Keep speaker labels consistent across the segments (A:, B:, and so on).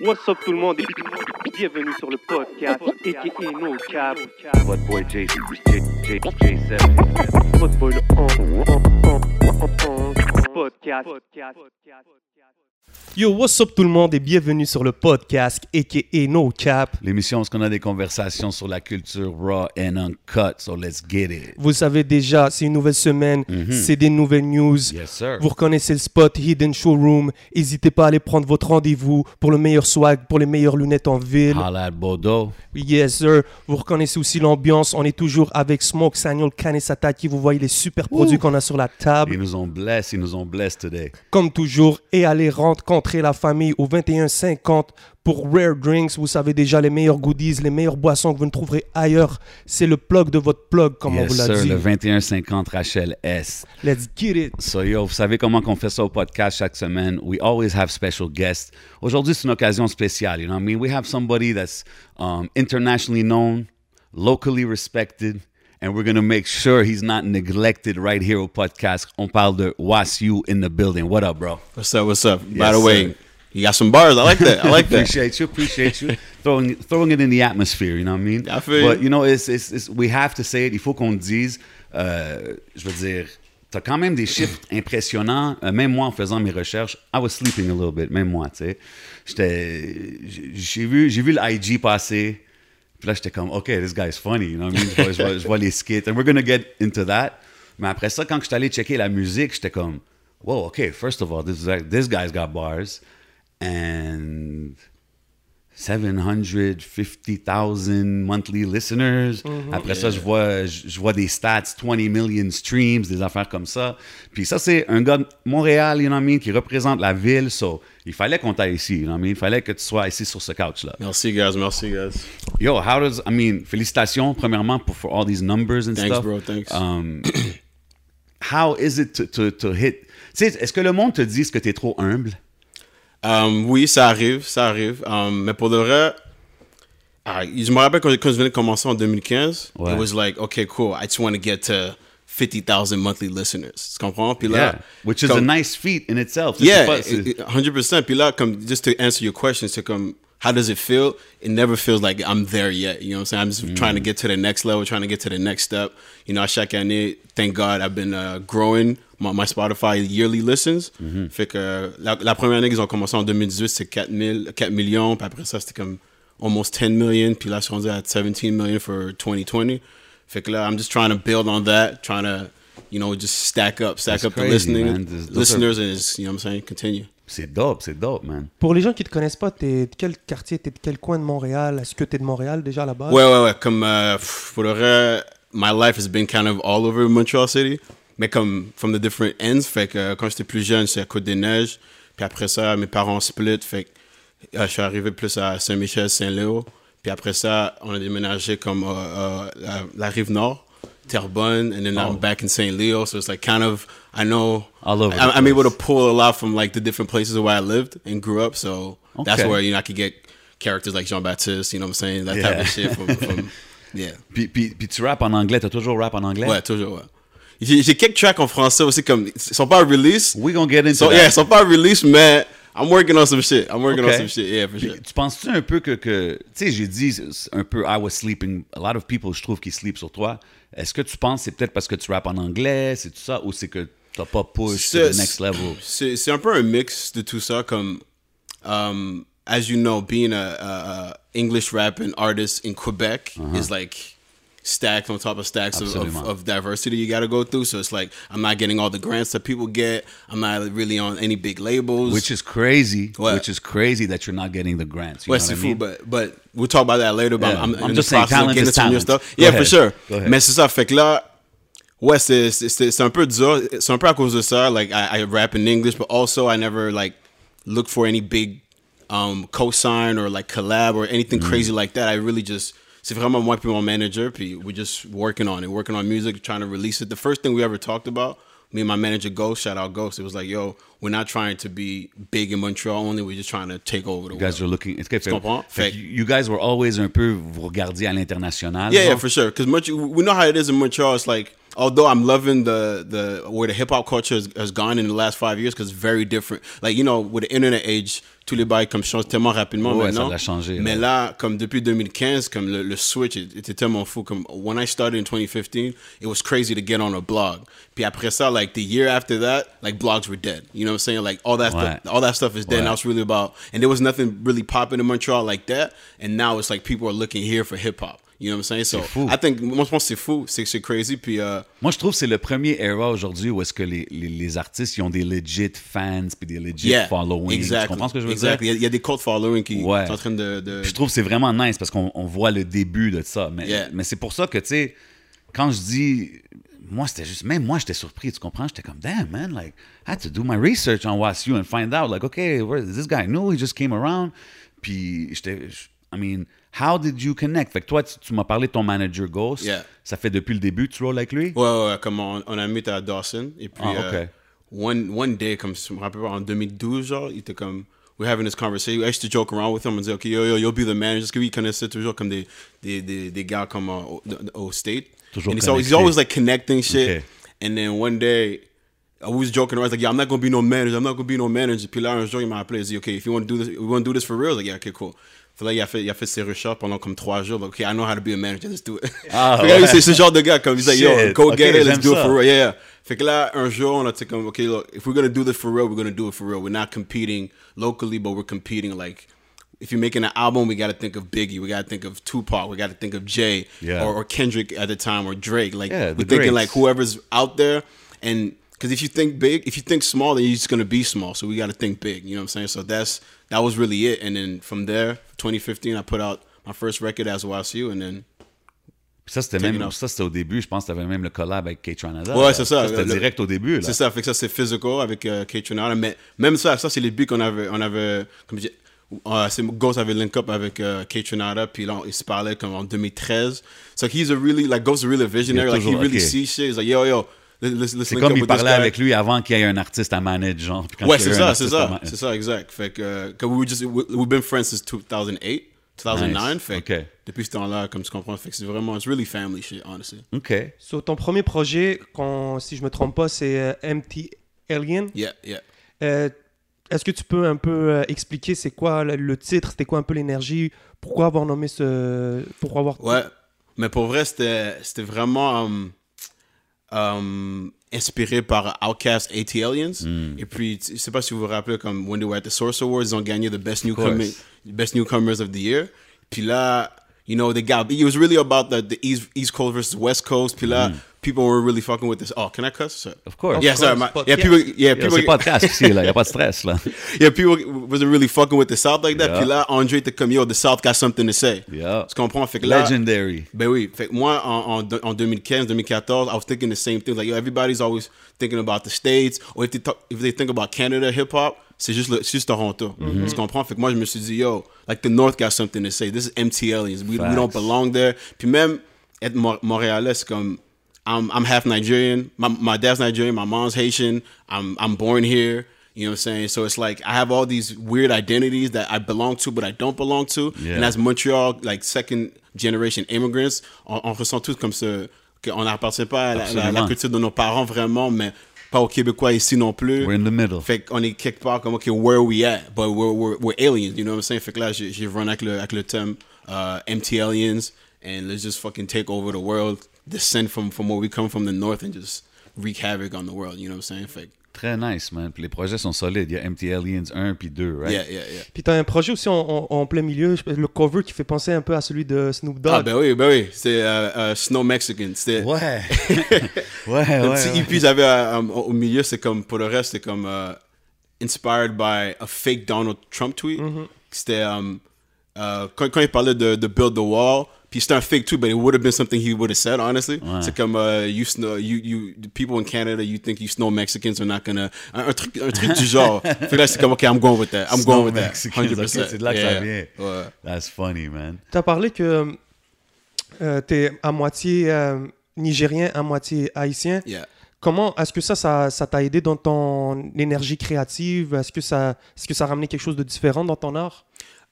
A: What's up tout le monde et bienvenue sur le podcast aka No Cap.
B: What boy J J J J7.
A: Votre boy le podcast. Yo, what's up tout le monde et bienvenue sur le podcast aka No Cap.
B: L'émission où on a des conversations sur la culture raw and uncut, so let's get it.
A: Vous savez déjà, c'est une nouvelle semaine, c'est des nouvelles news.
B: Yes sir.
A: Vous reconnaissez le spot Hidden Showroom. N'hésitez pas à aller prendre votre rendez-vous pour le meilleur swag, pour les meilleures lunettes en ville.
B: Holla Bodo.
A: Yes, sir. Vous reconnaissez aussi l'ambiance. On est toujours avec Smoke, Samuel, Kanesataki. Vous voyez les super produits qu'on a sur la table.
B: Ils nous ont blessed, ils nous ont blessed today.
A: Comme toujours. Et allez rencontrer la famille au 2150 pour Rare Drinks. Vous savez déjà les meilleurs goodies, les meilleures boissons que vous ne trouverez ailleurs. C'est le plug de votre plug, comme on
B: yes
A: vous l'a dit.
B: le 2150 Rachel S.
A: Let's get it.
B: So yo, vous savez comment qu'on fait ça au podcast chaque semaine? We always have special guests. Aujourd'hui, c'est une occasion spéciale, you know what I mean? We have somebody that's um, internationally known, locally respected, and we're gonna make sure he's not neglected right here au podcast. On parle de Wasiu in the building. What up, bro?
C: What's up? What's up? By the way,
B: sir.
C: you got some bars. I like that. I like that.
B: appreciate you, appreciate you. throwing throwing it in the atmosphere, you know what I mean?
C: I feel
B: But
C: you.
B: know, it's, it's, it's we have to say it. Il faut qu'on dise. Euh, je veux dire, t'as quand même des chiffres impressionnants. Euh, même moi, en faisant mes recherches, I was sleeping a little bit. Même moi, tu sais, j'ai vu, vu le IG passer. Puis là, j'étais comme, OK, this guy is funny, you know what I mean? Je vois, je vois- je vois les skits. And we're gonna get into that. Mais après ça, quand je suis allé checker la musique, j'étais comme, wow, OK, first of all, this, this guy's got bars. And 750,000 monthly listeners. Après ça, je vois, je, vois des stats, 20 million streams, des affaires comme ça. Puis ça, c'est un gars de Montréal, you know what I mean, qui représente la ville. So, il fallait qu'on t'aille ici, you know what I mean? Il fallait que tu sois ici sur ce couch-là.
C: Merci, guys. Merci, guys.
B: Yo, how does, I mean, félicitations, premièrement, pour for all these numbers and
C: Thanks,
B: stuff.
C: bro. Thanks.
B: Um, how is it to, to, to hit... Tu sais, est-ce que le monde te dit que t'es trop humble?
C: Um, oui, ça arrive, ça arrive. Um, mais pour de vrai, ah, je me rappelle quand, quand je venais de commencer en 2015,
B: Ouais.
C: it was like, okay, cool. I just want to get to 50,000 monthly listeners. Tu comprends? Puis là,
B: Yeah. Which is a
C: comme-
B: nice feat in itself.
C: Yeah,
B: C'est pas- c'est-
C: it- it- 100%. Puis là, comme, just to answer your question, c'est comme, how does it feel? It never feels like I'm there yet. You know what I'm saying? I'm just trying to get to the next level, trying to get to the next step. You know, à chaque année, thank God, I've been uh, growing my, my Spotify yearly listens. Fait que la, la première année qu'ils ont commencé en 2018, c'était 4, 000 4 millions. Puis après ça, c'était comme almost 10 million. Puis là, je suis rendu à 17 million for 2020. Fait que là, I'm just trying to build on that, trying to, you know, just stack up, stack
B: That's
C: up
B: crazy,
C: the listening,
B: man. Those are-
C: listeners, and just, you know what I'm saying, continue.
B: C'est dope, c'est dope, man.
A: Pour les gens qui ne te connaissent pas, t'es de quel quartier, t'es de quel coin de Montréal? Est-ce que t'es de Montréal déjà à la base?
C: Ouais, ouais, ouais. Comme, euh, pff, pour le vrai, my life has been kind of all over Montreal City. Mais comme, from the different ends. Fait que euh, quand j'étais plus jeune, c'est à Côte-des-Neiges. Puis après ça, mes parents split. Fait que euh, je suis arrivé plus à Saint-Michel, Saint-Léo. Puis après ça, on a déménagé comme euh, euh, la, la rive nord, Terrebonne. And then
B: Oh.
C: I'm back in Saint Leo. So it's like kind of, I know,
B: All over
C: I'm, I'm able to pull a lot from like the different places where I lived and grew up. So that's where, you know, I could get characters like Jean-Baptiste, you know what I'm saying? That type
B: Yeah.
C: of shit from, from yeah.
B: Puis, puis, puis tu rappes en anglais, t'as toujours rap en anglais?
C: Ouais, toujours, ouais. J'ai quelques tracks en français aussi, comme, ils sont pas release.
B: We gonna get into
C: So,
B: that.
C: yeah, ils sont pas release, mais I'm working on some shit. I'm working
B: Okay.
C: on some shit, yeah, for
B: Puis,
C: sure.
B: Tu penses-tu un peu que, que tu sais, j'ai dit un peu I was sleeping, a lot of people, je trouve, qui sleep sur toi. Est-ce que tu penses que c'est peut-être parce que tu rappes en anglais, c'est tout ça, ou c'est que t'as pas push to the next level?
C: C'est un peu un mix de tout ça, comme, um, as you know, being a, a, English rapping artist in Quebec is like stacked on top of stacks of, of. Of diversity you got to go through. So it's like I'm not getting all the grants that people get. I'm not really on any big labels.
B: Which is crazy,
C: Ouais.
B: which is crazy that you're not getting the grants. You
C: Ouais,
B: know what I mean?
C: but, but we'll talk about that later. But
B: Yeah.
C: I'm,
B: I'm
C: in
B: just saying, talent is talent.
C: stuff.
B: Go
C: yeah,
B: ahead.
C: for sure. Mais c'est ça, fait que là, ouais, c'est c'est- c'est- c'est un peu dur. C'est un peu à cause de ça. Like, I, I rap in English, but also I never, like, look for any big um, cosign or, like, collab or anything
B: Mm.
C: crazy like that. I really just, c'est vraiment moi puis mon manager, puis we're just working on it, working on music, trying to release it. The first thing we ever talked about, me and my manager Ghost, shout out Ghost, it was like, yo, we're not trying to be big in Montreal only, we're just trying to take over the
B: You guys are looking. Est-ce que
C: comprends?
B: fait
C: Fait-
B: you guys were always un peu vous regardiez à l'international.
C: Yeah, yeah, for sure. Because much we know how it is in Montreal. It's like although I'm loving the the where the hip hop culture has, has gone in the last five years, because it's very different. Like you know, with the internet age, tous les bails comme changent tellement rapidement
B: Ouais, ça
C: maintenant.
B: l'a changé,
C: Mais
B: là.
C: là, comme depuis 2015, comme le, le switch était tellement fou. Comme when I started in 2015, it was crazy to get on a blog. Puis après ça, like the year after that, like blogs were dead. You know what I'm saying? Like all that
B: Ouais.
C: stuff, all that stuff is dead.
B: Ouais.
C: Now it's really about, and there was nothing really popping in Montreal like that. And now it's like people are looking here for hip hop. You know what I'm saying? So
B: fou.
C: I think moi je pense que c'est fou, c'est c'est crazy. Puis euh,
B: Moi, je trouve que c'est le premier era aujourd'hui où est-ce que les, les, les artistes ils ont des legit fans puis des legit
C: yeah,
B: following.
C: exactly.
B: Tu comprends ce que je veux
C: exactly.
B: dire?
C: Il y, a, il y a des cult following qui
B: Ouais.
C: sont en train de, de
B: Puis je trouve que c'est vraiment nice parce qu'on on voit le début de ça. Mais,
C: Yeah.
B: mais c'est pour ça que, tu sais, quand je dis. Moi, c'était juste. Même moi, j'étais surpris, tu comprends? J'étais comme, damn, man, like, I had to do my research on WASU and find out, like, okay, where is this guy? New? He just came around. Puis j'étais. I mean, how did you connect? Fait que toi, tu, tu m'as parlé de ton manager Ghost.
C: Yeah.
B: Ça fait depuis le début, tu rolls avec lui?
C: Ouais, ouais, comme on, on a mis à Dawson. Et puis,
B: Ah,
C: euh,
B: ok.
C: one, one day, comme je me rappelle en 2012, genre, il était comme, we're having this conversation. I used to joke around with him and say, okay, yo, yo, you'll be the manager. Parce que lui, il connaissait toujours comme des, des, des, des gars comme euh, au, au State.
B: Toujours
C: and he's always, he's always like connecting shit.
B: Ok.
C: And then one day, I was joking around, I was like, yeah, I'm not gonna be no manager. I'm not gonna be no manager. Puis là, un jour, il m'a appelé, il dit, okay, if you want to do this, we want to do this for real. I was like, yeah, okay, cool. Fait là, il a fait, il a fait ses recherches pendant comme trois jours. Like, okay, I know how to be a manager. Let's do it.
B: Ah,
C: Fait que là,
B: ouais.
C: c'est ce genre de gars, comme, he's like, yo, go
B: Ok,
C: get it, let's do it for real. Yeah, yeah. Fait que là, un jour, on a été comme, okay, look, if we're gonna do this for real, we're gonna do it for real. We're not competing locally, but we're competing like, if you're making an album, we gotta think of Biggie, we gotta think of Tupac, we gotta think of Jay,
B: Yeah.
C: or, or Kendrick at the time, or Drake. Like,
B: Yeah,
C: we're thinking
B: greats.
C: like whoever's out there, and because if you think big, if you think small, then you're just gonna be small. So we gotta think big. You know what I'm saying? So that's that was really it. And then from there, 2015, I put out my first record as Wasiu, and then
B: ça, c'était même. Ça, c'était au début. Je pense que tu avais même le collab avec Kaytranada.
C: Ouais, c'est ça.
B: C'était direct au début. Là.
C: C'est ça, fait que ça c'est physical avec euh, Kaytranada. Mais même ça, ça c'est les beats qu'on avait, on avait, comme je dis, euh, c'est Ghost avait link up avec euh, Kaytranada, puis là il se parlait comme en 2013. So he's a really like Ghost is really a visionary, like he really
B: ok.
C: sees shit. He's like yo yo,
B: C'est comme il parlait avec lui avant qu'il y ait un artiste à manage, genre.
C: Ouais, c'est ça, c'est ça, c'est ça, exact. Fait que, euh, que we were just, we, we've been friends since 2008, 2009.
B: Nice.
C: Fait que
B: Ok.
C: depuis ce temps-là, comme tu comprends, fait que c'est vraiment, it's really family shit, honestly.
B: OK.
A: So, ton premier projet, quand, si je me trompe pas, c'est euh, MT Alien.
C: Yeah, yeah.
A: Euh, Est-ce que tu peux un peu euh, expliquer c'est quoi le, le titre, c'était quoi un peu l'énergie, pourquoi avoir nommé ce, pourquoi avoir
C: Ouais, mais pour vrai, c'était c'était vraiment um, um, inspiré par Outkast AT Aliens.
B: Hmm.
C: Et puis, je sais pas si vous vous rappelez, comme when they were at the Source Awards, ils ont gagné the Best, newcomer, best Newcomers of the Year. Puis là, you know, they got, it was really about the, the East, East Coast versus West Coast. Puis là, people were really fucking with this. Oh, can I cuss? Sorry.
B: Hmm. Of course.
C: Yeah,
A: Of
C: sorry.
A: course,
C: My, yeah, people, yeah, people,
B: podcast ici, là. Il n'y a pas de stress, là.
C: yeah, people wasn't really fucking with the South like that.
B: Yeah.
C: Puis là, Andre était comme, yo, the South got something to say.
B: Yeah.
C: Tu comprends? Fait que là,
B: Legendary.
C: Ben oui. Fait que moi, en, en, en 2015, 2014, I was thinking the same thing. Like, yo, everybody's always thinking about the States. Or if they, talk, if they think about Canada hip-hop, c'est juste, le- juste Toronto. Tu comprends? Fait que moi, je me suis dit, yo, like, the North got something to say. This is MTLiens. We, we don't belong there. Puis même, être Mo- Montréalais, c'est comme, I'm, I'm half Nigerian. My, my dad's Nigerian. My mom's Haitian. I'm, I'm born here. You know what I'm saying? So it's like I have all these weird identities that I belong to, but I don't belong to.
B: Yeah.
C: And as Montreal, like second generation immigrants, on, on ressent tous comme ce qu'on n'appartient pas à la, la- la culture de nos parents vraiment, mais pas aux Québécois ici non plus.
B: We're in the middle.
C: Fait qu'on est quelque part comme, OK, where are we at? But we're, we're, we're aliens, you know what I'm saying? Fait que là, j'ai j'ai run avec le, avec le thème uh, MTLiens, and let's just fucking take over the world, descend from, from where we come from the north, and just wreak havoc on the world, you know what I'm saying? Fait
B: Très nice, man. Puis les projets sont solides. Il y a MT Aliens 1 puis 2, right?
C: yeah, yeah, yeah.
A: Puis t'as un projet aussi en, en- en plein milieu, le cover qui fait penser un peu à celui de Snoop Dogg.
C: Ah, ben oui, ben oui, c'est euh, euh, Snow Mexican. C'était
B: Ouais. ouais,
C: Le
B: ouais.
C: petit
B: ouais.
C: EP j'avais euh, au au milieu, c'est comme, pour le reste, c'est comme euh, inspired by a fake Donald Trump tweet. C'était um, quand, quand il parlait de, de build the wall, puis c'était un fake tweet, but it would have been something he would have said, honestly. C'est comme, uh, you, snow, you, you, the people in Canada, you think you snow Mexicans are not gonna. Un, un truc, un truc du genre. Fait là, c'est comme, OK, I'm going with that. I'm
B: Snow
C: going with that.
B: Mexicans,
C: 100%.
B: ok, c'est de là que ça
C: Yeah.
B: vient.
C: Ouais.
B: That's funny, man.
A: Tu as parlé que euh, tu es à moitié euh, nigérien, à moitié haïtien.
C: Yeah.
A: Comment est-ce que ça, ça, ça t'a aidé dans ton énergie créative? Est-ce que ça, est-ce que ça a ramené quelque chose de différent dans ton art?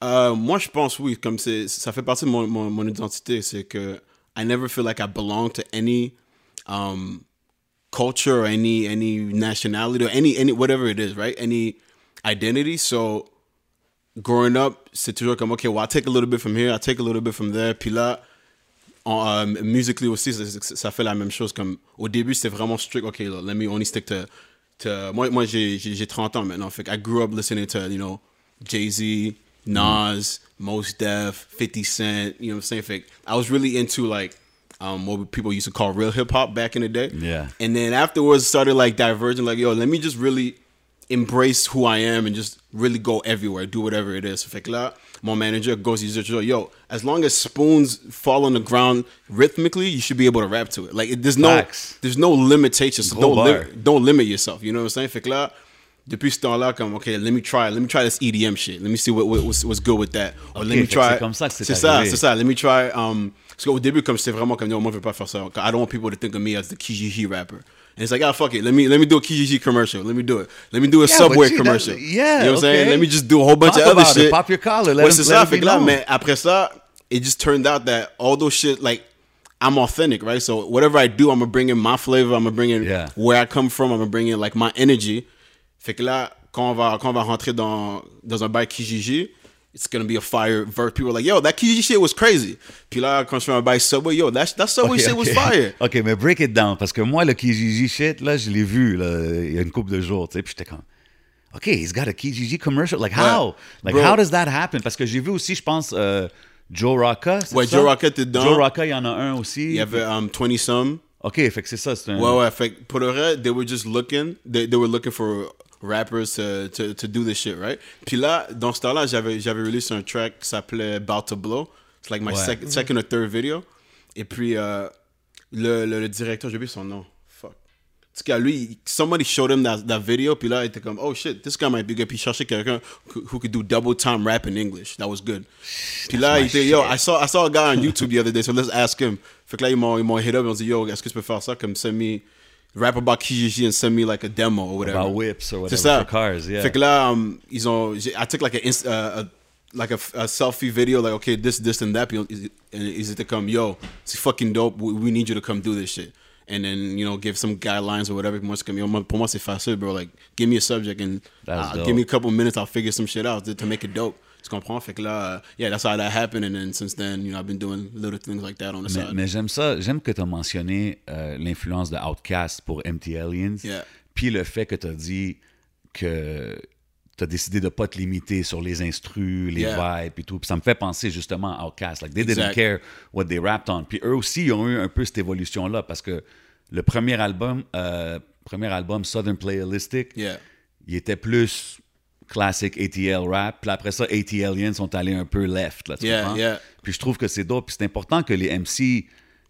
C: Euh, moi, je pense oui, comme c'est, ça fait partie de mon, mon, mon identité, c'est que I never feel like I belong to any um, culture or any any nationality or any any whatever it is, right? Any identity. So growing up, c'est toujours comme, OK, well, I take a little bit from here, I take a little bit from there. Puis là, en, euh, musically aussi, ça, ça- fait la même chose. Comme, au début, c'était vraiment strict. OK, let me only stick to... to moi, moi j'ai j'ai- j'ai 30 ans maintenant. Fait I grew up listening to, you know, Jay-Z, Nas, Mos Def, 50 Cent, you know what I'm saying? Que I was really into, like, um, what people used to call real hip-hop back in the day.
B: Yeah.
C: And then afterwards started like diverging, like, yo, let me just really embrace who I am and just really go everywhere, do whatever it is. Fait que là, mon manager goes, he's just, yo, as long as spoons fall on the ground rhythmically, you should be able to rap to it. Like, there's no,
B: Facts.
C: there's no limitations. So don't, lim- don't limit yourself. You know what I'm saying? Fait que là, depuis ce temps-là, comme, okay, let me try, let me try this EDM shit. Let me see what, what what's, what's good with that. Or
B: Ok,
C: let me try.
B: c'est comme ça que c'est
C: C'est ça, c'est ça. Let me try. Um, parce qu'au début, comme c'était vraiment comme, yo, moi, je veux pas faire ça. I don't want people to think of me as the Kijiji rapper. And it's like, ah, fuck it. Let me let me do a Kijiji commercial. Let me do it. Let me do a
B: Yeah,
C: Subway
B: see,
C: commercial.
B: that- yeah,
C: you know what I'm saying? Let me just do a whole bunch
B: Talk
C: of other
B: it.
C: shit.
B: Pop your collar. Let
C: Ouais,
B: him- let
C: ça.
B: him
C: là,
B: known.
C: après ça, it just turned out that all those shit, like, I'm authentic, right? So whatever I do, I'm gonna bring in my flavor. I'm gonna bring in
B: Yeah.
C: where I come from. I'm gonna bring in like my energy. Fait que là, quand on va, quand on va rentrer dans, dans un bail Kijiji, it's gonna be a fire verse. People are like, yo, that Kijiji shit was crazy. Puis là, quand je fais un bail Subway, yo, that, that Subway
B: Ok,
C: shit
B: ok.
C: was fire.
B: OK, mais break it down. Parce que moi, le Kijiji shit, là, je l'ai vu là, il y a une couple de jours, tu sais, puis j'étais comme... OK, he's got a Kijiji commercial. Like, how? Like,
C: Bro.
B: how does that happen? Parce que j'ai vu aussi, je pense, euh, Joe Rocca, c'est
C: Ouais,
B: ça?
C: Joe Rocca était dedans.
B: Joe Rocca, il y en a un aussi.
C: Il y avait um, 20 some.
B: OK, fait que c'est ça, un...
C: Ouais, ouais. Fait que pour le reste, they were just looking. They, they were looking for rappers to, to, to do this shit, right? Puis là, dans ce temps-là, j'avais, j'avais release un track qui s'appelait About to Blow. It's like my
B: Ouais.
C: sec- second or third video. Et puis, euh, le, le, le directeur, j'ai oublié son nom. Fuck. En tout cas, lui, somebody showed him that, that video, puis là, il était comme, oh shit, this guy might be good. Puis il cherchait quelqu'un who, could do double time rap in English. That was good. Puis là, il était, yo. I saw, I saw a guy on YouTube the other day, so let's ask him. Fait que là, ils m'ont, ils m'ont hit up, ils m'ont dit, yo, est-ce que tu peux faire ça? Comme, send me, rap about Kijiji and send me like a demo or whatever.
B: About whips or whatever
C: ça.
B: for cars, yeah.
C: Fait que là, um, ils ont, I took like a, uh, a like a, a selfie video, like okay, this, this, and that. And ils, ils étaient comme, yo, it's fucking dope. We, we need you to come do this shit. And then you know, give some guidelines or whatever. Moi, comme, yo, pour moi, c'est facile, bro. Like, give me a subject and uh, give me a couple minutes. I'll figure some shit out to, to make it dope. Tu comprends? Fait que là, uh, yeah, that's how that happened. And then since then, you know, I've been doing little things like that on the
B: Mais,
C: side.
B: mais j'aime ça. J'aime que tu as mentionné euh, l'influence de Outkast pour MT Aliens.
C: Yeah.
B: Puis le fait que tu as dit que tu as décidé de pas te limiter sur les instrus, les
C: Yeah.
B: vibes et tout. Puis ça me fait penser justement à Outkast. Like, they didn't care what they rapped on. Puis eux aussi, ils ont eu un peu cette évolution-là parce que le premier album, euh, premier album Southern Playalistic,
C: Yeah.
B: il était plus classic ATL rap. Puis après ça, ATL Aliens sont allés un peu left. Là, tu
C: Yeah,
B: comprends?
C: yeah.
B: Puis je trouve que c'est dope. Puis c'est important que les MC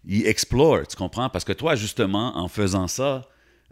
B: ils explorent, tu comprends? Parce que toi, justement, en faisant ça,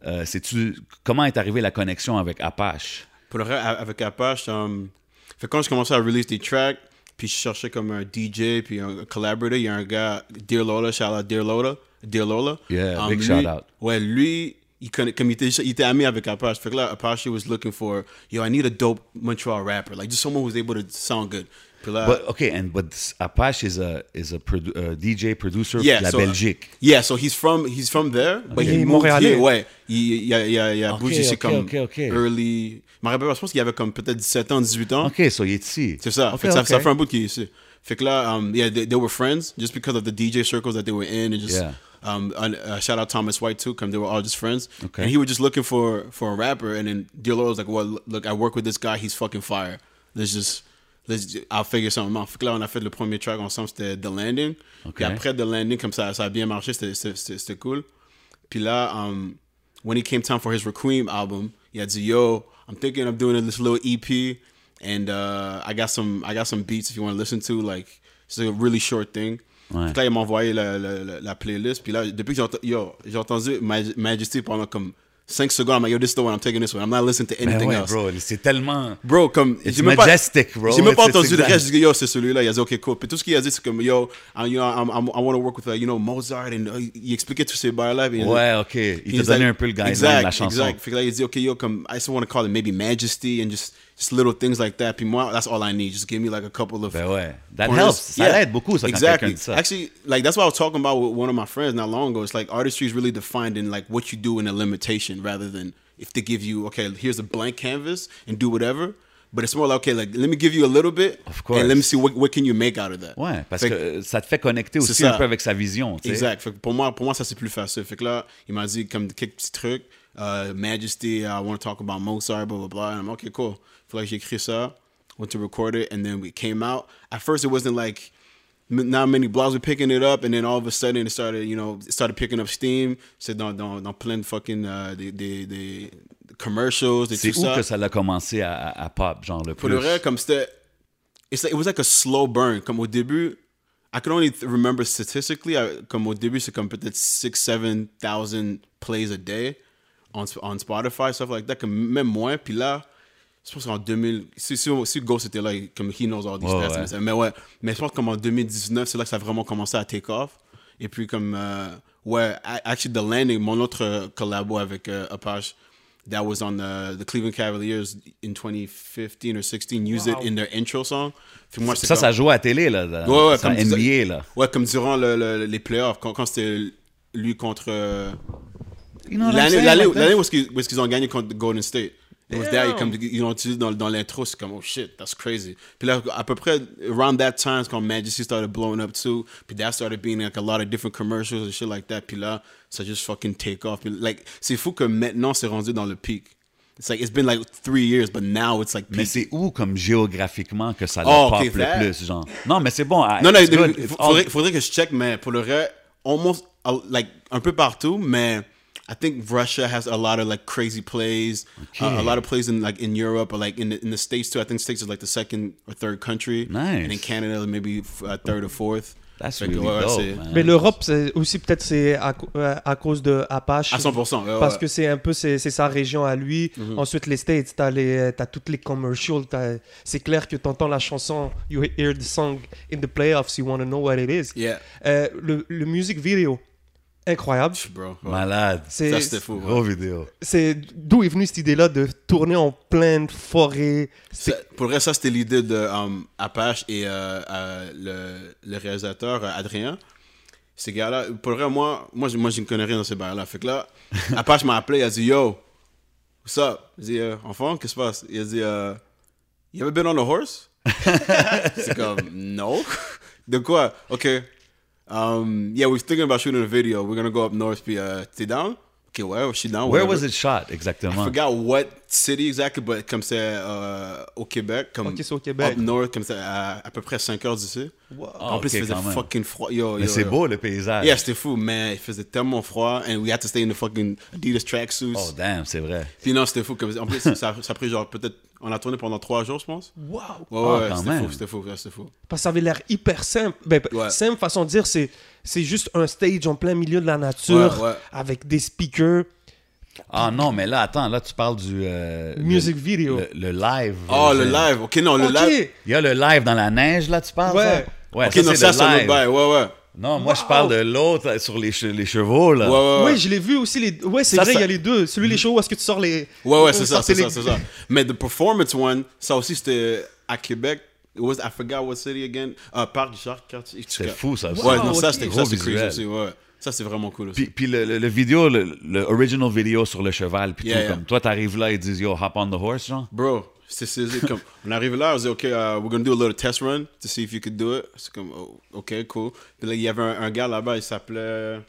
B: euh, sais-tu comment est arrivée la connexion avec Apache?
C: Pour le avec Apache, um, fait quand je commençais à release des tracks, puis je cherchais comme un DJ, puis un collaborator, il y a un gars, Dear Lola, shout out Dear Lola, Dear Lola.
B: Yeah,
C: Um,
B: big
C: lui-
B: shout out.
C: Ouais, lui, il connaît, comme il était, il était ami avec Apashe, fait que là, Apashe was looking for, yo, I need a dope Montreal rapper, like just someone who's able to sound good. Là,
B: But, okay, and but Apashe is a is a produ- uh, DJ producer
C: Yeah,
B: la
C: so-
B: Belgique.
C: Yeah, so he's from he's from there, but
A: Il
C: he
A: est
C: moved
A: montréalais.
C: here. Ouais, il, il a, il a, il a
B: Ok,
C: bougé, c'est
B: ok,
C: comme
B: ok, ok.
C: early. Je me rappelle pas, je pense qu'il avait comme peut-être 17 ans, 18 ans.
B: OK, so il est ici.
C: C'est ça.
B: Ok,
C: fait que ça,
B: ok.
C: ça fait un bout qu'il est ici. Fait que là, um, yeah, they, they were friends just because of the DJ circles that they were in, and just
B: Yeah.
C: Um, and, uh, shout out Thomas White too, because they were all just friends.
B: Okay.
C: And he was just looking for for a rapper, and then Dealo was like, "Well, look, I work with this guy. He's fucking fire. Let's just." Let's, I'll figure something out. Là, on a fait le premier track ensemble, c'était The Landing.
B: Ok.
C: Puis après The Landing, comme ça, ça a bien marché, c'était- cool. Puis là, um, when it came time for his Requiem album, he had to yo, I'm thinking of doing this little EP, and uh, I got some I got some beats if you want to listen to. Like it's a really short thing.
B: Ouais.
C: Puis là, il m'a envoyé la, la, la, la playlist. Puis là, depuis que j'ai entendu Maj- Majesty pendant comme 5 secondes, I'm like, yo, this is the one, I'm taking this one. I'm not listening to
B: Mais
C: anything
B: ouais,
C: else.
B: bro, c'est tellement...
C: Bro, comme.
B: It's
C: même pas-
B: majestic, bro.
C: J'ai même pas entendu le reste. J'ai dit, yo, c'est celui-là. Il a dit, ok, cool. Puis tout ce qu'il a dit, c'est comme, yo, I, you know, I'm, I'm, I want to work with, uh, you know, Mozart. And, uh, il expliquait tous ces bails-là. il
B: Ouais, OK. Il
C: Puis
B: t'a donné
C: like-
B: un peu le guideline de la chanson.
C: Exact. Fait que là, il dit, OK, yo, comme, I just want to call it maybe Majesty and just, just little things like that. Puis moi, that's all I need. Just give me like a couple of.
B: Ben ouais. That helps. Ça
C: Yeah.
B: aide beaucoup, ça,
C: exactly.
B: ça.
C: Actually, like, that's what I was talking about with one of my friends not long ago. It's like artistry is really defined in like what you do in a limitation rather than if they give you, okay, here's a blank canvas and do whatever. But it's more like, okay, like, let me give you a little bit.
B: Of course.
C: And let me see what, what can you make out of that.
B: Ouais, parce
C: Fait
B: que ça te fait connecter aussi
C: ça.
B: un peu avec sa vision. tu sais.
C: Exact. Fait que pour moi, pour moi, ça c'est plus facile. Fait que là, il m'a dit comme quelques petits trucs. Uh, Majesty, I want to talk about Mozart, blah blah blah. And I'm okay, cool. Feel like j'ai. Went to record it, and then we came out. At first, it wasn't like not many blogs were picking it up, and then all of a sudden, it started, you know, it started picking up steam. C'est dans dans dans plein de fucking uh, des, des, des commercials, des
B: C'est
C: tout
B: où
C: ça.
B: que ça a commencé à, à- pop, genre le plus.
C: Pour le vrai, comme c'était, it's like, it was like a slow burn. Comme au début, I can only remember statistically, I- comme au début, c'est comme peut-être 6, 7,000 plays a day on, on Spotify, stuff like that, comme même moins. Puis là, je pense qu'en 2000, si, si, si Ghost était là, comme he knows all these
B: Ouais,
C: stats,
B: ouais.
C: mais- ouais, mais je pense que comme en 2019, c'est là que ça a vraiment commencé à take off. Et puis comme, euh, ouais, actually The Landing, mon autre euh, collabo avec euh, Apache, that was on the, the Cleveland Cavaliers in 2015 or 16, used
A: Wow.
C: it in their intro song. Puis moi, c'est
B: Ça,
C: comme-
B: ça joue à télé, là. dans-
C: Ouais, ouais, comme
B: NBA, là.
C: Ouais, comme durant le, le- les playoffs, quand, quand c'était lui contre. euh,
B: You know
C: L'année où qu'ils où est-ce qu'ils ont gagné contre Golden State. It was there, comme, ils ont utilisé dans, dans l'intro, c'est comme, oh shit, that's crazy. Puis là, à peu près, around that time, c'est quand Majesty started blowing up too. Puis that started being like a lot of different commercials and shit like that. Puis là, ça just fucking take off. Puis, like, c'est fou que maintenant, c'est rendu dans le peak. It's like, it's been like three years, but now it's like
B: Mais c'est où, comme géographiquement, que ça le
C: Oh,
B: pop
C: okay, that-
B: le plus, genre? Non, mais c'est bon.
C: Non, non,
B: it's
C: il
B: all-
C: faudrait que je check, mais pour le reste, almost, uh, like, un peu partout, mais I think Russia has a lot of, like, crazy plays. Uh, a lot of plays in, like, in Europe or, like, in the, in the States, too. I think States is, like, the second or third country.
B: Nice.
C: And in Canada, maybe uh, third or fourth.
B: That's really dope,
C: c'est-
B: man.
A: Mais l'Europe, c'est aussi peut-être c'est à, euh, à cause de Apache.
C: À 100%. ouais,
A: Parce
C: ouais.
A: que c'est un peu c'est c'est sa région à lui.
C: Mhm.
A: Ensuite, les States, t'as les t'as toutes les commercials. t'as- C'est clair que t'entends la chanson, you hear the song in the playoffs, you want to know what it is.
C: Yeah.
A: Euh, le, le music video, incroyable.
C: Bro. ouais.
B: Malade.
C: Ça, c'était fou. ouais.
B: Gros vidéo.
A: c'est d'où est venue cette idée-là de tourner en pleine forêt? C'est-
C: Ça- Pour reste, ça, c'était l'idée de um, Apache et euh, euh, le, le réalisateur euh, Adrien. Ces gars-là, pour reste, moi, moi, je- moi, je ne connais rien dans ces bails-là. Fait que là, Apache m'a appelé, il a dit Yo, what's up? J'ai dit euh, Enfant, qu'est-ce qui se passe? Il a dit euh, You ever been on a horse? C'est comme No. De quoi? Ok. Um, yeah, we're thinking about shooting a video. We're gonna go up north. Puis, euh, t'es down? Ok, ouais, je suis down.
B: Where was it shot,
C: I
B: exactement?
C: forgot what city exactly, but comme c'est euh, au Québec, comme
A: Ok, c'est au Québec.
C: up north, comme c'est à, à peu près 5 heures d'ici.
A: Wow.
C: en plus,
B: ok,
C: il faisait fucking froid. Yo,
B: Mais
C: yo,
B: c'est beau, le paysage.
C: Yeah, c'était fou, mais il faisait tellement froid, and we had to stay in the fucking Adidas tracksuits.
B: Oh, damn, c'est vrai.
C: Puis non, c'était fou. Comme, en plus, ça, ça a pris genre peut-être. On a tourné pendant 3 jours, je pense.
A: Wow.
C: Ouais,
B: Ah,
C: ouais,
B: quand
C: c'était fou, c'était fou, c'était fou.
A: Parce que ça avait l'air hyper simple. Ben,
C: Ouais.
A: Simple façon de dire, c'est c'est juste un stage en plein milieu de la nature
C: Ouais, ouais.
A: avec des speakers.
B: Ah non, mais là, attends, là, tu parles du... euh,
A: Music
B: le-
A: video.
B: Le, le live.
C: Oh, le
B: version.
C: live. Ok, non, le live.
B: Il y a le live dans la neige, là, tu parles?
A: Ouais.
B: ça? Ouais,
C: Ok,
B: ça,
C: non,
B: c'est
C: ça,
B: le
C: c'est
B: live.
C: Ouais, ouais.
B: Non, moi, je
A: Wow.
B: parle de l'autre sur les, che- les chevaux, là.
C: Ouais, ouais, ouais.
A: Oui, je l'ai vu aussi. Les... Ouais, c'est
B: Ça,
A: vrai, il
B: ça-
A: y a les deux. Celui les shows où est-ce que tu sors les.
C: Ouais, ouais,
A: euh,
C: c'est ça, c'est
A: les-
C: ça, c'est ça. Mais the performance one, ça aussi, c'était à Québec. It was, I forgot what city again. Uh, Parc du Charles, quartier.
B: C'est fou, ça.
C: Ouais,
B: ça.
C: non, ça,
A: ok.
C: c'était
B: Gros
C: ça, c'était crazy
B: visuel.
C: aussi, ouais. Ça, c'est vraiment cool aussi.
B: Puis, puis le, le, le vidéo, le, le original vidéo sur le cheval, puis
C: Yeah,
B: tout,
C: yeah.
B: comme toi, t'arrives là, ils disent, yo, hop on the horse, genre?
C: Bro, c'est comme. On arrive là, on dit, OK, uh, we're gonna do a little test run to see if you could do it. C'est comme, oh, OK, cool. Puis là, il y avait un, un gars là-bas, il s'appelait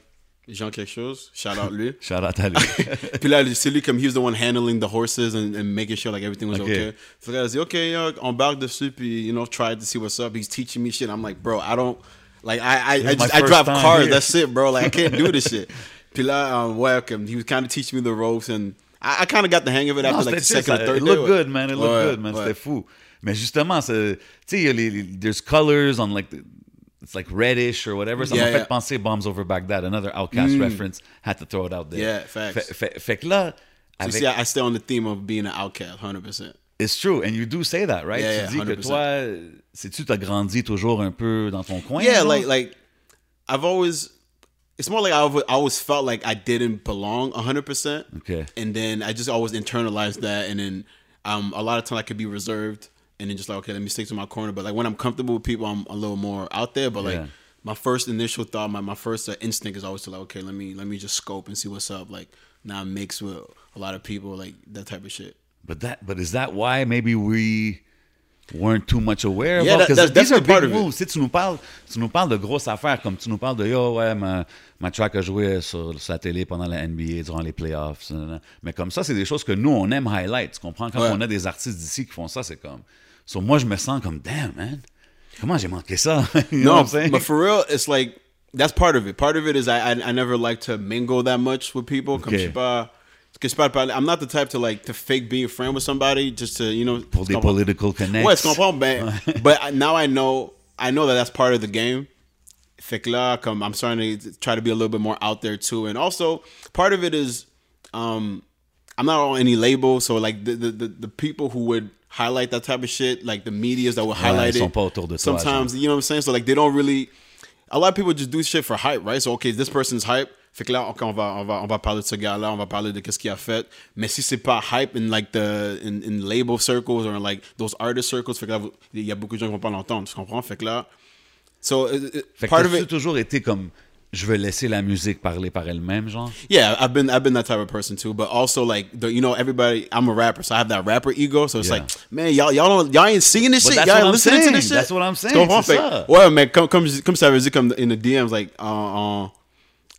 C: Jean quelque chose. Shout out lui.
B: Shout out à lui.
C: Puis là, c'est lui comme he was the one handling the horses and, and making sure like everything was
B: Okay.
C: okay. So là, il dit, OK, yo, embarque dessus, puis, you know, try to see what's up. He's teaching me shit. I'm like, bro, I don't, like, I, I, I, just, I drive cars.
B: here.
C: That's it, bro. Like, I can't do this shit. Puis là, um, welcome. He was kind of teaching me the ropes and I, I kind of got the hang of it
B: Non,
C: after like the second
B: ça-
C: or third
B: It
C: day.
B: looked good, man. It looked
C: Ouais,
B: good, man.
C: ouais.
B: C'était fou. Mais justement, tu sais, il y a les, les- there's colors on like, the, it's like reddish or whatever. Ça
C: Yeah,
B: m'a fait
C: yeah.
B: penser Bombs Over Baghdad, another Outkast mm. reference. Had to throw it out there.
C: Yeah, facts.
B: Fait, fait- fait que là,
C: So
B: avec,
C: see, I, I stay on the theme of being an outcast, 100%.
B: it's true, and you do say that, right?
C: Yeah,
B: tu
C: yeah,
B: dis que
C: 100%.
B: toi, sais-tu, t'as grandi toujours un peu dans ton coin?
C: Yeah,
B: genre?
C: like like I've always it's more like I always, I always felt like I didn't belong 100%.
B: Okay.
C: And then I just always internalized that and then um a lot of time I could be reserved and then just like okay, let me stick to my corner, but like when I'm comfortable with people, I'm a little more out there, but like
B: Yeah.
C: my first initial thought, my, my first uh, instinct is always to like okay, let me let me just scope and see what's up like now I'm mixed with a lot of people like that type of shit.
B: But that, but is that why maybe we weren't too much aware?
C: Yeah,
B: of
C: that-
B: Because
C: that's
B: these are big moves. Tu sais, tu nous parles, tu nous parles de grosses affaires, comme tu nous parles de yo, ouais, ma, ma track a joué sur, la télé pendant la NBA durant les playoffs. Mais comme ça, c'est des choses que nous on aime highlight. Tu comprends? Quand
C: Ouais.
B: on a des artistes d'ici qui font ça, c'est comme. So moi, je me sens comme damn man. Comment j'ai manqué ça?
C: No, but for real, it's like that's part of it. Part of it is I I, I never like to mingle that much with people. Comme
B: Okay.
C: je sais pas- parler- I'm not the type to like to fake being a friend with somebody just to you know.
B: Pour des political connects.
C: Ouais, tu comprends, ben, but now I know I know that that's part of the game. Fait que là, comme I'm starting to try to be a little bit more out there too, and also part of it is um I'm not on any label, so like the the the, the people who would highlight that type of shit, like the medias that would highlight
B: ils
C: it.
B: pas autour de toi,
C: sometimes you know what I'm saying. So like they don't really. A lot of people just do shit for hype, right? So okay, this person's hype. Fait que là, ok, on va, on va, on va parler de ce gars-là, on va parler de qu'est-ce qu'il a fait. Mais si c'est pas hype in like the in, in label circles or in like those artist circles, fait que là, il y a beaucoup de gens qui vont pas l'entendre, tu comprends? Fait que là, so it- it-
B: Fait que
C: part of
B: t'as-tu
C: it,
B: toujours été comme je veux laisser la musique parler par elle-même, genre?
C: Yeah, I've been I've been that type of person too. But also like the you know everybody I'm a rapper, so I have that rapper ego. So it's
B: Yeah.
C: like, man, y'all y'all don't y'all ain't seeing this
B: But
C: shit. Y'all ain't listening to this shit.
B: That's what I'm saying,
C: Tu comprends?
B: c'est
C: Fait
B: ça.
C: que- Ouais, mais comme comme comme ça veut dire comme in the DMs like uh, uh,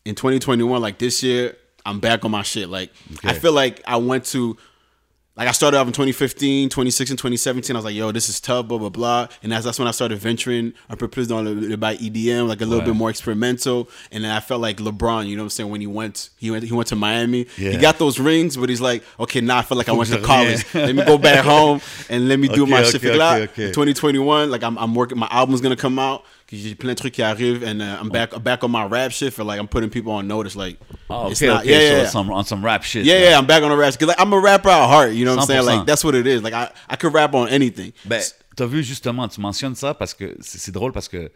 C: in 2021 like this year I'm back on my shit. Like I feel like I went to like I started off in 2015, 2016, 2017. I was like, yo, this is tough, blah blah blah. And that's that's when I started venturing un peu plus dans le, le bail EDM, like a little
B: Ouais.
C: bit more experimental. And then I felt like LeBron, you know what I'm saying? When he went, he went, he went to Miami.
B: Yeah.
C: He got those rings, but he's like, okay, now I feel like I went to college.
B: revienne.
C: let me go back home and let me do
B: Okay,
C: my
B: okay,
C: shit.
B: Okay, okay.
C: 2021, like I'm, I'm working. My album's gonna come out. J'ai plein de trucs qui arrivent, and uh, I'm back, back on my rap shit. For like, I'm putting people on notice. Like,
B: Oh,
C: it's
B: okay,
C: not-
B: okay.
C: yeah,
B: so
C: yeah.
B: Some, on some rap shit.
C: Yeah, yeah, I'm back on the rap. Cause like, I'm a rapper at heart. You know what I'm saying?
B: 100%.
C: Like that's what it is. Like I, I could rap on anything.
B: Ben, t'as vu justement, tu mentionnes ça parce que c'est c'est drôle parce que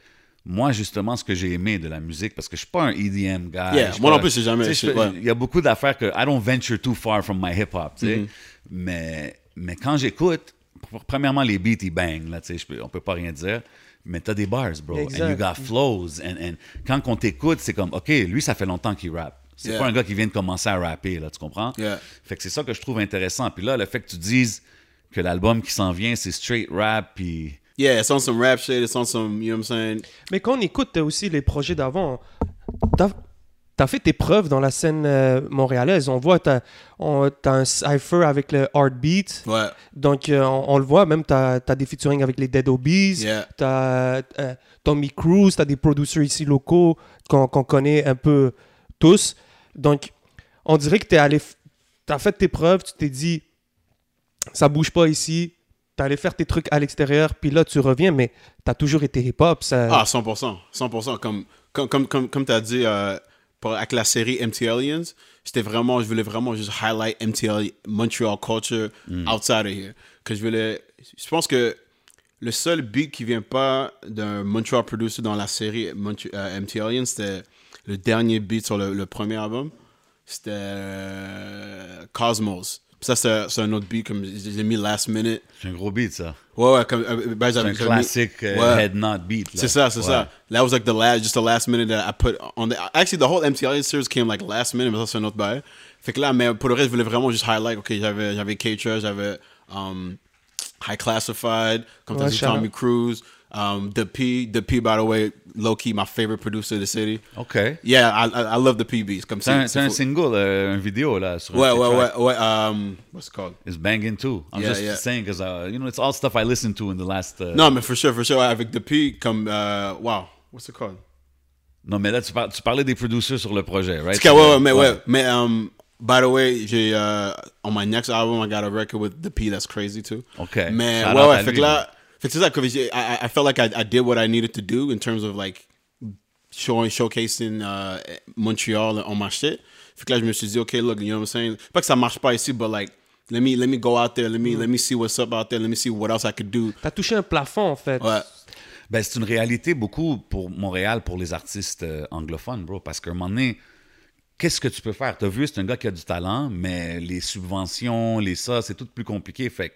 B: moi, justement, ce que j'ai aimé de la musique, parce que je suis pas un EDM guy.
C: Yeah, moi non plus, j'ai jamais-
B: fais-
C: ouais.
B: Il y a beaucoup d'affaires que I don't venture too far from my hip-hop, tu sais.
C: Mm-hmm.
B: Mais, mais quand j'écoute, pr- premièrement, les beats, ils bang, là, tu sais, on peut pas rien dire. Mais t'as des bars, bro.
A: Exact.
B: And you got flows. And, and quand on t'écoute, c'est comme, OK, lui, ça fait longtemps qu'il rappe. C'est
C: Yeah.
B: pas un gars qui vient de commencer à rapper, là, tu comprends?
C: Yeah.
B: Fait que c'est ça que je trouve intéressant. Puis là, le fait que tu dises que l'album qui s'en vient, c'est straight rap, puis...
C: Yeah, it's on some rap shit. It's on some, you know what I'm saying?
A: Mais quand on écoute aussi les projets d'avant, t'as as fait tes preuves dans la scène euh, montréalaise. On voit, t'as on- t'as un cypher avec le Heartbeat.
C: Ouais.
A: Donc, euh, on, on le voit, même, t'as as des featuring avec les Dead Obies.
C: Yeah.
A: T'as euh, Tommy Cruise, t'as des producers ici locaux qu'on connaît un peu tous. Donc, on dirait que t'es allé... f- T'as fait tes preuves, tu t'es dit, ça bouge pas ici. T'es allé faire tes trucs à l'extérieur, puis là, tu reviens, mais t'as toujours été hip-hop. Ça...
C: Ah, 100%. 100%. Comme, comme, comme, comme, comme tu as dit euh, avec la série MT Aliens, j'étais vraiment, je voulais vraiment juste highlight MTL, Montreal culture outside of here. Que je voulais. Je pense que le seul beat qui vient pas d'un Montreal producer dans la série Mont- euh, MT Aliens, c'était le dernier beat sur le, le premier album. C'était euh, Cosmos. Puis Ça, c'est c'est un autre beat, comme je l'ai mis last minute.
B: C'est un gros beat, ça.
C: Ouais, ouais, comme. euh, ben,
B: C'est un classique euh,
C: Ouais.
B: head nod beat. là.
C: C'est ça, c'est
B: Ouais.
C: ça. That was like the last, just the last minute that I put on the. Actually, the whole MTL series came like last minute, mais ça c'est un autre bail. Fait que là, mais pour le reste, je voulais vraiment juste highlight. Ok, j'avais, j'avais K-Trust, j'avais um, High Classified, comme t'as dit, Tommy. Cruise, um, The P, The P, by the way, low key, my favorite producer of the city.
B: OK.
C: Yeah, I, I, I love the PBs. Comme
B: C'est un,
C: c'est
B: c'est un single, euh, un vidéo, là, sur
C: Ouais, ouais, ouais, ouais. Um, what's it called?
B: It's banging too. I'm
C: Yeah,
B: just
C: yeah.
B: saying, because, uh, you know, it's all stuff I listened to in the last... uh,
C: Non, mais for sure, for sure, avec The P, comme, uh, wow, what's it called?
B: Non, mais là, tu, par- tu parlais des producers sur le projet, right?
C: Cas, ouais, ouais, mais ouais. Mais, um, by the way, j'ai, uh, on my next album, I got a record with The P that's crazy too.
B: OK.
C: Mais,
B: Shout
C: ouais, ouais, fait que là, fait que c'est ça, que j'ai- I, I felt like I, I did what I needed to do in terms of like showing, showcasing uh, Montreal on my shit. Fait que là, je me suis dit, OK, look, you know what I'm saying? Pas que ça marche pas ici, but like, let me, let me go out there, let me, let me see what's up out there, let me see what else I could do.
A: T'as touché un plafond, en fait.
C: Ouais.
B: Ben, c'est une réalité beaucoup pour Montréal, pour les artistes euh, anglophones, bro. Parce qu'à un moment donné, qu'est-ce que tu peux faire? T'as vu, c'est un gars qui a du talent, mais les subventions, les ça, c'est tout plus compliqué. Fait qu'à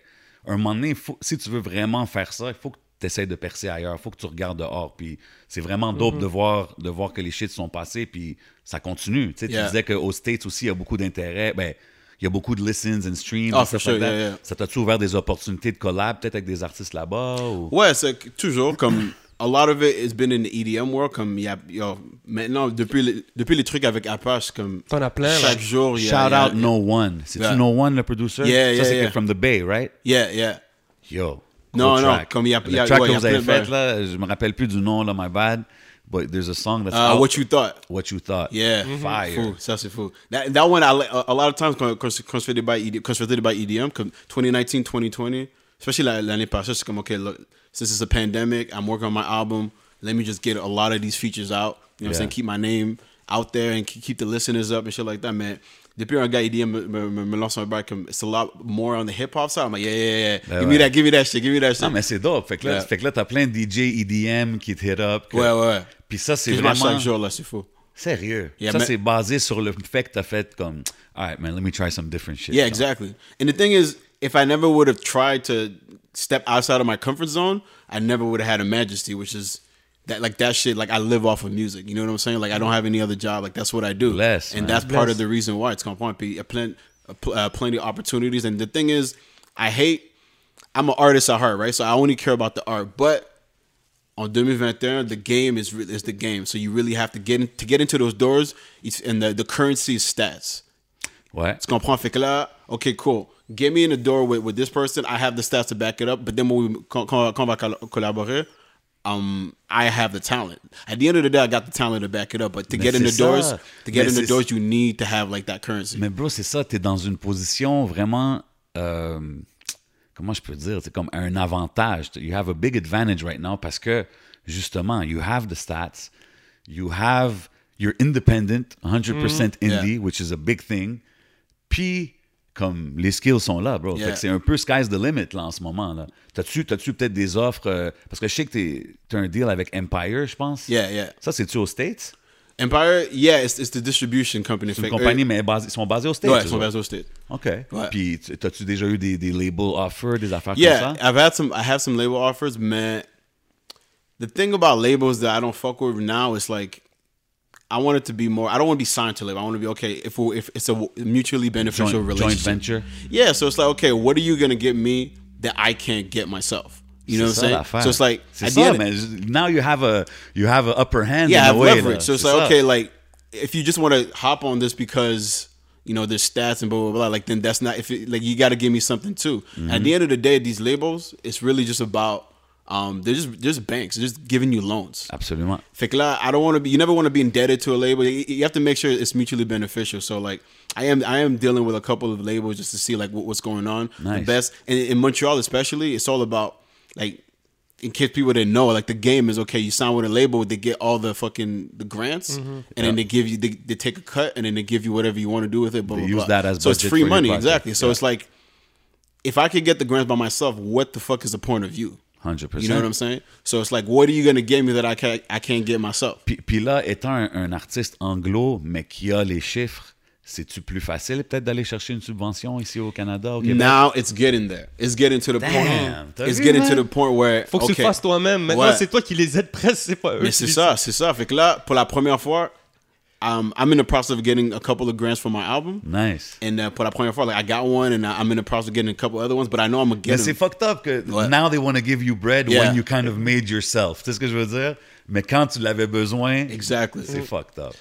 B: un moment donné, faut- si tu veux vraiment faire ça, il faut que tu essaies de percer ailleurs. Il faut que tu regardes dehors. Puis c'est vraiment dope de, voir, de voir que les shit sont passés, puis ça continue. Tu sais,
C: Yeah.
B: Tu disais qu'aux States aussi, il y a beaucoup d'intérêt. Ben, il y a beaucoup de listens and streams.
C: Ah, sure, yeah, yeah.
B: Ça t'a-tu ouvert des opportunités de collab, peut-être avec des artistes là-bas? Ou...
C: Ouais, c'est toujours comme. A lot of it has been in the EDM world. Comme, il y a, yo, maintenant, depuis, les- depuis les trucs avec Apashe, comme.
A: T'en as plein,
C: Chaque
A: là.
C: jour, il y a.
B: Shout
C: il y a-
B: out No One. C'est-tu
C: Yeah.
B: No One, le producer?
C: Yeah,
B: Ça,
C: yeah,
B: c'est
C: yeah.
B: from the Bay, right?
C: Yeah, yeah.
B: Yo.
C: Non,
B: cool
C: non,
B: track.
C: comme il y a-
B: Le
C: il y a-
B: track
C: ouais,
B: que
C: il y a
B: vous avez
C: plein de
B: fait, là, je me rappelle plus du nom, là, my bad. But there's a song that's
C: Uh,
B: out.
C: what you thought?
B: What you thought.
C: Yeah,
B: Fire.
C: Fou, ça c'est fou. That, that one, I, li- a, a lot of times, quand, quand, c'est- quand je fais des bails ED quand je faisais des bails EDM, comme 2019, 2020, especially la- l'année passée, c'est comme, okay, look, since it's a pandemic, I'm working on my album, let me just get a lot of these features out. You know what I'm saying? Keep my name out there and keep, the listeners up and shit like that, man. Depuis un gars EDM me, me, lance un bail comme, it's a lot more on the hip hop side. I'm like, yeah, yeah, yeah.
B: Ben
C: give
B: ouais.
C: me that, give me that shit, give me that shit.
B: Non, mais c'est dope. Fait que là,
C: Yeah.
B: là t'as plein de DJ EDM qui te hit up. que-
C: ouais, ouais.
B: Puis ça, c'est
C: Puis je marche
B: vraiment...
C: chaque jour, là, c'est fou.
B: Sérieux.
C: Yeah,
B: ça, c'est basé sur le fait que t'as fait comme... All right, man, let me try some different shit.
C: Yeah, exactly. And the thing is, if I never would have tried to step outside of my comfort zone, I never would have had a majesty, which is that like that shit. Like I live off of music. You know what I'm saying? Like I don't have any other job. Like that's what I do.
B: Bless,
C: and
B: man.
C: that's part of the reason why it's going to be a plenty, uh, plenty of opportunities. And the thing is, I hate. I'm an artist at heart, right? So I only care about the art, but. En 2021, the game is re- is the game. So you really have to get in, to get into those doors. It's, and the, the currency is stats.
B: Ouais.
C: Tu comprends? Fait que là, okay, cool. Get me in the door with, with this person. I have the stats to back it up. But then when we, quand, quand, on va col- collaborer, um, I have the talent. At the end of the day, I got the talent to back it up. But to
B: Mais
C: get in the
B: c'est
C: doors,
B: ça.
C: to get
B: Mais
C: in the doors, you need to have like that currency.
B: Mais bro, c'est ça, t'es dans une position vraiment... euh, comment je peux dire? C'est comme un avantage. You have a big advantage right now parce que, justement, you have the stats. You have... You're independent, 100% indie,
C: Mm-hmm. Yeah.
B: which is a big thing. Puis, comme les skills sont là, bro. Fait
C: Yeah.
B: que c'est un peu sky's the limit, là, en ce moment, là. T'as-tu, t'as-tu peut-être des offres... euh, parce que je sais que t'es, t'as un deal avec Empire, je pense.
C: Yeah, yeah.
B: Ça, c'est-tu aux States?
C: Empire, yeah, it's, it's the distribution company.
B: C'est une compagnie,
C: eux-
B: mais ils sont basés aux States.
C: Ouais, ils sont basés au State.
B: OK.
C: Ouais.
B: Puis, tu- t'as-tu déjà eu des, des label offers, des affaires
C: Yeah,
B: comme ça?
C: I've had some. I have some label offers, man. The thing about labels that I don't fuck with now is like, I want it to be more. I don't want to be signed to live. I want to be okay if we, if it's a mutually beneficial
B: Joint, joint
C: relationship.
B: venture?
C: Yeah, so it's like okay, what are you gonna get me that I can't get myself? You know what I'm saying? So it's like at the end,
B: mais now you have a you have an upper hand
C: yeah,
B: in
C: leverage. So it's like okay, like if you just want to hop on this because you know there's stats and blah blah blah, like then that's not if it, like you got to give me something too.
B: Mm-hmm.
C: At the end of the day, these labels, it's really just about um they're just they're just banks, they're just giving you loans.
B: Absolutely.
C: Fait que là, I don't want to be. You never want to be indebted to a label. You you have to make sure it's mutually beneficial. So like, I am I am dealing with a couple of labels just to see like what, what's going on. The best and in Montreal especially, it's all about like. In case people didn't know, like the game is okay. You sign with a label, they get all the fucking the grants, and then they give you they, they take a cut, and then they give you whatever you want to do with it. Blah,
B: They
C: blah,
B: use
C: blah.
B: that as
C: so it's free money, exactly. So
B: Yeah.
C: it's like if I could get the grants by myself, what the fuck is the point of you?
B: 100%.
C: You know what I'm saying? So it's like, what are you gonna give me that I can't I can't get myself?
B: Puis, puis là, étant un, un artiste anglo, mais qui a les chiffres, c'est-tu plus facile peut-être d'aller chercher une subvention ici au Canada, au Québec?
C: Now it's getting there. It's getting to the
B: Damn,
C: point. It's
B: vu,
C: getting
B: man?
C: to the point where
A: Faut que tu
C: okay.
A: le fasses toi-même. Maintenant,
C: Ouais.
A: c'est toi qui les aides presque, c'est pas eux.
C: Mais c'est ça, c'est ça. Fait que là, pour la première fois, um, I'm in the process of getting a couple of grants for my album.
B: Nice.
C: And uh, pour la première fois, like I got one, and I- I'm in the process of getting a couple other ones. But I know I'm gonna
B: Mais
C: get
B: c'est
C: them.
B: fucked up que
C: Ouais.
B: now they want to give you bread
C: Yeah.
B: when you kind of made yourself. Tu sais ce que je veux dire? Mais quand tu l'avais besoin,
C: Exactly.
B: c'est fucked up.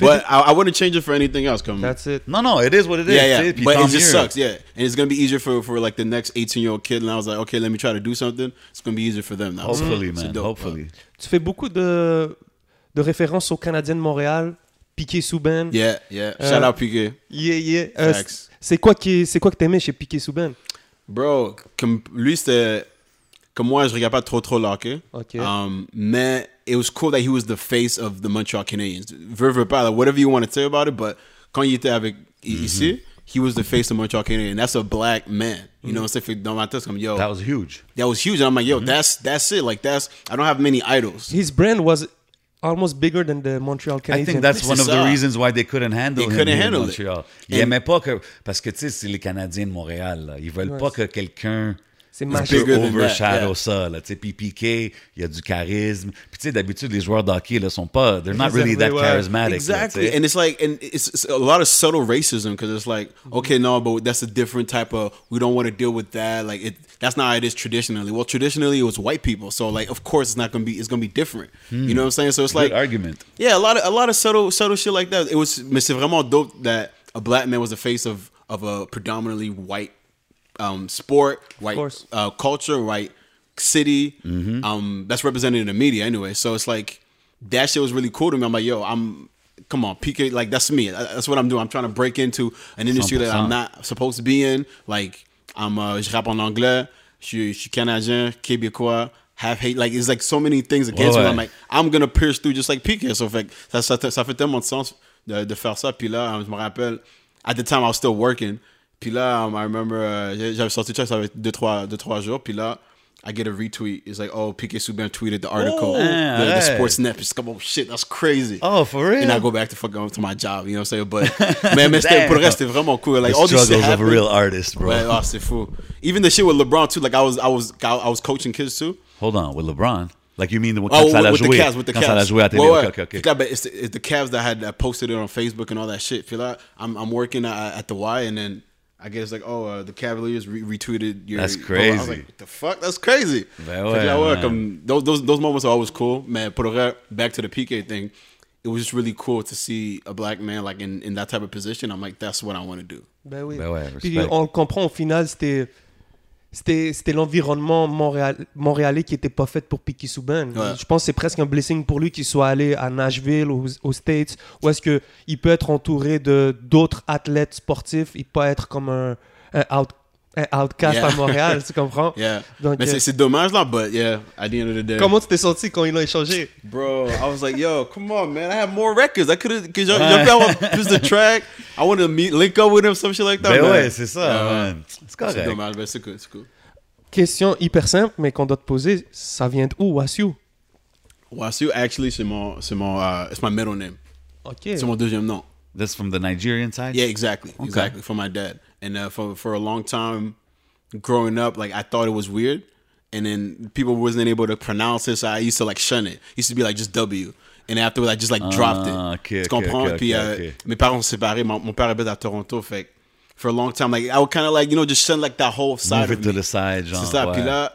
C: But I, I wouldn't change it for anything else. Come.
A: That's it.
B: No, no, it is what it is.
C: yeah,
B: tu
C: yeah.
B: sais,
C: But it just
B: mieux.
C: sucks. Yeah, and it's gonna be easier for for like the next 18 year old kid. And I was like, okay, let me try to do something. It's gonna be easier for them now.
B: Hopefully,
C: it's
B: man.
C: dope.
B: Hopefully.
A: Tu fais beaucoup de, de références aux Canadiens de Montréal, P.K. Subban.
C: Yeah, yeah.
A: Euh,
C: Shout out PK.
A: Yeah, yeah. Euh,
C: Facts.
A: c'est- c'est quoi qui c'est quoi que t'aimais chez P.K. Subban?
C: Bro, comme lui, c'était. Comme moi, je regarde pas trop trop le hockey.
A: Ok.
C: Um, mais it was cool that he was the face of the Montreal Canadiens. Veux, veux pas, like, whatever you want to say about it, but quand il était avec
B: Mm-hmm.
C: ici, he was the face of Montreal Canadiens. And that's a black man. You know what I'm saying? Dans ma tête, c'est comme, yo,
B: That was huge.
C: that was huge. And I'm like,
B: Mm-hmm.
C: yo, that's that's it. Like, that's, I don't have many idols.
A: His brand was almost bigger than the Montreal Canadiens.
B: I think that's one of the reasons why they couldn't handle
C: They
B: him
C: couldn't
B: here in
C: handle it.
B: Montreal. Ils
C: And-
B: aimaient pas que... Parce que, tu sais, c'est les Canadiens de Montréal. là. Ils veulent
A: Ouais.
B: pas que quelqu'un
A: C'est
B: Tu
A: magique.
C: bigger
B: peux
C: than that,
B: overshadow
C: yeah.
B: ça, là. Tu sais, puis P.K., il y a du charisme. Puis tu sais, d'habitude, les joueurs d'hockey, là, sont pas... They're not really that charismatic.
C: Exactly,
B: tu sais.
C: and it's like, and it's, it's a lot of subtle racism because it's like, mm-hmm. okay, no, but that's a different type of. We don't want to deal with that. Like it, that's not how it is traditionally. Well, traditionally it was white people, so like, of course, it's not gonna be. It's gonna be different. You hmm. know what I'm saying? So it's
B: Good
C: like,
B: argument.
C: yeah, a lot of a lot of subtle subtle shit like that. It was, mais c'est vraiment dope that a black man was the face of of a predominantly white um, sport, white uh, culture, white city.
B: Mm-hmm.
C: Um, that's represented in the media anyway. So it's like that shit was really cool to me. I'm like, yo, I'm come on, PK, like that's me. That's what I'm doing. I'm trying to break into an industry that I'm not supposed to be in. Like I'm, uh, je rappe en anglais. Je suis, je suis canadien, québécois. Half hate, like it's like so many things against
B: Ouais,
C: me. I'm like, I'm gonna pierce through just like PK. So fait, que ça, ça, ça fait tellement de sens de, de faire ça. Puis là, je me rappelle, at the time I was still working. Puis là, um, I remember, uh, j'ai- j'avais sorti ça, ça fait deux trois, deux, trois jours. Puis là, I get a retweet. It's like, oh, PK Subban tweeted the article.
B: Oh,
C: the, the
B: right.
C: Sportsnet. It's comme, oh shit, that's crazy.
B: Oh, for real?
C: And I go back to fucking to my job, you know what I'm saying? But, man, c'était- pour le reste, c'était vraiment cool. Like,
B: The
C: all
B: struggles of a real artist, bro.
C: Ouais, oh, c'est fou. Even the shit with LeBron too. Like I was, I was, I was coaching kids too.
B: Hold on, with LeBron? Like you mean the, quand
C: Oh,
B: ça
C: with,
B: l'a
C: with the? Cavs, with the
B: quand
C: Cavs.
B: ça l'a joué à télé?
C: Ouais,
B: ok,
C: ouais.
B: ok, ok.
C: Fait là, ben, it's, the, it's the Cavs that had uh, posted it on Facebook and all that shit. Puis là, I'm, I'm working at, at the Y, and then I guess like, oh, uh, the Cavaliers re- retweeted your.
B: That's
C: I was like, what the fuck? That's crazy.
B: Ben
C: Fait que là,
B: ouais,
C: ouais,
B: man.
C: those, those, those moments are always cool. Man, pour back to the PK thing, it was just really cool to see a black man like in, in that type of position. I'm like, that's what I want to do.
A: Ben oui.
B: Ben ouais,
A: Puis on le comprend, au final, c'était. C'était, c'était l'environnement montréal, montréalais qui était pas fait pour Piquet Souban.
C: Ouais.
A: Je pense que c'est presque un blessing pour lui qu'il soit allé à Nashville, aux, aux States, où est-ce qu'il peut être entouré de, d'autres athlètes sportifs et pas être comme un, un, out- outcast
C: Yeah.
A: à Montréal, tu comprends?
C: Yeah.
A: Donc,
C: Mais
A: euh,
C: c'est, c'est dommage là, but yeah, at the end of the day.
A: Comment tu t'es senti quand ils l'ont échangé?
C: Bro, I was like, yo, come on, man. I have more records. I could y'all, y'all y'all want plus the track. I wanted to meet, link up with him, some shit like that.
B: Ben
C: man.
B: ouais, c'est ça,
C: Yeah,
B: man. C'est
C: C'est
B: correct.
C: dommage, mais c'est cool, c'est cool.
A: Question hyper simple, mais qu'on doit te poser, ça vient d'où, Wassiu?
C: Wasu, actually, c'est mon, c'est mon, uh, it's my middle name.
A: Ok.
C: C'est mon deuxième nom.
B: That's from the Nigerian side?
C: Yeah, exactly, exactly. For my dad, and uh, for for a long time, growing up, like I thought it was weird, and then people wasn't able to pronounce it, so I used to like shun it. Used to be like just W, and afterwards I just like dropped it.
B: Ah, ok,
C: tu comprends?
B: ok,
C: Puis
B: ok,
C: euh, mes parents sont séparés. Mon, mon père habite à Toronto, fait for a long time, like I would kind of like you know just shun like that whole side
B: Move
C: of
B: it to the side, genre.
C: C'est ça.
B: ouais.
C: Puis là,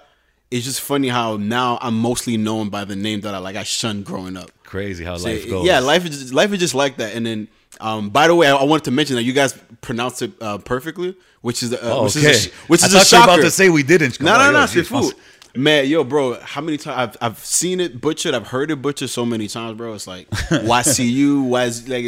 C: it's just funny how now I'm mostly known by the name that I like I shunned growing up.
B: Crazy how
C: So,
B: life goes.
C: Yeah, life is just, life is just like that. And then, um, by the way, I, I wanted to mention that you guys pronounce it uh, perfectly, which is uh,
B: Oh,
C: which
B: okay.
C: is a, sh- which
B: I
C: is a
B: thought you were
C: shocker.
B: about to say we didn't.
C: no, no, no, c'est fou. Man, yo, bro, how many times I've I've seen it butchered, I've heard it butchered so many times, bro. It's like YCU, why is like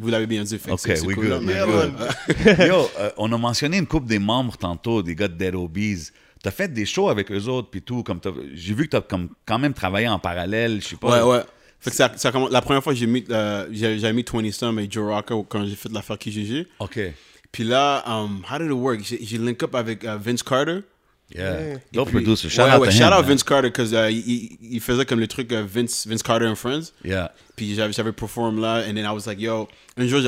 C: vous l'avez bien dit,
B: Okay,
C: c'est-
B: we
C: cool,
B: good, man, good. Yo, euh, on a mentionné une couple des membres tantôt, des gars de Dead Obies. T'as fait des shows avec eux autres, puis tout. Comme t'as- j'ai vu que t'as comme quand même travaillé en parallèle, je sais pas.
C: Ouais, ouais. Fait que ça, ça commence- la première fois j'ai mis, euh, j'ai mis 20 Stum et Joe Rocker quand j'ai fait l'affaire KGG.
B: Ok.
C: Puis là, um, how did it work? J'ai link up avec uh, Vince Carter.
B: Yeah.
C: Puis-
B: producer. Shout
C: ouais,
B: out
C: ouais,
B: to
C: shout
B: him,
C: out
B: man.
C: Vince Carter because uh, il, il- faisait comme le truc uh, Vince Vince Carter and Friends.
B: Yeah.
C: Puis j'avais j'avais perform là and then I was like yo un jour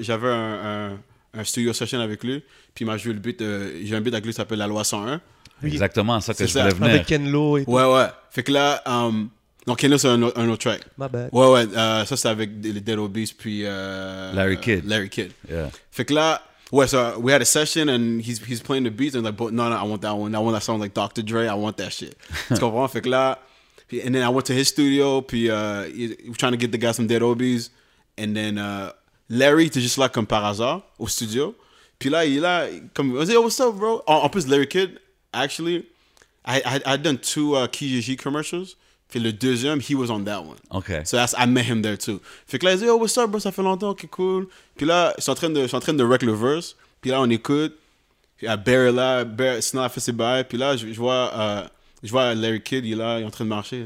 C: j'avais un, un, un studio session avec lui puis il m'a joué le beat euh, j'ai un beat avec lui qui s'appelle La Loi 101.
B: Exactement ça que
C: C'est
B: je
C: ça.
B: voulais venir.
A: Avec Ken Lo et tout.
C: Ouais ouais. Fait que là um, donc Kenlo c'est un, autre- un autre track.
A: My bad.
C: Ouais ouais euh, ça c'est avec les Dead Obies puis euh,
B: Larry Kidd.
C: Larry Kidd.
B: Yeah.
C: Fait que là, ouais, so we had a session and he's, he's playing the beats and I'm like, but no, no, I want that one. I want that song like Dr. Dre. I want that shit. tu comprends? Fait que là, and then I went to his studio, puis uh, he, he was trying to get the guy some dead obies. And then uh, Larry était juste là comme par hasard au studio. Puis là, il est là, comme, I was like, oh, what's up, bro? En, en plus, Larry Kidd, actually, I, I, I'd done two uh, Kijiji commercials. Puis le deuxième, he was on that one.
B: Okay.
C: So that's, I met him there too. Fait que là, il dit, oh, what's up, bro? Ça fait longtemps, ok, cool. Puis là, je suis en train de, je suis en train de rec le verse. Puis là, on écoute. Puis à Barry là, Barry, sinon, fait ses bails. Puis là, je, je vois, euh, je vois Larry Kidd, il est là, il est en train de marcher.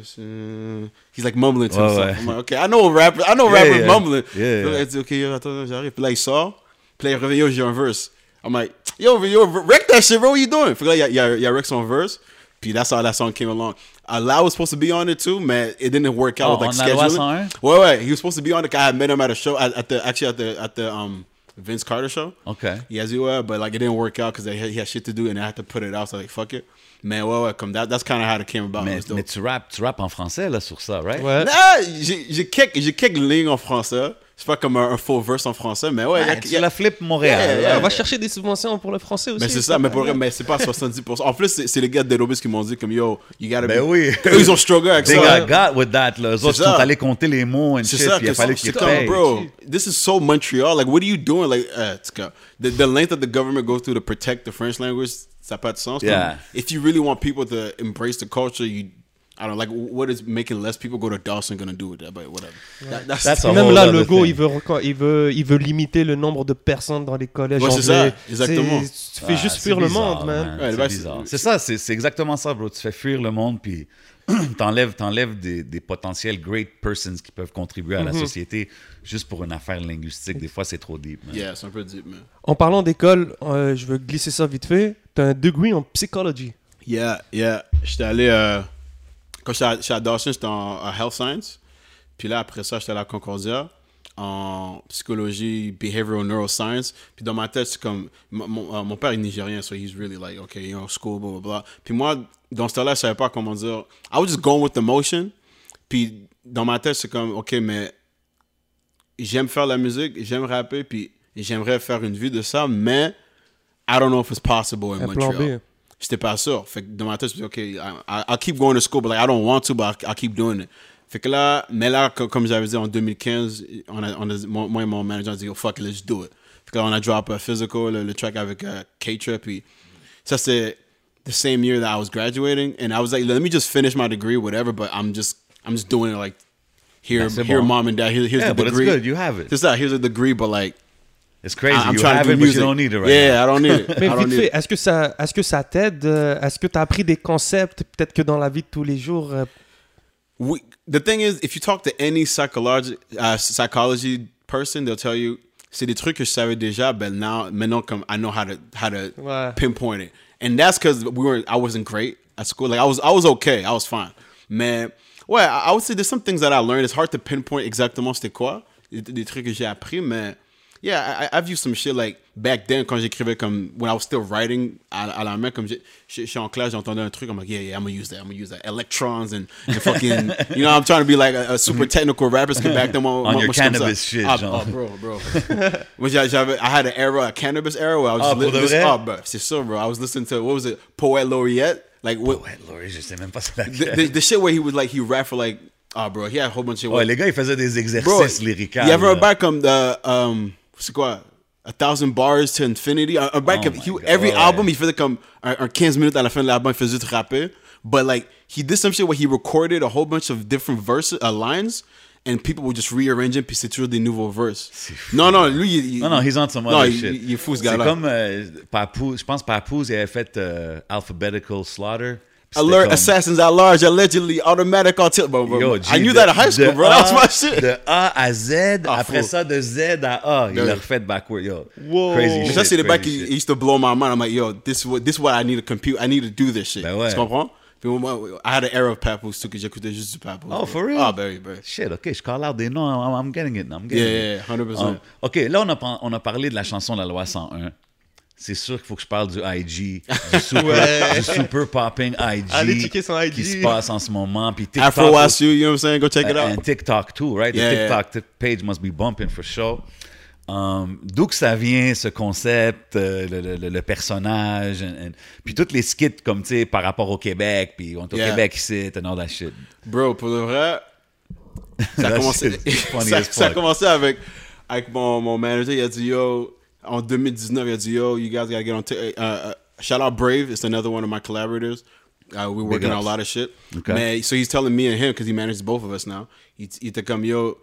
C: He's like mumbling to himself.
B: ouais.
C: I'm like, okay, I know a rapper, I know a
B: Yeah,
C: rapper
B: yeah.
C: mumbling.
B: Yeah,
C: Puis là,
B: yeah.
C: il dit, ok, yo, attends, j'arrive. Puis là, il sort. Puis là, il revient, yo, j'ai un verse. I'm like, yo, yo, wreck that shit, bro, what you doing? Fait que là, il y a, il y a, il y a wreck son verse. Puis that's how that song came along. Allah was supposed to be on it too, man. It didn't work out
B: Oh,
C: with like
B: on La
C: scheduling.
B: 101?
C: Wait, wait. He was supposed to be on it. I had met him at a show at, at the actually at the at the um Vince Carter show.
B: Okay.
C: Yes, he has ouais, but like it didn't work out because he had shit to do and I had to put it out. So like fuck it. Mais ouais, ouais, comme that, that's kind of how it came about. It
B: Mais,
C: was dope.
B: mais tu rappes tu rappes en français là, sur ça, right?
A: Ouais.
C: Nah, j'ai j'ai quelques, j'ai quelques lignes en français. C'est pas comme un, un faux verse en français, mais ouais. il y a-
B: Ah,
C: il
B: tu
C: y a-
B: la flippes Montréal.
C: Yeah,
B: là.
C: yeah.
A: On va chercher des subventions pour le français aussi.
C: Mais c'est ça, mais pour vrai, mais c'est pas 70%. En plus, c'est c'est les gars de Dead qui m'ont dit comme yo, you gotta
B: Ben
C: be.
B: oui.
C: Eux, ils ont struggle avec
B: They
C: ça.
B: got got with that, là. Eux autres, ils
C: ça.
B: sont allés compter les mots
C: C'est
B: shit,
C: ça,
B: puis il a fallu
C: c'est
B: qu'ils
C: comme,
B: payent.
C: bro, this is so Montreal. Like, what are you doing? Like, uh, the, the length that the government goes through to protect the French language, ça n'a pas de sens. Comme,
B: Yeah.
C: If you really want people to embrace the culture, you, I don't know, like, what is making less people go to Dawson gonna do with that? But whatever. That- that's,
B: That's a
A: Même là, le go,
B: thing.
A: il veut, il, veut, il veut limiter le nombre de personnes dans les collèges
C: Ouais, c'est ça, exactement.
A: Tu fais
B: Ah,
A: juste fuir le monde, man.
C: Ouais,
B: c'est
C: bah,
B: bizarre.
C: c'est-
B: C'est ça, c'est c'est exactement ça, bro. Tu fais fuir le monde, puis t'enlèves t'enlèves des, des potentiels great persons qui peuvent contribuer à la société juste pour une affaire linguistique. Des fois, c'est trop deep, man.
C: Yeah, c'est un peu deep, man.
A: En parlant d'école, euh, je veux glisser ça vite fait. T'as un degree en psychologie.
C: Yeah, yeah. J'étais allé. euh, quand j'étais à, à Dawson, j'étais en, en health science. Puis là, après ça, j'étais à Concordia en psychologie, behavioral neuroscience. Puis dans ma tête, c'est comme. Mon, mon, euh, mon père est nigérien, so he's really like, okay, you know, school, blah, blah, blah. Puis moi, dans ce temps-là, je savais pas comment dire. I was just going with the motion. Puis dans ma tête, c'est comme, ok, mais j'aime faire la musique, j'aime rapper, puis j'aimerais faire une vie de ça, mais I don't know if it's possible in Montreal.
A: B.
C: J'étais pas sûr. Fait que dans ma tête, je me OK, I, I- I'll keep going to school, but like, I don't want to, but I'll, I'll keep doing it. Fait que là, mais là, co- comme j'avais dit en 2015, on a, on a, moi et mon manager, on dit, oh, fuck it, let's do it. Fait que là, on a drop a physical, le, le track avec uh, K-Trip, puis ça, c'est the same year that I was graduating, and I was like, let me just finish my degree, whatever, but I'm just, I'm just doing it like, here, here, mom and dad, here, here's
B: Yeah,
C: the
B: but it's
C: degree.
B: good. You have it.
C: C'est ça, here's a degree, but like,
B: It's crazy.
C: I'm
B: you
C: trying
B: have
C: to do
B: it, but
C: music.
B: you don't need it right
C: yeah,
B: now.
C: I don't need it.
A: Mais
C: I don't
A: vite
C: need
A: fait,
C: it.
A: est-ce que ça, est-ce que ça t'aide euh, Est-ce que tu as appris des concepts Peut-être que dans la vie de tous les jours. euh,
C: we, the thing is, if you talk to any psychology uh, psychology person, they'll tell you c'est des trucs que je savais déjà, but now maintenant comme I know how to how to
A: Ouais.
C: pinpoint it, and that's because we were I wasn't great at school. Like I was I was okay, I was fine, man. Ouais, I I would say there's some things that I learned. It's hard to pinpoint exactement c'était quoi des, des trucs que j'ai appris, mais yeah, I, I've used some shit like back then quand j'écrivais comme when I was still writing à, à la main comme j'ai- je je suis en classe j'entendais un truc I'm like yeah yeah I'm gonna use that I'm gonna use that. Electrons and, and fucking you know I'm trying to be like a, a super technical rapper que back then moi,
B: On
C: moi,
B: your
C: moi, je Canibus
B: shit,
C: ah,
B: genre.
C: oh, bro bro. Moi j'avais I had an era a Canibus era where I was
B: Ah, de
C: listening oh bro c'est ça bro. I was listening to what was it? Poet Laureate? Like what
B: Ouais, Laurie, je sais même pas c'est
C: the, the, the shit where he was like he rap for like oh bro he had a whole bunch of shit
B: Ouais, les gars, ils faisaient des
C: Bro,
B: exercices lyricaux.
C: Il y avait un bac comme the, um, c'est quoi? A thousand bars to infinity. Un, un bac
B: Oh
C: he- every
B: ouais.
C: album, il faisait comme un, un 15 minutes à la fin de l'album, il faisait juste rapper. But like, he did some shit where he recorded a whole bunch of different verses, uh, lines, and people would just rearrange it, puis c'est toujours des nouveaux verses. Non, non, lui, il, il-
B: Non, non, he's on some other
C: il,
B: shit.
C: il est fou, ce
B: C'est
C: gars-là.
B: comme euh, Papoose, je pense Papoose, il avait fait euh, Alphabetical Slaughter.
C: Alert assassins at large, allegedly automatic tilt. Bro, bro,
B: Yo,
C: I knew
B: de-
C: that in high school, bro. That was
B: A-
C: my shit.
B: De A à Z,
C: Ah,
B: après
C: fou.
B: ça, de Z à A, il l'a refait backward, yo.
A: Wow.
B: Crazy
A: Mais
B: shit.
C: Ça, c'est bacs
B: crazy
C: qui used to blow my mind. I'm like, yo, this is what, this is what I need to compute. I need to do this shit.
B: Ben ouais.
C: Tu comprends? I had an era of Papoose too, que j'écoutais juste du Papoose.
B: Oh, for real?
C: Ah, ben oui, ben.
B: Shit, ok, je call out des noms, I'm, I'm getting it, I'm getting
C: Yeah,
B: it.
C: yeah, 100%.
B: Um, ok, là, on a, on a parlé de la chanson de la loi 101. C'est sûr qu'il faut que je parle du IG, du super,
A: Ouais.
B: du super popping IG,
A: Allez checker son IG.
B: qui se passe en ce moment. Puis TikTok
C: Afro
B: aussi.
C: Wasu, you know what I'm saying? Go check it
B: And
C: out.
B: TikTok too, right?
C: Yeah,
B: the
C: yeah.
B: TikTok t- page must be bumping for sure. Um, D'où que ça vient, ce concept, euh, le, le- le- personnage, and- and- puis toutes les skits comme, tu sais, par rapport au Québec, puis on est au
C: Yeah.
B: Québec ici, and all that shit.
C: Bro, pour le vrai, ça a commencé, ça, ça a commencé avec, avec mon, mon manager. Il a dit, yo, en 2019, il a dit, yo, you guys gotta get on. T uh, uh, shout out Brave, it's another one of my collaborators. Uh, we're working on a lot of shit.
B: Okay.
C: Man, so he's telling me and him, because he manages both of us now. He, he était comme, yo,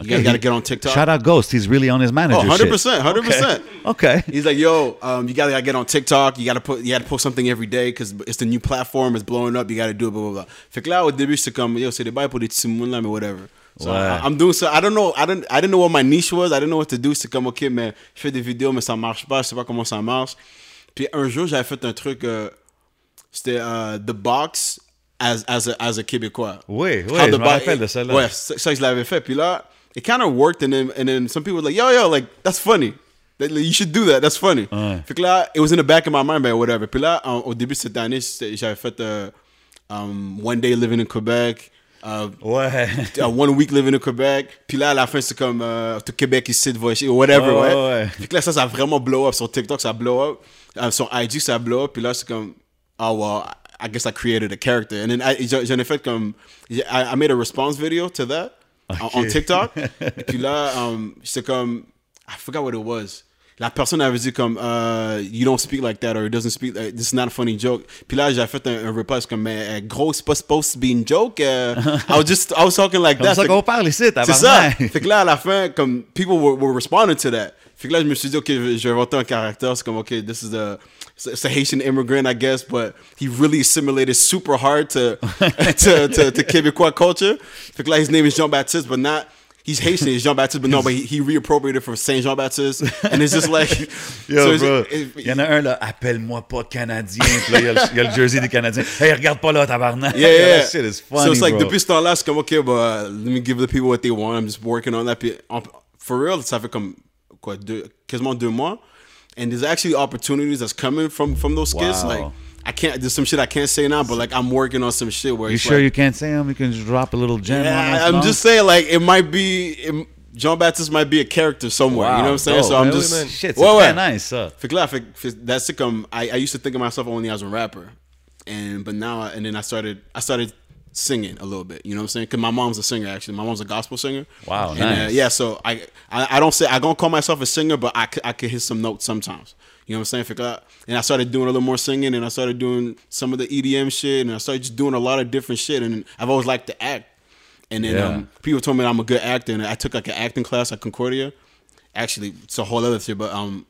C: you guys gotta get on TikTok.
B: Shout out Ghost, he's really on his manager
C: Oh, 100%, 100%.
B: Okay.
C: He's like, yo, um, you gotta, get on TikTok. You gotta put, you gotta post something every day because it's the new platform. It's blowing up. You gotta do it, blah blah blah. Fait que là, au début, j'étais comme, yo, c'est des bails pour des petits moulins, mais whatever. So
B: Ouais.
C: I'm doing so. I don't know. I don't. I didn't know what my niche was. I didn't know what to do. C'est comme, ok, mais je fais des vidéos, mais ça marche pas. Je sais pas comment ça marche. Puis un jour, j'avais fait un truc. euh, c'était euh, The Box as as a, as a Québécois.
B: Oui, oui,
C: How
B: je
C: the
B: me rappelle de celle-là.
C: Ouais, ça, ça, je l'avais fait. Puis là, it kind of worked, and then, and then some people were like, yo, yo, like, that's funny. You should do that. That's funny.
B: Ouais.
C: Fait que là, it was in the back of my mind, but whatever. Puis là, en- au début de cette année, j'avais fait euh, um, One Day Living in Quebec. Uh,
B: Ouais.
C: uh, one week living in Quebec. Puis là, à la fin, c'est comme euh, to Québec ici, voici, ou whatever,
B: Ouais,
C: ouais.
B: ouais,
C: que là, ça, ça a vraiment blow up. Sur TikTok, ça blow up. Euh, sur IG, ça blow up. Puis là, c'est comme, oh, well, I guess I created a character. And then I, j'en ai fait comme, I, I made a response video to that on, on
B: Ok.
C: TikTok. Et puis là, um, c'est comme, I forgot what it was. La personne avait dit comme, uh, you don't speak like that or it doesn't speak, uh, this is not a funny joke. Puis là, j'ai fait un, un c'est comme, mais euh, gros, c'est pas supposed to be a joke. Uh, I was just, I was talking like
B: Comme
C: that.
B: ça qu'on parle ici,
C: c'est ça. Fait que là, à la fin, comme, people were, were responding to that. Fait que là, je me suis dit, OK, je vais inventer un caractère. C'est comme, OK, this is a, it's a Haitian immigrant, I guess, but he really assimilated super hard to, to, to, to Québécois culture. Fait que là, his name is Jean-Baptiste, but not, he's Haitian, he's Jean-Baptiste, but no, but he, he reappropriated from Saint Jean-Baptiste. And it's just like,
B: Yo,
C: so
B: bro. Il y en a un, là, appelle-moi pas Canadien. Puis là, il y, a le, il y a le jersey des Canadiens. Hey, regarde pas là, tabarnak.
C: Yeah, yeah.
B: That shit is funny,
C: so it's like
B: bro.
C: depuis ce temps-là, c'est comme ok, but let me give the people what they want. I'm just working on that. Puis, en- for real, ça fait comme quoi, deux, quasiment deux mois. And there's actually opportunities that's coming from from those skits.
B: Wow.
C: Like I can't. There's some shit I can't say now, but like I'm working on some shit where
B: You
C: it's
B: sure
C: like,
B: you can't say them? You can just drop a little gem
C: yeah,
B: us,
C: I'm
B: no?
C: just saying like it might be. It, Jean Baptiste might be a character somewhere. you know what I'm saying?
B: dope.
C: So I'm
A: Yeah,
C: just
A: man.
B: Shit, c'est
C: Ouais,
B: très nice, ça.
C: Fait que là, fait, fait, that's it. Comme I, I used to think of myself only as a rapper, and but now and then I started I started singing a little bit. You know what I'm saying? Because my mom's a singer actually. My mom's a gospel singer.
B: Wow,
C: And, uh,
B: nice.
C: yeah, so I, I I don't say I don't call myself a singer, but I could, I could hit some notes sometimes. You know what I'm saying? And I started doing a little more singing, and I started doing some of the EDM shit, and I started just doing a lot of different shit. And I've always liked to act. And then
B: Yeah.
C: um, people told me I'm a good actor, and I took like an acting class at Concordia. Actually, it's a whole other thing, but um,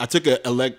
C: I took an elect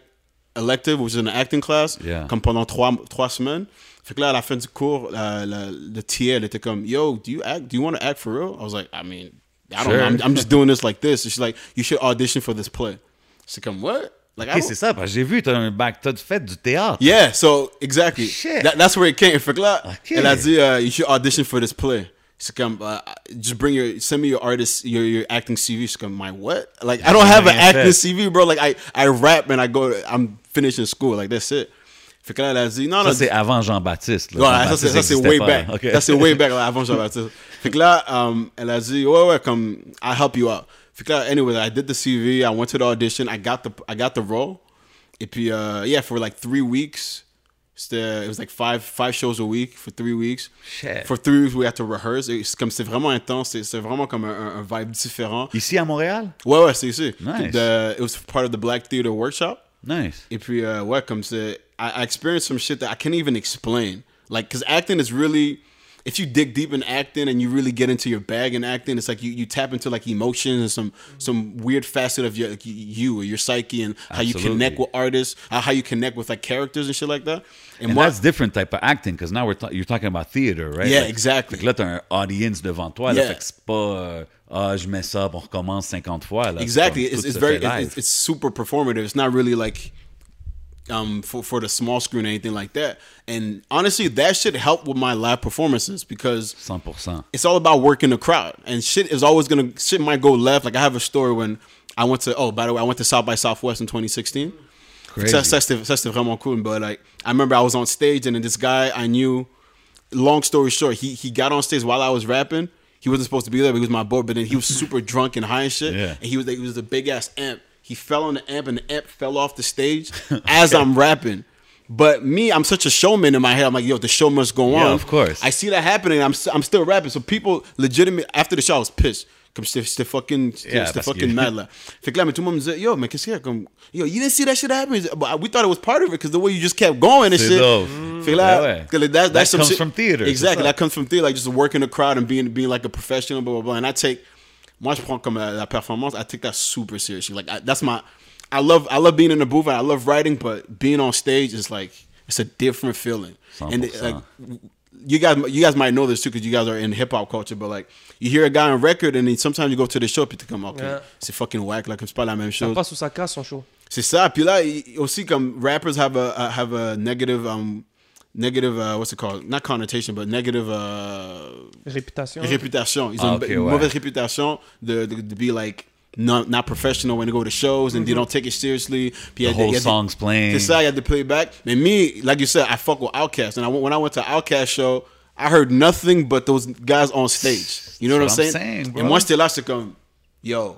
C: elective, which is an acting class,
B: Yeah.
C: comme pendant trois, trois semaines. Fait que là, à la fin du cours, la, la, le elle était comme, yo, do you act? Do you want to act for real? I was like, I mean, I don't
B: Sure.
C: know. I'm, I'm just doing this like this. And she's like, you should audition for this play. C'est comme, what? Like,
B: Ok, c'est ça, parce que j'ai vu, t'as un bac, t'as fait du théâtre.
C: yeah, so exactly.
B: Shit.
C: That, that's where it came. Fait que là,
B: Ok.
C: elle a dit, uh, you should audition for this play. C'est comme, uh, just bring your, send me your artist, your, your acting CV. C'est comme, my what? Like, I don't have an
B: Rien fait.
C: acting CV, bro. Like, I, I rap and I go, I'm finishing school. Like, that's it. Fait que là, elle a dit, non,
B: Ça,
C: non.
B: c'est avant Jean-Baptiste.
C: Ouais,
B: Jean-Baptiste
C: ça, c'est way
B: pas,
C: back.
B: Ok.
C: Ça c'est way back là, avant Jean-Baptiste. Fait que là, um, elle a dit, ouais, ouais, comme, I'll help you out. Fait anyway, I did the CV, I went to the audition, I got the, I got the role. Et puis, uh, yeah, for like three weeks, it was like five, five shows a week for three weeks.
B: Shit.
C: For three weeks, we had to rehearse. C'est comme, c'est vraiment intense, c'est, c'est vraiment comme un, un- vibe différent.
B: Ici à Montréal?
C: Ouais, ouais, c'est ici.
B: Nice.
C: The- it was part of the Black Theater Workshop.
B: Nice.
C: Et puis, uh, ouais, comme c'est, I, I experienced some shit that I can't even explain. Like, because acting is really, if you dig deep in acting and you really get into your bag in acting, it's like you, you tap into like emotions and some some weird facet of your like, you or your psyche and how you connect with artists, uh, how you connect with like characters and shit like that. And,
B: And that's different type of acting, because now we're ta- you're talking about theater, right?
C: Yeah,
B: Like,
C: exactly.
B: Là, t'as un audience devant toi, là,
C: Yeah.
B: fait que c'est pas, ah, je mets ça, on recommence 50 fois, là.
C: Exactly, it's, it's very,
B: fait
C: it's,
B: live.
C: it's, it's super performative. It's not really like um for for the small screen or anything like that. And honestly, that should help with my live performances because
B: 100%.
C: it's all about working the crowd and shit is always gonna shit might go left like i have a story when i went to oh by the way i went to south by southwest in 2016
B: Crazy.
C: Ça, ça, c'était- ça, c'était vraiment cool but like i remember i was on stage and then this guy i knew long story short he he got on stage while i was rapping he wasn't supposed to be there but he was my boy but then he was super drunk and high and shit
B: Yeah.
C: and he was he was a big ass amp he fell on the amp and the amp fell off the stage as i'm rapping but me, I'm such a showman in my head. I'm like, yo, the show must go
B: Yeah,
C: on.
B: of course.
C: I see that happening. I'm I'm still rapping. So people legitimate after the show, I was pissed. Comme c'était c'était fucking
B: Yeah, parce
C: fucking mad là. Fait que là, mais tout le monde me disait, yo, mais qu'est-ce qu'il y a comme, yo, you didn't see that shit happen. But we thought it was part of it because the way you just kept going and shit.
B: dope.
C: Fait que là,
B: Ouais, ouais.
C: that,
B: That comes
C: shit-
B: from theater,
C: Exactly, that comes from theater, like just working the crowd and being being like a professional, blah blah blah. And I take, moi je prends comme euh, la performance, I take that super seriously. Like I, that's my, I love I love being in the booth I love writing, but being on stage is like it's a different feeling. And it,
B: 100%.
C: like you guys, you guys might know this too because you guys are in hip hop culture. But like, you hear a guy on record, and then sometimes you go to the show, puis tu comme, okay,
A: Yeah.
C: c'est fucking whack, like c'est pas la même
A: Ça
C: chose.
A: passe sous sa casse, son show.
C: C'est ça. Puis là, aussi comme rappers have a uh, have a negative um negative uh, what's it called? Not connotation, but negative uh
A: Réputation.
C: réputation. Ils ont
B: Ah,
C: une,
B: ok,
C: une
B: ouais.
C: mauvaise réputation de, de, de be like not not professional when they go to shows and they don't take it seriously. Puis il y a
B: The whole
C: il y a des-
B: song's playing.
C: C'est ça, you had to play it back. And me, like you said, I fuck with Outkast. And I, when I went to Outkast show, I heard nothing but those guys on stage. You know what I'm
B: what
C: saying?
B: I'm saying, bro.
C: and moi, j'étais là, c'est comme, yo.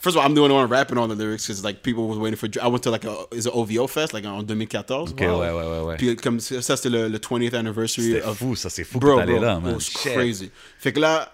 C: First of all, I'm the only one rapping on the lyrics because like people was waiting for. I went to like a is it OVO fest like en 2014.
B: Ok, ouais, ouais, ouais, ouais.
C: Puis comme ça c'était le, le 20th anniversary
B: C'était
C: of
B: fou, ça, c'est fou que t'allais là, man.
C: It was
B: Shit.
C: crazy. Fait que là,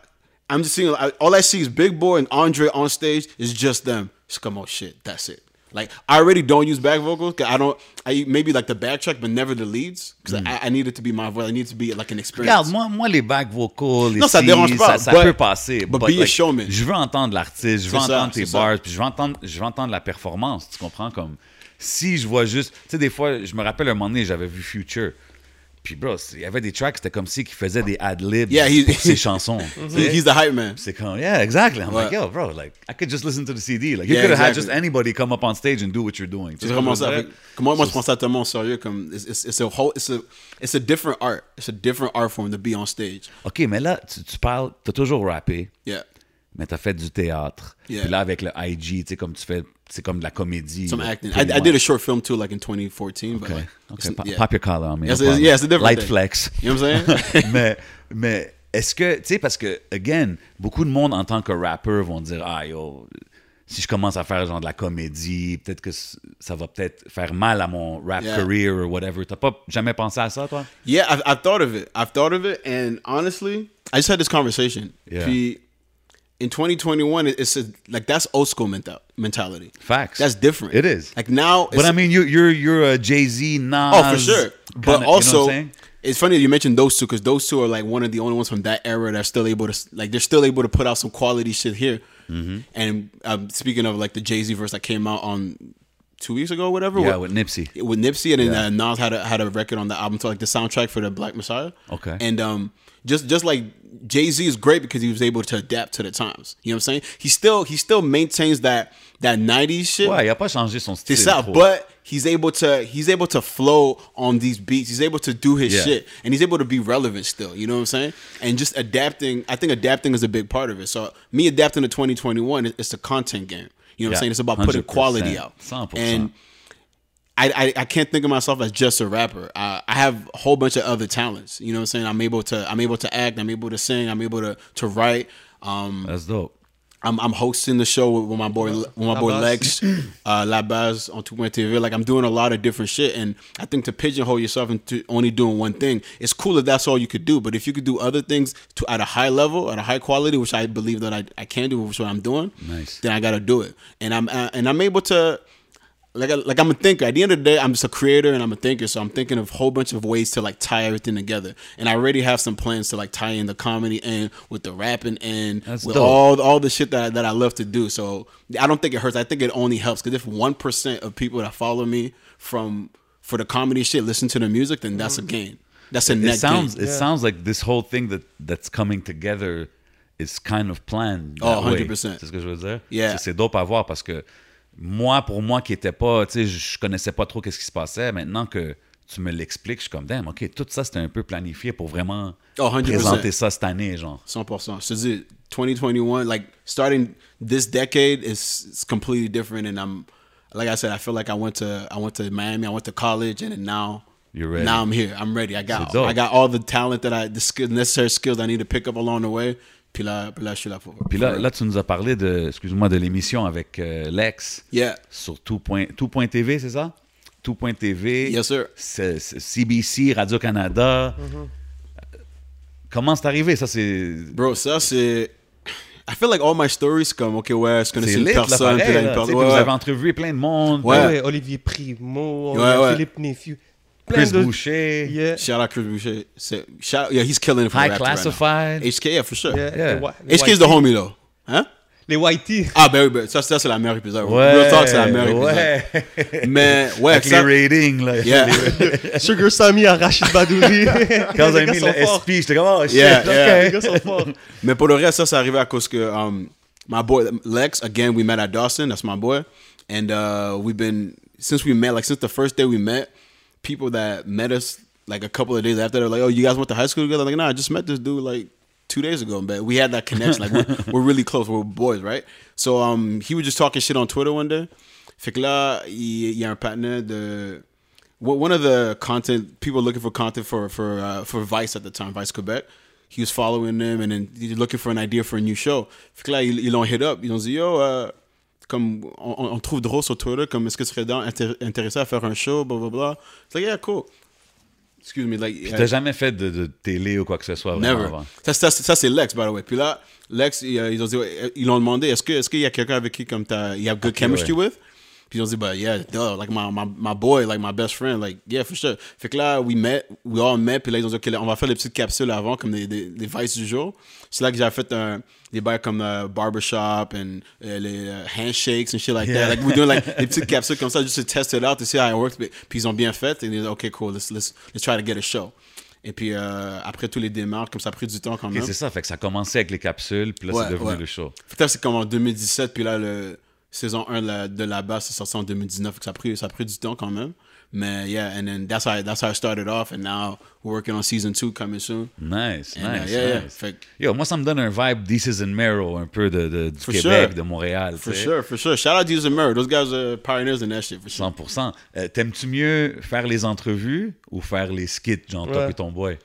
C: I'm just seeing I- all I see is Big Boi and Andre on stage. It's just them. It's come on oh, shit. That's it. Like I already don't use back vocals. 'cause I don't. I maybe like the backtrack, but never the leads because
B: Mm.
C: I, I need it to be my voice. I need it to be like an experience.
B: Regarde, moi, moi, les back vocals,
C: Non, ça
B: si,
C: dérange pas,
B: Ça, ça
C: but-
B: peut passer.
C: but be a showman.
B: Je veux entendre l'artiste, je veux
C: ça,
B: entendre tes
C: ça.
B: bars, puis je veux entendre, je veux entendre la performance. Tu comprends? Comme si je vois juste. Tu sais, des fois, je me rappelle un moment donné, j'avais vu Future. Puis, bro, il y avait des tracks, c'était comme si qu'il faisait des ad-libs
C: Yeah, he-
B: pour ses chansons.
C: he's the hype man.
B: C'est comme, yeah, exactly. I'm like,
C: Ouais.
B: yo, bro, like, I could just listen to the CD. Like, you
C: Yeah,
B: could have had
C: exactly.
B: just anybody come up on stage and do what you're doing.
C: C'est vraiment ça. Que Moi, moi, je prends ça tellement au sérieux. Comme it's, it's, it's a whole, it's a, it's a different art. It's a different art form to be on stage.
B: OK, mais là, tu, tu parles, t'as toujours rappé.
C: Yeah.
B: Mais t'as fait du théâtre.
C: Yeah.
B: Puis là, avec le IG, tu sais, comme tu fais, c'est comme de la comédie.
C: Some acting. I, I did a short film too, like in 2014. But
B: Okay.
C: like,
B: Okay. Pop,
C: yeah.
B: pop your collar on me.
C: Yes, it's- yeah, it's a different
B: Light
C: thing.
B: flex.
C: You know what I'm saying?
B: mais, mais est-ce que, tu sais, parce que, again, beaucoup de monde en tant que rappeur vont dire, ah, yo, si je commence à faire genre de la comédie, peut-être que ça va peut-être faire mal à mon rap
C: Yeah.
B: career or whatever. T'as pas jamais pensé à ça, toi?
C: Yeah, I've, I've thought of it. I've thought of it, and honestly, I just had this conversation.
B: Yeah.
C: Puis, in 2021, it's a, like that's old school mental, mentality.
B: Facts.
C: That's different.
B: It is.
C: Like now,
B: But I mean, you, you're you're a Jay Z, Nas.
C: oh for sure. But
B: kinda- you know
C: also, it's funny you mentioned those two because those two are like one of the only ones from that era that are still able to like they're still able to put out some quality shit here.
B: Mm-hmm.
C: And um, speaking of like the Jay Z verse that came out on two weeks ago, or whatever.
B: yeah,
C: with-
B: with Nipsey.
C: with Nipsey, and then
B: Yeah.
C: uh, Nas had a had a record on the album, so like the soundtrack for the Black Messiah.
B: Okay.
C: and um, just just like Jay Z is great because he was able to adapt to the times. You know what I'm saying? He still he still maintains that that '90s shit.
B: Ouais, il a pas changé son style.
C: C'est ça,
B: trop.
C: but he's able to he's able to flow on these beats. He's able to do his
B: Yeah.
C: shit, and he's able to be relevant still. You know what I'm saying? And just adapting, I think adapting is a big part of it. So me adapting to 2021, it- it's a content game. You know what
B: Yeah,
C: I'm saying? It's about putting quality out.
B: 100%.
C: And I, I, I can't think of myself as just a rapper. I, I have a whole bunch of other talents. You know what I'm saying? I'm able to I'm able to act. I'm able to sing. I'm able to to write. Um,
B: That's dope.
C: I'm, I'm hosting the show with, with my boy with my
A: La
C: boy
A: Base.
C: Lex, uh, La Base on Tou.tv. Like I'm doing a lot of different shit, and I think to pigeonhole yourself into only doing one thing, it's cool if that's all you could do. But if you could do other things to at a high level, at a high quality, which I believe that I, I can do, which is what I'm doing,
B: Nice.
C: then I got to do it. And I'm uh, and I'm able to. Like, I- like I'm a thinker. At the end of the day, I'm just a creator and I'm a thinker. So I'm thinking of a whole bunch of ways to like tie everything together. And I already have some plans to like tie in the comedy and with the rapping and
B: That's
C: with
B: dope.
C: all all the shit that I, that I love to do. So I don't think it hurts. I think it only helps because if one percent of people that follow me from for the comedy shit listen to the music, then that's a mm-hmm. gain. That's a
B: It
C: net
B: sounds
C: gain.
B: it sounds like this whole thing that that's coming together is kind of planned.
C: Oh, 100%.
B: C'est ce que je veux dire.
C: Yeah.
B: C'est- C'est dope à voir parce que moi, pour moi qui était pas, tu sais, je je connaissais pas trop qu'est-ce qui se passait. Maintenant que tu me l'expliques, je suis comme, damn, ok, tout ça c'était un peu planifié pour vraiment
C: Oh, 100%.
B: présenter ça cette année, genre.
C: 100%. So is it 2021 like starting this decade is, is completely different and I'm like I said I feel like I went to I went to Miami, I went to college and now
B: You're ready.
C: Now I'm here. I'm ready. I got. I got all the talent that I the skill, necessary skills I need to pick up along the way. Puis là, puis là je suis là pour.
B: Puis là, là, tu nous as parlé de, excuse-moi, de l'émission avec euh, Lex
C: Yeah.
B: sur tout point, tout.tv, c'est ça? Tout.tv.
C: Yes, sir.
B: c'est- c'est CBC, Radio-Canada. Comment c'est arrivé? Ça, c'est.
C: Bro, ça c'est I feel like all my stories comme OK ouais, je connaissais
B: C'est
C: une
B: lit, là,
C: personne, puis
B: pareil.
C: là, une
B: là. Tu sais,
C: personne- ouais,
B: Vous avez entrevué plein de monde.
C: Ouais.
A: Ouais, Olivier Primo,
C: ouais.
A: Philippe Nephew.
B: Chris
A: de-
B: Boucher.
A: Yeah.
C: Shout out Chris Boucher. C'est- Shout, yeah, he's killing it for
B: High
C: right now.
B: Classified.
C: HK, yeah, for sure.
A: Yeah,
B: Yeah.
A: les Whi- les
C: HK is the homie though. Hein?
A: Les Whitey.
C: Ah, ben oui, ben, ça, ça c'est la meilleure épisode.
B: Ouais.
C: Real talk, c'est la meilleure épisode.
B: Ouais.
C: Mais, ouais,
B: Avec
C: ça,
B: les ratings, là.
C: yeah.
A: Sugar Sammy à Rachid Badouri.
B: Quand j'ai
A: gars
B: mis le. SP, j'étais comme, oh shit,
C: Yeah,
B: ok.
C: yeah.
A: Les gars sont forts.
C: Mais pour le reste, ça, c'est arrivé à cause que um, my boy Lex, again, we met at Dawson. That's my boy. And uh, we've been, since we met, like since the first day we met, people that met us like a couple of days after, they're like, oh, you guys went to high school together? Like, nah, I just met this dude like two days ago, but we had that connection. Like we're, we're really close. We're boys, right? So um, he was just talking shit on Twitter one day. Fait que là, il, il y a un partenaire de one of the content people looking for content for for uh, for Vice at the time, Vice Quebec. He was following them and then he's looking for an idea for a new show. Fait que là, ils ils l'ont hit up. Ils ont dit yo, euh, comme on, on trouve drôle sur Twitter, comme est-ce que tu serais dans- intér- intéressé à faire un show, blah. It's like yeah, cool. Excuse me, like
B: Puis t'as jamais fait de, de télé ou quoi que ce soit vraiment
C: Never.
B: avant?
C: Ça, ça, ça, c'est Lex, by the way. Puis là, Lex, ils, ont dit, ils demandé, est-ce qu'il y a quelqu'un avec qui comme t'as, you have good chemistry
B: ouais.
C: with? Puis ils ont dit, bah, yeah, duh, like my, my, my boy, like my best friend, like, yeah, for sure. Fait que là, we met, we all met, puis là, ils ont dit, ok, là, on va faire des petites capsules avant, comme des, des, des vices du jour. C'est là que j'ai fait un, des bails comme euh, barbershop and euh, les euh, handshakes and shit like
B: Yeah.
C: that. Like, we're doing like des petites capsules comme ça, just to test it out, to see how it works. Puis ils ont bien fait, et ils ont dit, ok, cool, let's, let's, let's try to get a show. Et puis euh, après tous les démarches, comme ça a pris du temps quand même.
B: c'est ça, fait que ça a commencé avec les capsules, puis là,
C: Ouais,
B: c'est devenu
C: ouais.
B: le show.
C: Fait que là, c'est comme en 2017, puis là, le saison 1 de la, de la base, c'est sorti en 2019. Fait que ça a, pris, ça a pris du temps quand même. Mais yeah, and then that's how, I, that's how I started off, and now we're working on season 2 coming soon.
B: Nice,
C: And, uh,
B: nice,
C: yeah, yeah.
B: nice.
C: Fait
B: Yo, moi, ça me donne un vibe This is in Mero, un peu de, de- du
C: For
B: Québec,
C: sure.
B: de Montréal.
C: For sure, for sure. Shout out to User Murray. Those guys are pioneers in that shit, for sure.
B: 100%. Euh, T'aimes-tu mieux faire les entrevues ou faire les skits, genre toi
A: Ouais.
B: et ton boy?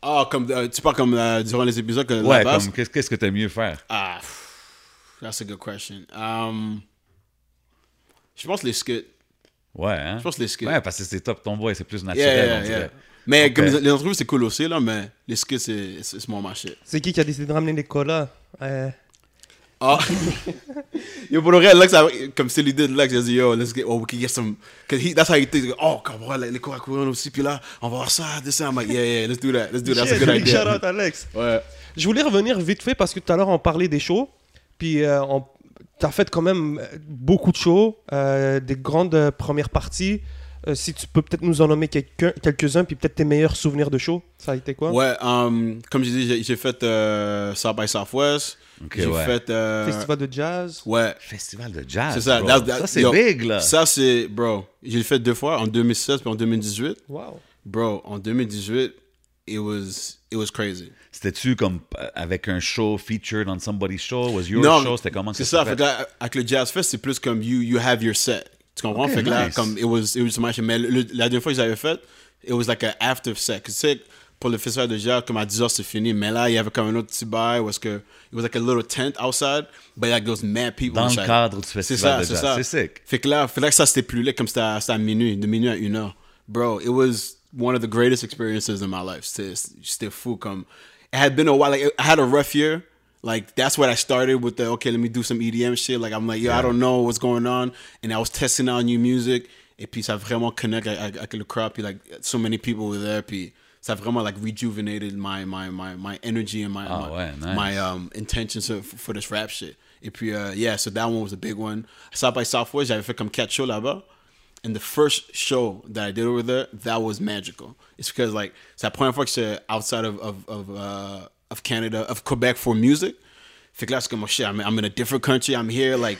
C: Ah, comme, euh, tu parles comme euh, durant les épisodes que
B: Ouais,
C: la base?
B: comme qu'est-ce qu'est-ce que t'aimes mieux faire?
C: Ah, pff, that's a good question. Um, je pense les skits.
B: Ouais, hein?
C: Je pense les skits.
B: Ouais, parce que c'est top ton boy, c'est plus
C: Yeah,
B: naturel,
C: yeah,
B: on
C: yeah.
B: dirait.
C: Mais
B: Ok.
C: comme les, entrevues, c'est cool aussi, là, mais les skits, c'est my shit.
A: C'est qui qui a décidé de ramener les colas Euh,
C: Ah. yo, pour le réel, Lex, comme c'est l'idée de Lex, il a dit, yo, let's get, oh, we can get some, cause he, that's how he thinks, oh, comme, ouais, les cours aussi, puis là, on va voir ça, this, ça. I'm like, yeah, yeah, let's do that, let's do that, that's a good
A: big shout
C: idea.
A: out, Alex.
C: Ouais.
A: Je voulais revenir vite fait parce que tout à l'heure on parlait des shows. Puis euh, on... t'as fait quand même euh, beaucoup de shows, euh, des grandes euh, premières parties. Euh, si tu peux peut-être nous en nommer quelqu'un- quelques-uns, puis peut-être tes meilleurs souvenirs de shows, ça a été quoi?
C: Ouais, um, comme je dis, j'ai- j'ai fait euh, South by Southwest.
B: Ok,
C: j'ai
B: ouais.
C: fait. euh,
A: Festival de jazz.
C: Ouais.
B: Festival de jazz.
C: C'est ça.
B: bro.
C: That- that-
B: ça, c'est
C: yo,
B: big, là.
C: Ça, c'est. Bro, j'ai fait deux fois, en 2016 puis en 2018.
A: Wow.
C: Bro, en 2018, it was, it was crazy.
B: C'était-tu comme euh, avec un show featured on somebody's show? Was your
C: Non,
B: show? C'était comment
C: C'est
B: ça
C: ça. Fait que là, avec le Jazz Fest, c'est plus comme you, you have your set. Tu comprends?
B: Ok,
C: fait que là, comme it was, it was much. Mais le- la dernière fois que j'avais fait, it was like an after set. Tu sais, pour le festival de jazz, comme à 10 heures, c'est fini. Mais là, il y avait comme un autre petit bail où est-ce que, it was like a little tent outside, but like those mad people
B: Dans le cadre du
C: C'est
B: festival
C: ça,
B: de
C: c'est
B: jazz.
C: ça.
B: C'est sick.
C: Fait que là, fait que ça c'était plus comme c'était à, à minuit, de minuit à une heure. Bro, it was one of the greatest experiences in my life. C'était fou comme. It had been a while. Like I had a rough year. Like that's what I started with the okay, let me do some EDM shit. Like I'm like, yo, I don't know what's going on, and I was testing out new music. Et puis ça vraiment connect avec, avec- avec le crowd. Puis like so many people were there. Puis ça vraiment like rejuvenated my my my my energy and my
B: Ah
C: my,
B: nice.
C: my um intentions for, for this rap shit. Et puis uh, yeah, so that one was a big one. South by Southwest, j'avais fait comme quatre shows là-bas. And the first show that I did over there, that was magical. It's because like première fois que j'étais outside of of of, uh, of Canada, of Quebec for music. Là, comme oh shit, I'm, I'm in a different country. I'm here, like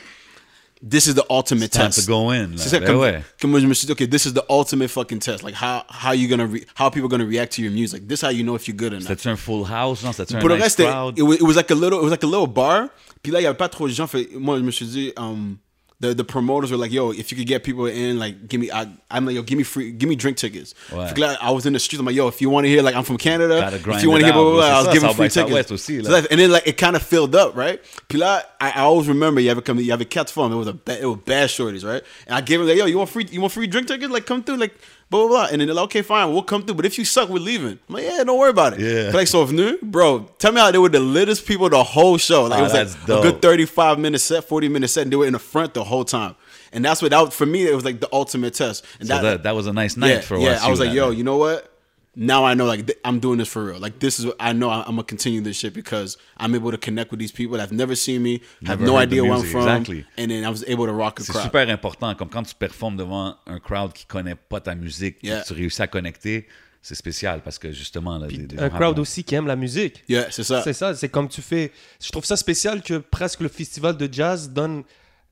C: this is the ultimate
B: Time
C: test.
B: to go in. là.
C: C'est ça,
B: Ben
C: comme,
B: ouais.
C: comme moi, je me suis dit, okay, this is the ultimate fucking test. Like how how you gonna re- how people gonna react to your music. This is how you know if you're good or not.
B: C'était-tu full house? Non, c'était-tu un
C: Pour le
B: nice
C: reste,
B: crowd?
C: it was, it was like a little, it was like a little bar. Puis là, il y avait pas trop de gens. Fait, moi, je me suis dit, um, the the promoters were like, yo, if you could get people in, like, give me, I, I'm like, yo, give me free, give me drink tickets.
B: Ouais.
C: Fait que là, I was in the streets. I'm like, yo, if you want to hear, like, I'm from Canada. If you want to hear, blah, blah, blah. I was giving free tickets.
B: Southwest aussi, là.
C: So and then like it kind of filled up, right? Là, I, I always remember, you y avait comme, il y avait. It was a, it was bad shorties, right? And I gave him like, yo, you want free, you want free drink tickets? Like, come through, like. Blah, blah, blah. And then they're like, okay, fine, we'll come through. But if you suck, we're leaving. I'm like, yeah, don't worry about it.
B: Yeah.
C: Like, so venu, bro, tell me how they were the littest people the whole show. Like,
B: Oh,
C: it ah, was
B: that's
C: like
B: dope.
C: a good 35 minute set, 40 minute set, and they were in the front the whole time. And that's what, that was, for me, it was like the ultimate test. And
B: So that, that was a nice night
C: yeah,
B: for
C: yeah. I was like, yo,
B: night.
C: you know what? Now I know, like, th- I'm doing this for real. Like, this is, what I know I'm, I'm gonna continue this shit because I'm able to connect with these people that have never seen me, have
B: Never
C: no idea where I'm from,
B: exactly.
C: and then I was able to rock a
B: C'est
C: crowd.
B: super important. Comme quand tu performes devant un crowd qui connaît pas ta musique,
C: Yeah.
B: tu réussis à connecter, c'est spécial parce que justement, là, des- des
A: Un crowd
B: have-
A: aussi qui aime la musique.
C: Yeah, c'est ça.
A: C'est ça, c'est comme tu fais. Je trouve ça spécial que presque le festival de jazz donne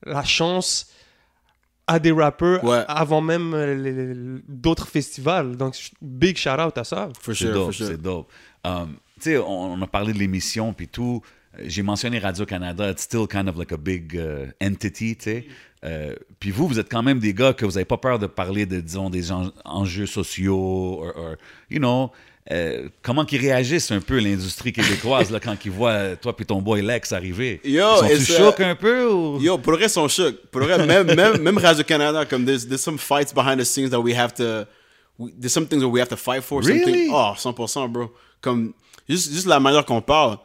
A: la chance à des rappers
C: Ouais.
A: avant même euh, les- les- d'autres festivals. Donc, big shout out à ça.
C: For
B: C'est
C: sure, for
B: dope,
C: sure.
B: c'est dope. Um, tu sais, on, on a parlé de l'émission puis tout. Euh, J'ai mentionné Radio-Canada, it's still kind of like a big uh, entity, tu sais. Euh, puis vous, vous êtes quand même des gars que vous n'avez pas peur de parler de, disons, des en- enjeux sociaux, or, or, you know, euh, comment qu'ils réagissent un peu l'industrie québécoise là, quand ils voient toi puis ton boy Lex arriver?
C: Yo, uh,
B: chocs un peu ou...
C: Yo, pour reste, on shook. Pour reste, même, même, même Radio-Canada, comme there's, there's some fights behind the scenes that we have to, we, there's some things that we have to fight for.
B: Really?
C: things- oh, 100%, bro. Comme, juste, juste la manière qu'on parle,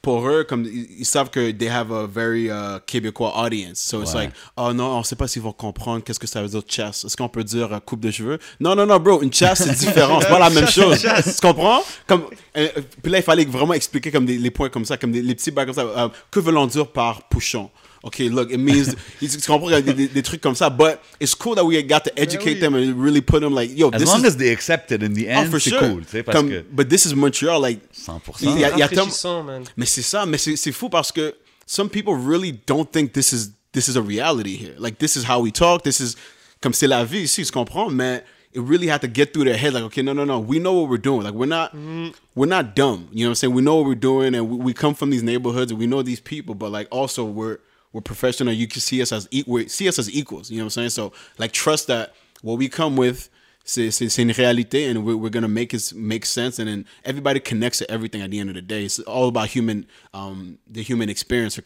C: pour eux, comme, ils, savent que they have a very uh, Québécois audience. So it's
B: Ouais.
C: like, oh non, on sait pas s'ils vont comprendre qu'est-ce que ça veut dire chasse. Est-ce qu'on peut dire euh, coupe de cheveux? Non, non, non, bro, une chasse, c'est différent. C'est pas la même chose. Tu comprends? Comme, euh, puis là, il fallait vraiment expliquer comme des, les points comme ça, comme des, les petits bacs comme ça. Euh, que veut-on dire par pouchon? OK, look, it means, tu tu comprends, il y a des, des, des trucs comme ça, but it's cool that we got to educate
A: oui.
C: them and really put them like, yo,
B: As
C: this
B: long
C: is,
B: as they accept it in the
C: oh,
B: end,
C: for
B: c'est
C: sure.
B: cool, parce
C: Comme,
B: que
C: But this is Montreal, like,
B: 100%.
C: il y a, il y a tellement-
A: Rafraîchissant, man.
C: mais c'est ça, mais c'est c'est fou parce que some people really don't think this is this is a reality here. Like this is how we talk. This is comme c'est la vie ici, tu comprends? Mais it really had to get through their head. Like okay, no, no, no, we know what we're doing. Like we're not mm. we're not dumb. You know what I'm saying? We know what we're doing, and we, we come from these neighborhoods, and we know these people. But like also we're we're professional. You can see us as e- see us as equals. You know what I'm saying? So like trust that what we come with c'est- c'est une réalité and we're, we're gonna make it make sense and then everybody connects to everything at the end of the day it's all about human um the human experience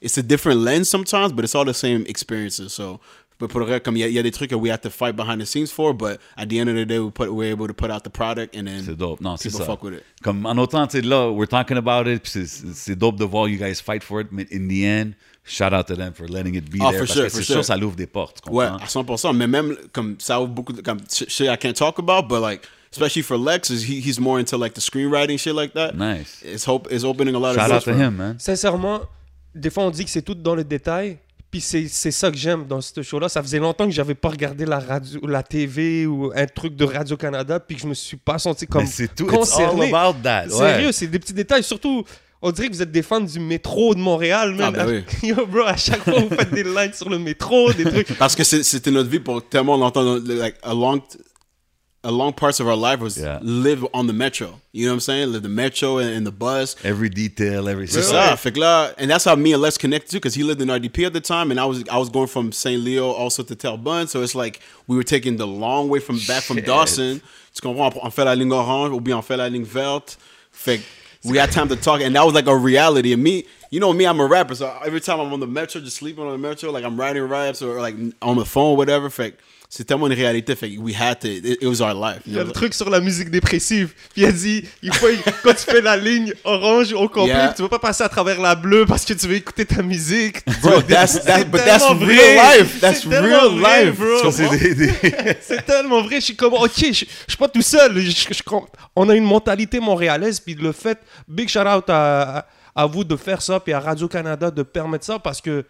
C: it's a different lens sometimes but it's all the same experiences so but pour le reste, comme il y, y a des trucs que we have to fight behind the scenes for but at the end of the day we put we're able to put out the product and then
B: C'est dope. Non,
C: people
B: ça.
C: fuck with it
B: Comme en autant, tu sais, là, we're talking about it, puis c'est- dope de voir you guys fight for it, mais in the end, shout out to them for letting it be
C: Ah,
B: there.
C: for
B: parce
C: sure,
B: que
C: for
B: c'est
C: sure.
B: sûr, ça l'ouvre des portes, tu
C: Ouais, à 100%. Mais même, comme, ça ouvre beaucoup de, comme, shit I can't talk about, but like, especially for Lex, is he, he's more into like the screenwriting shit like that.
B: Nice.
C: It's hope, it's opening a lot
B: Shout
C: of
B: out
C: doors
B: to him, man.
A: Sincèrement, des fois, on dit que c'est tout dans le détail. Puis c'est c'est ça que j'aime dans ce show-là. Ça faisait longtemps que j'avais pas regardé la radio, la TV ou un truc de Radio-Canada, puis que je me suis pas senti comme
B: Mais c'est tout. It's all
A: concerné.
B: about that.
A: Sérieux, c'est des petits détails. Surtout, on dirait que vous êtes des fans du métro de Montréal, man.
C: Ah, ben
A: Yo, bro, à chaque fois, vous faites des lines sur le métro, des trucs.
C: Parce que c'est- c'était notre vie pour tellement longtemps. Like, a long, a long parts of our life was
B: Yeah.
C: live on the metro. You know what I'm saying? Live the metro and, and the bus.
B: Every detail, every
C: C'est ça. Fait que là, and that's how me and Les connected too, because he lived in RDP at the time, and I was I was going from St. Leo also to Terrebonne, so it's like we were taking the long way from back from
B: Shit.
C: Dawson. Tu comprends? On fait la ligne orange, ou bien on fait la ligne verte. Fait we had time to talk, and that was like a reality. And me, you know me, I'm a rapper, so every time I'm on the metro, just sleeping on the metro, like I'm writing raps or like on the phone, whatever. Que c'est tellement une réalité. Fait we had to. It, it was our life.
A: Il y a le truc sur la musique dépressive. Puis il a dit, il faut, quand tu fais la ligne orange au complet,
C: Yeah.
A: tu vas pas passer à travers la bleue parce que tu veux écouter ta musique.
C: Bro, that's that,
A: C'est
C: but that's real
A: vrai.
C: life. That's real
A: vrai,
C: life.
B: c'est
A: tellement vrai. Je suis comme, ok, je, je suis pas tout seul. Je- je- je- on a une mentalité montréalaise. Puis le fait, big shout out à, à- à vous de faire ça. Puis à Radio-Canada de permettre ça parce que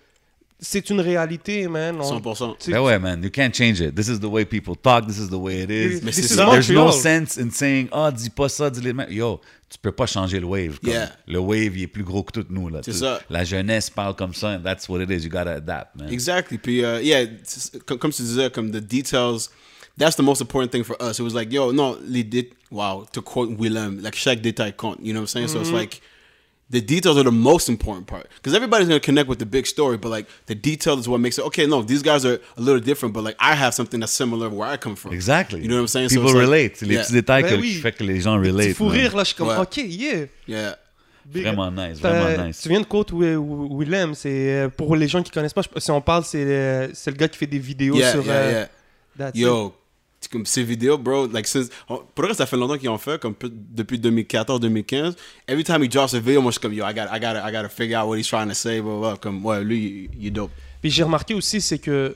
A: c'est une réalité, man. On-
C: 100%.
A: tu-
B: Ben ouais, man, you can't change it. This is the way people talk. This is the way it is.
C: Mais c'est ça.
B: There's no sense in saying, ah, dis pas ça, dis les. Yo, tu peux pas changer le wave. comme
C: Yeah.
B: Le wave, il est plus gros que tout nous. là.
C: C'est ça.
B: La jeunesse parle comme ça, and that's what it is. You gotta adapt, man.
C: Exactly. Puis, uh, yeah, it's- comme comme tu disais, comme the details, that's the most important thing for us. It was like, yo, no, les dé- wow, to quote Willem, like chaque détail compte. You know what I'm saying? So it's like, the details are the most important part. Because everybody's going to connect with the big story, but like the detail is what makes it, okay, no, these guys are a little different, but like I have something that's similar where I come from.
B: Exactly.
C: You know what I'm saying? So
B: People
C: it's like-
B: relate. C'est les
C: Yeah.
B: petits détails
A: Ben
B: que-
A: oui.
B: qui fait que les gens
A: Petit
B: relate.
A: fou
B: man.
A: rire, là, je suis comme,
C: Ouais.
A: ok, yeah.
C: Yeah.
A: Big-
B: Vraiment nice,
A: T'as-
B: vraiment nice.
A: Tu viens de quote Wi- Wi- Willem, c'est euh, pour les gens qui connaissent pas, je- si on parle, c'est euh, c'est le gars qui fait des vidéos
C: Yeah,
A: sur.
C: yeah,
A: euh,
C: yeah.
A: That's it.
C: Comme ces vidéos, bro, like since, on- pour reste, ça fait longtemps qu'ils ont fait, comme depuis 2014-2015. Every time he drops a video, moi je suis comme, yo, I got, I got, I got to figure out what he's trying to say, blah, blah. Comme, ouais, lui, il est dope.
A: Puis j'ai remarqué aussi, c'est que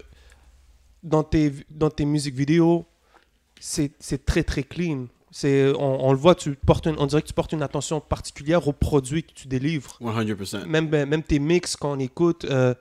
A: dans tes, dans tes musiques vidéo, c'est très très clean. On, on le voit, tu portes une- on dirait que tu portes une attention particulière aux produits que tu délivres.
C: 100%.
A: Même, ben, même tes mix, quand on écoute, euh,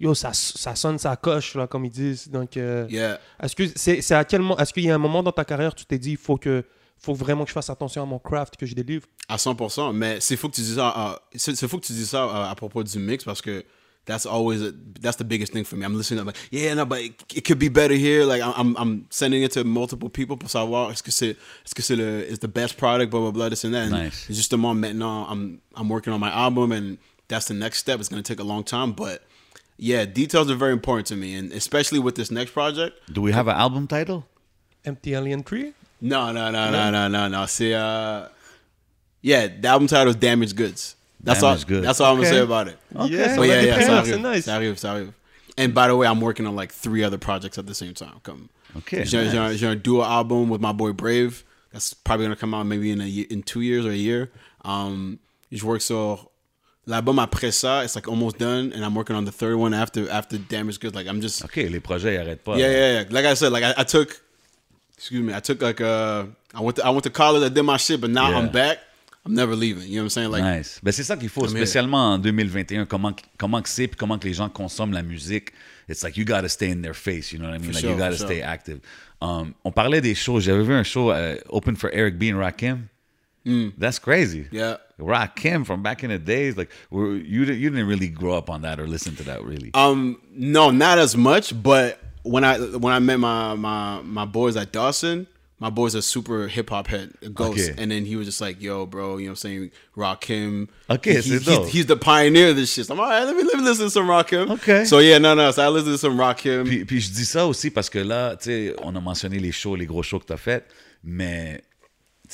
A: yo, ça, ça sonne, ça coche, là, comme ils disent. Donc, euh,
C: Yeah.
A: est-ce que c'est c'est à quel moment, est-ce qu'il y a un moment dans ta carrière, tu t'es dit, il faut que, faut vraiment que je fasse attention à mon craft que je délivre?
C: À 100%. Mais c'est fou que tu dis ça, euh, c'est c'est fou que tu dis ça euh, à propos du mix parce que That's always a, that's the biggest thing for me. I'm listening. I'm like, yeah, no, but it, it could be better here. Like I'm, I'm, I'm sending it to multiple people pour savoir est-ce que c'est, est-ce que c'est le, is the best product, blah blah blah, this and that. And
B: Nice.
C: It's just the moment maintenant I'm, I'm working on my album, and that's the next step. It's gonna take a long time, but yeah, details are very important to me, and especially with this next project.
B: Do we have an album title?
A: Empty Alien Tree.
C: No, no, no, no, no, no, no. See, uh, yeah, the album title is Damaged Goods. That's
B: Damaged
C: all.
B: Goods.
C: That's all I'm gonna say about it.
A: Yes,
C: But yeah, yeah, ça
A: prénoms, c'est nice.
C: ça arrive, ça arrive. And by the way, I'm working on like three other projects at the same time. Come.
B: Okay,
C: j'ai,
B: nice.
C: j'ai un- j'ai un duo album with my boy Brave. That's probably gonna come out maybe in a year, in two years or a year. Um, je work sur l'album après ça. It's like almost done, and I'm working on the third one after after Damaged Goods. Like I'm just
B: OK, les projets, ils arrêtent pas.
C: yeah, yeah, yeah. Like I said, like I, I took, excuse me, I took like uh, I went to I went to college, I did my shit, but now
B: Yeah.
C: I'm back. I'm never leaving. You know what I'm saying? Like,
B: Nice. Ben, c'est ça qu'il faut,
C: Comme,
B: spécialement en 2021, comment, comment que c'est puis comment que les gens consomment la musique. It's like you gotta stay in their face, you know what I mean?
C: For
B: like
C: sure,
B: you gotta stay
C: sure.
B: active. Um, on parlait des shows. J'avais vu un show euh, open for Eric B and Rakim. That's crazy.
C: Mm. Yeah.
B: Rakim from back in the days, like were, you you didn't really grow up on that or listen to that really.
C: um, no, not as much. But when I when I met my my my boys at Dawson, my boys are super hip hop head, Ghost,
B: Okay.
C: and then he was just like, "Yo, bro, you know what I'm saying? Rakim.
B: Okay,
C: he,
B: c'est
C: he's, he's the pioneer of this shit. So I'm all right. Let me let me listen to some Rakim.
B: Okay.
C: So yeah, no, no. So I listen to some Rakim.
B: Puis, puis je dis ça aussi parce que là, tu sais, on a mentionné les shows, les gros shows que tu as fait, mais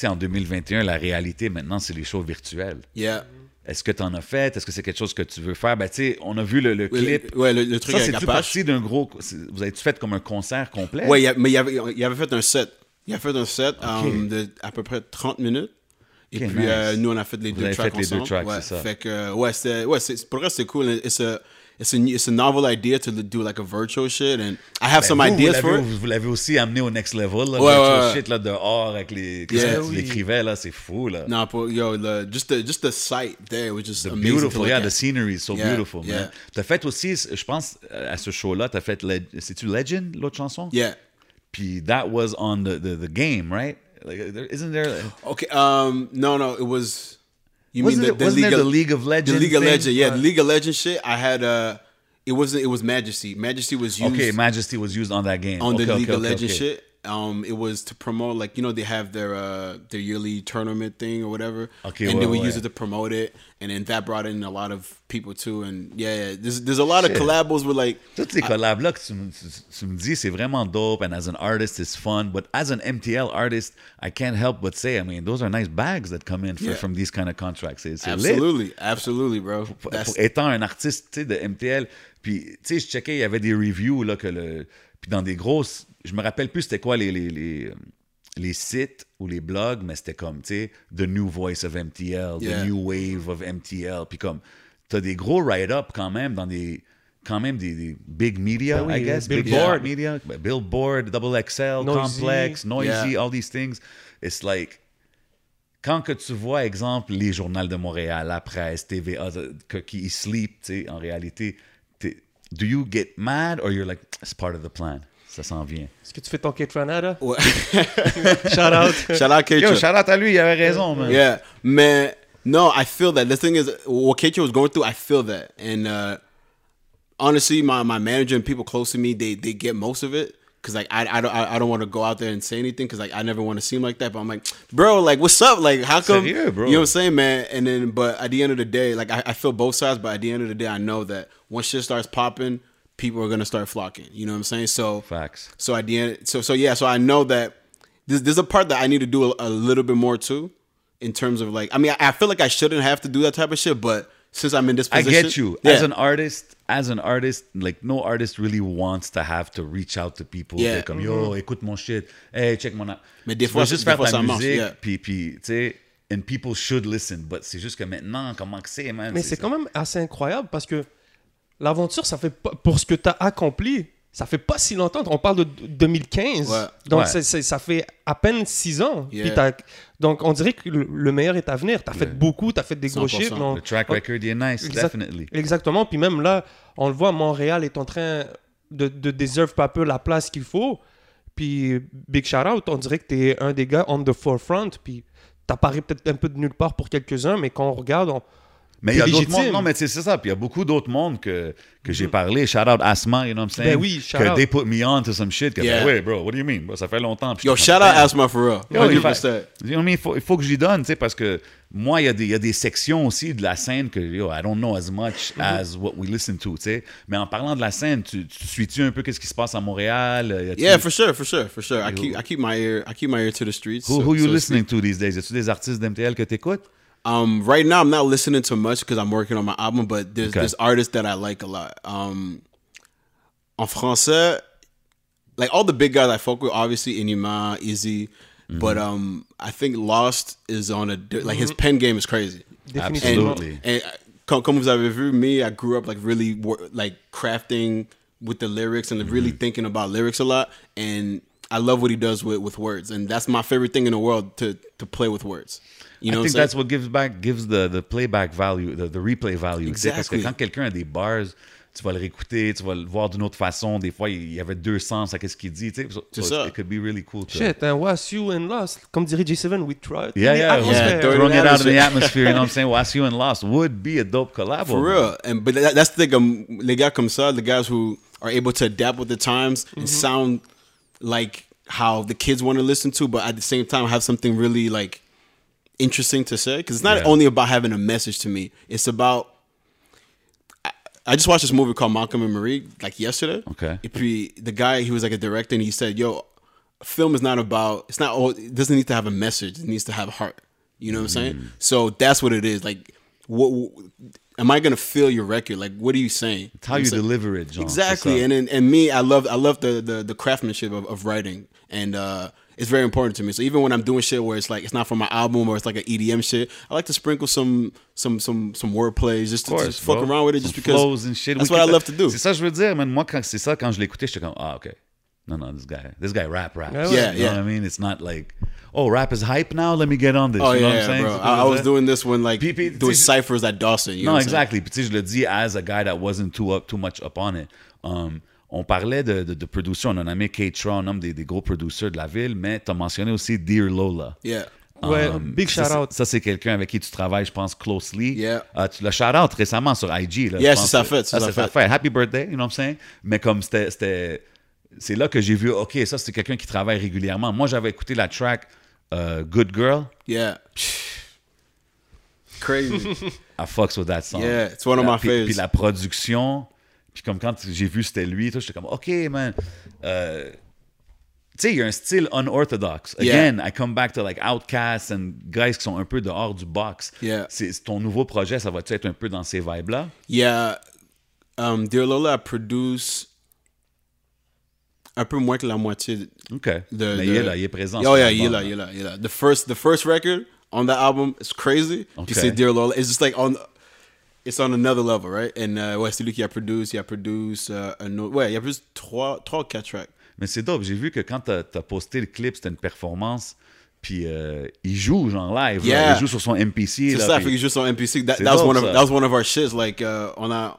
B: sais, en 2021, la réalité maintenant, c'est les shows virtuels.
C: yeah.
B: Est-ce que tu en as fait? Est-ce que c'est quelque chose que tu veux faire? Ben, tu sais, on a vu le, clip.
C: le- ouais, le- le truc
B: ça, c'est-tu
C: Apache.
B: parti d'un gros. c'est- Vous avez-tu fait comme un concert complet?
C: A- mais il avait, il avait fait un set. Il a fait un set um, de à peu près 30 minutes. Et puis,
B: nice.
C: euh, nous, on a fait les
B: Vous
C: deux
B: avez
C: tracks
B: fait les deux
C: ensemble.
B: tracks,
C: ouais,
B: c'est ça.
C: Fait que, ouais, c'était, ouais, c'est, pour le reste, c'est cool. It's a, it's, a, it's a novel idea to do like a virtual shit. And I have
B: Ben,
C: some
B: vous,
C: ideas
B: vous
C: for it.
B: vous, l'avez aussi amené au next level. Là,
C: Ouais,
B: le
C: ouais,
B: shit là, dehors avec les.
C: Yeah.
B: Tu
A: Oui.
B: là? C'est fou là.
C: Nah, but yo, the, just the just the sight there was just
B: The
C: amazing.
B: beautiful, yeah,
C: at.
B: the scenery is so
C: Yeah,
B: beautiful, man.
C: yeah.
B: T'as fait aussi, je pense, à ce show-là, t'as fait, Leg- c'est-tu Legend, l'autre chanson?
C: Yeah.
B: Puis that was on the, the, the game, right? Like, there, isn't there...
C: Okay. Um. No. No. It was. You
B: Wasn't
C: mean
B: it-
C: the, the
B: wasn't
C: League
B: there
C: of
B: the League of Legends
C: The League of? Legends. Yeah, the League of Legends shit. I had. Uh. It wasn't. It was Majesty. Majesty was used.
B: Okay, Majesty was used on that game.
C: on
B: okay,
C: the
B: okay,
C: League of
B: okay,
C: Legends
B: okay.
C: shit. Um, it was to promote like you know they have their uh their yearly tournament thing or whatever.
B: Okay,
C: and then
B: ouais,
C: we
B: ouais.
C: use it to promote it, and then that brought in a lot of people too. And yeah, yeah there's there's a lot
B: Shit.
C: of collabos with like
B: Toutes ces collabs-là que tu, me- tu- tu me dis, c'est vraiment dope, and as an artist, it's fun. But as an MTL artist, I can't help but say, I mean, those are nice bags that come in for,
C: Yeah.
B: from these kind of contracts. C'est c'est lit.
C: absolutely, absolutely, bro. That's
B: étant un artiste de MTL, puis tu sais, je checkais, il y avait des reviews là, que le. Puis dans des grosses. Je me rappelle plus c'était quoi les, les, les, euh, les sites ou les blogs, mais c'était comme, tu sais, The New Voice of MTL,
C: Yeah.
B: The New Wave of MTL. Puis comme, t'as des gros write-up quand même dans des. Quand même des, des big media,
A: Ben oui,
B: I guess. Big
A: Billboard.
B: media. Ben, Billboard, Double XL,
A: Noisy.
B: Complex, Noisy,
C: Yeah.
B: all these things. It's like quand que tu vois, exemple, les journaux de Montréal, la presse, TVA, que, qui sleep, tu sais, en réalité, do you get mad or you're like, it's part of the plan? Ça s'en vient.
A: Est-ce que tu fais ton Kaytranada?
C: Ouais.
A: Shout out.
C: Shout out Kaytra.
B: Yo, shout out à lui, il avait raison, man.
C: Yeah, man. No, I feel that. The thing is, what Kaytra was going through, I feel that. And uh, honestly, my, my manager and people close to me, they they get most of it. Cause like I, I don't I, I don't want to go out there and say anything because like I never want to seem like that. But I'm like, bro, like what's up? Like how come?
B: Sérieux, bro.
C: You know what I'm saying, man? And then, but at the end of the day, like I, I feel both sides. But at the end of the day, I know that once shit starts popping, people are gonna start flocking. You know what I'm saying? So
B: Facts.
C: so at the end, so so yeah, so I know that there's, there's a part that I need to do a, a little bit more too, in terms of like, I mean, I, I feel like I shouldn't have to do that type of shit, but since I'm in this
B: I get you.
C: yeah,
B: As an artist, as an artist, like no artist really wants to have to reach out to people.
C: Yeah.
B: T'es comme yo, mm-hmm. écoute mon shit. Hey, check mon. a-
C: Mais des fois,
B: veux juste
C: des
B: faire
C: fois,
B: ta
C: ça marche,
B: musique,
C: yeah.
B: puis puis tu sais, and people should listen. But c'est juste que maintenant, comment que c'est, man?
A: Mais c'est quand même assez incroyable parce que l'aventure, ça fait pas, pour ce que tu as accompli, ça fait pas si longtemps. On parle de 2015.
C: Ouais.
A: Donc,
B: Ouais.
A: c'est- c'est- ça fait à peine six ans.
C: Yeah.
A: Puis t'as- donc, on dirait que le, le meilleur est à venir. Tu as fait
B: Le-
A: beaucoup, tu as fait des gros
C: 100%.
A: chiffres.
B: The track record, est nice,
A: Exact-
B: definitely.
A: Exactement. Puis même là, on le voit, Montréal est en train de, de deserve pas peu la place qu'il faut. Puis big shout out, on dirait que tu es un des gars on the forefront. Puis t'apparais peut-être un peu de nulle part pour quelques-uns, mais quand on regarde, on-
B: Mais il y a d'autres mondes. Non, mais tu sais, c'est ça. Puis il y a beaucoup d'autres mondes que, que j'ai parlé. Shout out Asma, you know what I'm saying?
A: Ben oui, shout
B: que
A: out.
B: they put me on to some shit. Que,
C: Yeah.
B: ben, ouais, bro, what do you mean? Bro, ça fait longtemps. Puis
C: Yo, shout out. Asma for real.
B: Yo, il
C: 100%.
B: fait- you know what I mean? il, faut, il faut que j'y donne, tu sais, parce que moi, il y, a des- il y a des sections aussi de la scène que, yo, I don't know as much as what we listen to, tu sais. Mais en parlant de la scène, tu, tu suis-tu un peu qu'est-ce qui se passe à Montréal?
C: Yeah, for sure, for sure, for sure. I keep I keep my ear I keep my ear to the streets.
B: Who,
C: so-
B: who you
C: so to
B: listening to these days? Y a-tu des artistes d'MTL que t'écoutes?
C: Um, right now I'm not listening to much because I'm working on my album, but there's
B: Okay.
C: there's artists that I like a lot. Um, en français, like all the big guys I fuck with, obviously Inima, Easy,
B: Mm-hmm.
C: but um, I think Lost is on a like his pen game is crazy.
A: Définitivement.
B: Absolutely.
C: And uh, comme, comme vous avez vu, me, I grew up like really wor- like crafting with the lyrics and really
B: Mm-hmm.
C: thinking about lyrics a lot. And I love what he does with, with words. And that's my favorite thing in the world to to play with words. You know
B: I think
C: saying?
B: that's what gives back gives the, the playback value, the, the replay value. tu sais, Parce que
C: Exactly.
B: quand quelqu'un a des bars, tu vas le réécouter, tu vas le voir d'une autre façon. Des fois, il y avait deux sens à ce qu'il dit. tu sais. So-
C: C'est ça.
B: It could be really cool. to-
A: Shit, hein, was you and lost. Comme dirait J7, we tried.
B: Yeah, yeah,
A: Atmosphere.
C: Yeah, throw
B: throwing
C: it
B: it out in the
C: atmosphere.
B: atmosphere. You know what I'm saying? Wasiu and Lost would be a dope collab.
C: For real. And but that, that's the thing. Um, les gars comme ça, the guys who are able to adapt with the times and sound like how the kids want to listen to, but at the same time have something really like interesting to say. Because it's not
B: Yeah.
C: only about having a message to me. It's about. I, I just watched this movie called Malcolm and Marie like yesterday.
B: Okay.
C: The guy, he was like a director, and he said, "Yo, film is not about. It's not. all It doesn't need to have a message. It needs to have heart. You know what I'm saying? So that's what it is. Like, what? Am I gonna feel your record? Like, what are you saying?
B: It's how you deliver it, John.
C: Exactly. And and and me, I love I love the the, the craftsmanship of, of writing, and uh, it's very important to me. So even when I'm doing shit where it's like it's not for my album or it's like an EDM shit, I like to sprinkle some some some some wordplays just to
B: course,
C: just fuck
B: bro.
C: around with it, just because
B: flows and shit.
C: that's
B: We
C: what I love to do.
B: C'est ça que je veux dire, man. Moi, quand c'est ça, quand je l'écoutais, j'étais comme, ah, ok. No, no, this guy, this guy rap raps.
A: Yeah,
C: Yeah,
B: You know
C: yeah.
B: what I mean? It's not like, oh, rap is hype now. Let me get on this.
C: Oh
B: you know
C: yeah,
B: what I'm saying?
C: bro. I, I
B: ça.
C: was doing this when like
B: Puis- puis,
C: doing ciphers at Dawson. You know
B: Non,
C: what I'm saying?
B: exactly. Puis tu je le dis as a guy that wasn't too up too much up on it. Um, on parlait de, de, de production. On a nommé un homme des, des gros producteurs de la ville, mais tu as mentionné aussi Dear Lola.
C: Yeah.
A: Ouais,
B: Um,
A: big shout out.
B: Ça, c'est quelqu'un avec qui tu travailles, je pense, closely.
C: Yeah.
B: Euh, tu l'as shout out récemment sur IG. Là,
C: Yeah,
B: pense
C: c'est sa
B: que-
C: fête, c'est
B: Ah,
C: sa fête.
B: Happy birthday, you know what I'm saying? Mais comme c'était. c'était- C'est là que j'ai vu, OK, ça, c'est quelqu'un qui travaille régulièrement. Moi, j'avais écouté la track euh, Good Girl.
C: Yeah. Crazy.
B: I fucks with that song.
C: Yeah, it's one of my
B: puis,
C: faves.
B: Puis la production, puis comme quand j'ai vu c'était lui, j'étais comme, OK, man. Euh, tu sais, il y a un style unorthodox.
C: Yeah.
B: Again, I come back to like Outcasts and guys qui sont un peu dehors du box.
C: Yeah.
B: C'est ton nouveau projet, ça va-tu être un peu dans ces vibes-là?
C: Yeah. Um, Dear Lola, produce un peu moins que la moitié.
B: OK.
C: de-
B: Mais
C: de-
B: il est là, il est présent.
C: Oh yeah, il est là, il est là, il est là. The first, the first record on that album is crazy.
B: Okay.
C: Puis c'est Dear Lola. It's just like on, it's on another level, right? And uh, ouais, c'est lui qui a produit, il a produit uh, un autre, ouais, il a produit trois, trois, ou quatre tracks.
B: Mais c'est dope. J'ai vu que quand t'as as posté le clip, c'était une performance. Puis euh, il joue genre live. là.
C: Yeah.
B: Il joue sur son MPC.
C: C'est
B: là,
C: ça,
B: puis-
C: que juste sur MPC. That, that was
B: dope,
C: one of
B: ça.
C: that was one of our shits. Like uh, on a,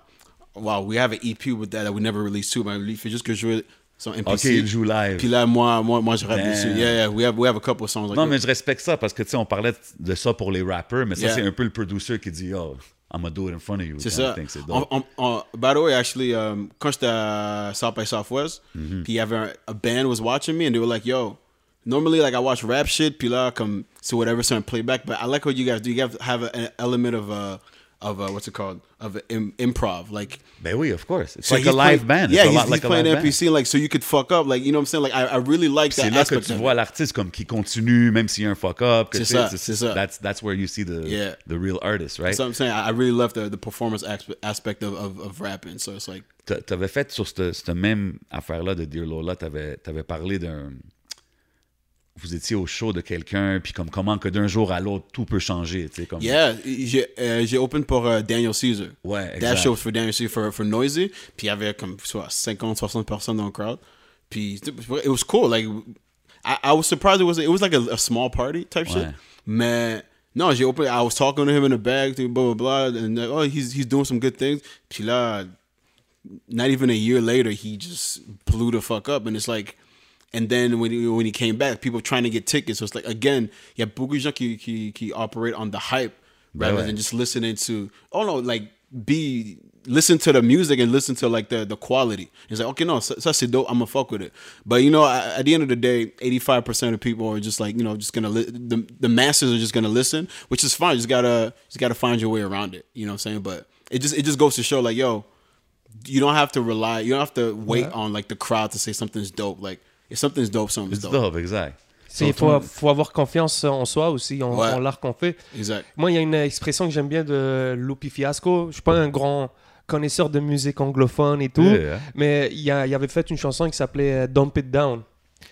C: wow, we have an EP with that that we never released too. Mais lui, il fait juste que jouer sur MPC.
B: OK, il joue live.
C: Puis là, moi, moi, moi, je rappe dessus. Yeah, yeah, we have we have a couple of songs like
B: Non,
C: that.
B: mais je respecte ça parce que, tu sais, on parlait de ça pour les rappers, mais ça,
C: Yeah.
B: c'est un peu le producer qui dit, oh, I'm gonna do it in front of you.
C: C'est
B: kind of
C: ça.
B: thing. C'est
C: En-
B: dope.
C: en- en- by the way, actually, um, quand j'étais à South by Southwest,
B: Mm-hmm.
C: puis il y a band was watching me and they were like, yo, normally like I watch rap shit, puis là, comme, c'est whatever, c'est un playback, but I like what you guys do. You guys have a- an element of, uh, of uh, what's it called? Of im- improv. Like,
B: oui, of course. It's
C: so
B: like a live
C: playing-
B: band.
C: Yeah,
B: It's a
C: he's,
B: lot
C: he's
B: like a
C: playing
B: live band.
C: MPC, like, so you could fuck up. Like, you know what I'm saying? Like, I, I really like
B: C'est
C: that
B: là que
C: aspect
B: tu vois l'artiste comme qui continue, même s'il y a un fuck-up. que
C: C'est ça, c'est ça.
B: That's, that's where you see the,
C: Yeah.
B: the real artist, right?
C: So I'm saying I, I really love the, the performance aspect of, of, of rapping. So it's like,
B: T'a- T'avais fait sur cette, cette même affaire-là de Dear Lola, t'avais avais parlé d'un. Vous étiez au show de quelqu'un, puis comme comment que d'un jour à l'autre, tout peut changer, tu sais, comme...
C: Yeah, j'ai euh, j'ai open pour euh, Daniel Caesar.
B: Ouais,
C: That
B: exact.
C: show was for Daniel Caesar for, for Noisy. Puis il y avait comme soit 50, 60 personnes dans le crowd. Puis it was cool. Like I, I was surprised it was it was like a, a small party type shit.
B: Ouais.
C: Mais no, j'ai open. I was talking to him in the back, blah blah blah, and like, oh, he's he's doing some good things. Puis là, not even a year later, he just blew the fuck up, and it's like. And then when he, when he came back, people trying to get tickets. So it's like again, yeah, y a beaucoup de gens qui, qui, qui operate on the hype. rather
B: ouais.
C: than just listening to oh no like be listen to the music and listen to like the the quality. It's like okay no ça c'est dope I'm gonna fuck with it. But you know at, the end of the day 85% of people are just like you know just gonna li- the the masses are just gonna listen which is fine. You just gotta just gotta find your way around it. You know what I'm saying? But it just it just goes to show like yo you don't have to rely you don't have to wait on like the crowd to say something's dope. Like if something's dope something's dope.
B: dope, exact.
A: Il faut, faut avoir confiance en soi aussi, en,
C: Ouais.
A: en l'art qu'on fait.
C: Exact.
A: Moi, il y a une expression que j'aime bien de Lupi Fiasco. Je suis pas un grand connaisseur de musique anglophone et tout,
B: Yeah.
A: mais il, y a- il avait fait une chanson qui s'appelait euh, Dump It Down.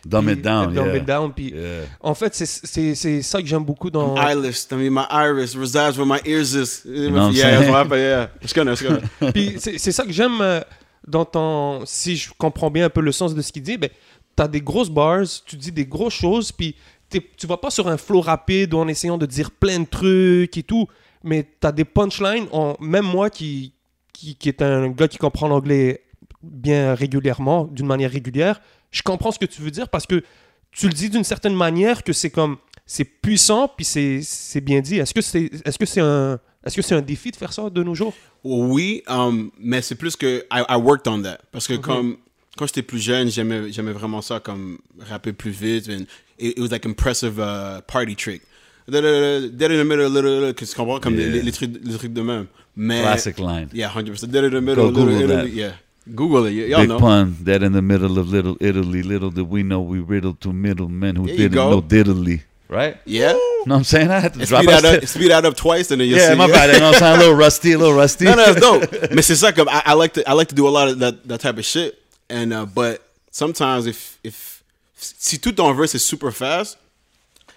B: Dumb
A: Puis,
B: it down,
A: Dump
B: yeah.
A: It Down. Puis,
B: Yeah.
A: En fait, c'est- c'est c'est ça que j'aime beaucoup dans.
C: Eyeless. I mean, my iris resides where my ears is.
B: know what I'm
C: yeah, that's
B: saying?
C: what happened. Yeah, it's gonna, it's gonna.
A: Puis c'est c'est ça que j'aime euh, dans ton. Si je comprends bien un peu le sens de ce qu'il dit, ben, t'as des grosses bars, tu dis des grosses choses, puis tu vas pas sur un flow rapide ou en essayant de dire plein de trucs et tout, mais t'as des punchlines. en- Même moi qui, qui, qui est un gars qui comprend l'anglais bien régulièrement, d'une manière régulière, je comprends ce que tu veux dire parce que tu le dis d'une certaine manière que c'est comme. C'est puissant, puis c'est c'est bien dit. Est-ce que c'est est -ce c'est un. Est-ce que c'est un défi de faire ça de nos jours?
C: Oui, um, mais c'est plus que I, I worked on that parce que comme quand j'étais plus jeune, j'aimais j'aimais vraiment ça comme rapper plus vite and it, it was like impressive uh, party trick. Dead in the middle, little, little, que tu comprends comme
B: Yeah.
C: les, les trucs les trucs de même. Mais
B: Classic line.
C: yeah, 100%. Dead in the middle,
B: Go
C: little,
B: Google
C: little,
B: that.
C: yeah. Google it, y'all
B: Big
C: know.
B: pun, dead in the middle of little Italy. Little did we know we riddled to middlemen who
C: There
B: didn't know diddly. Right?
C: Yeah.
B: know what I'm saying? I had to drop
C: speed that
B: that.
C: up, speed that up twice, and then you'll
B: Yeah,
C: see.
B: my bad. You know what I'm saying? A little rusty, a little rusty.
C: no, no, it's dope. Mais c'est ça comme I, I like to I like to do a lot of that that type of shit. And uh, but sometimes if if si tout ton verse is super fast,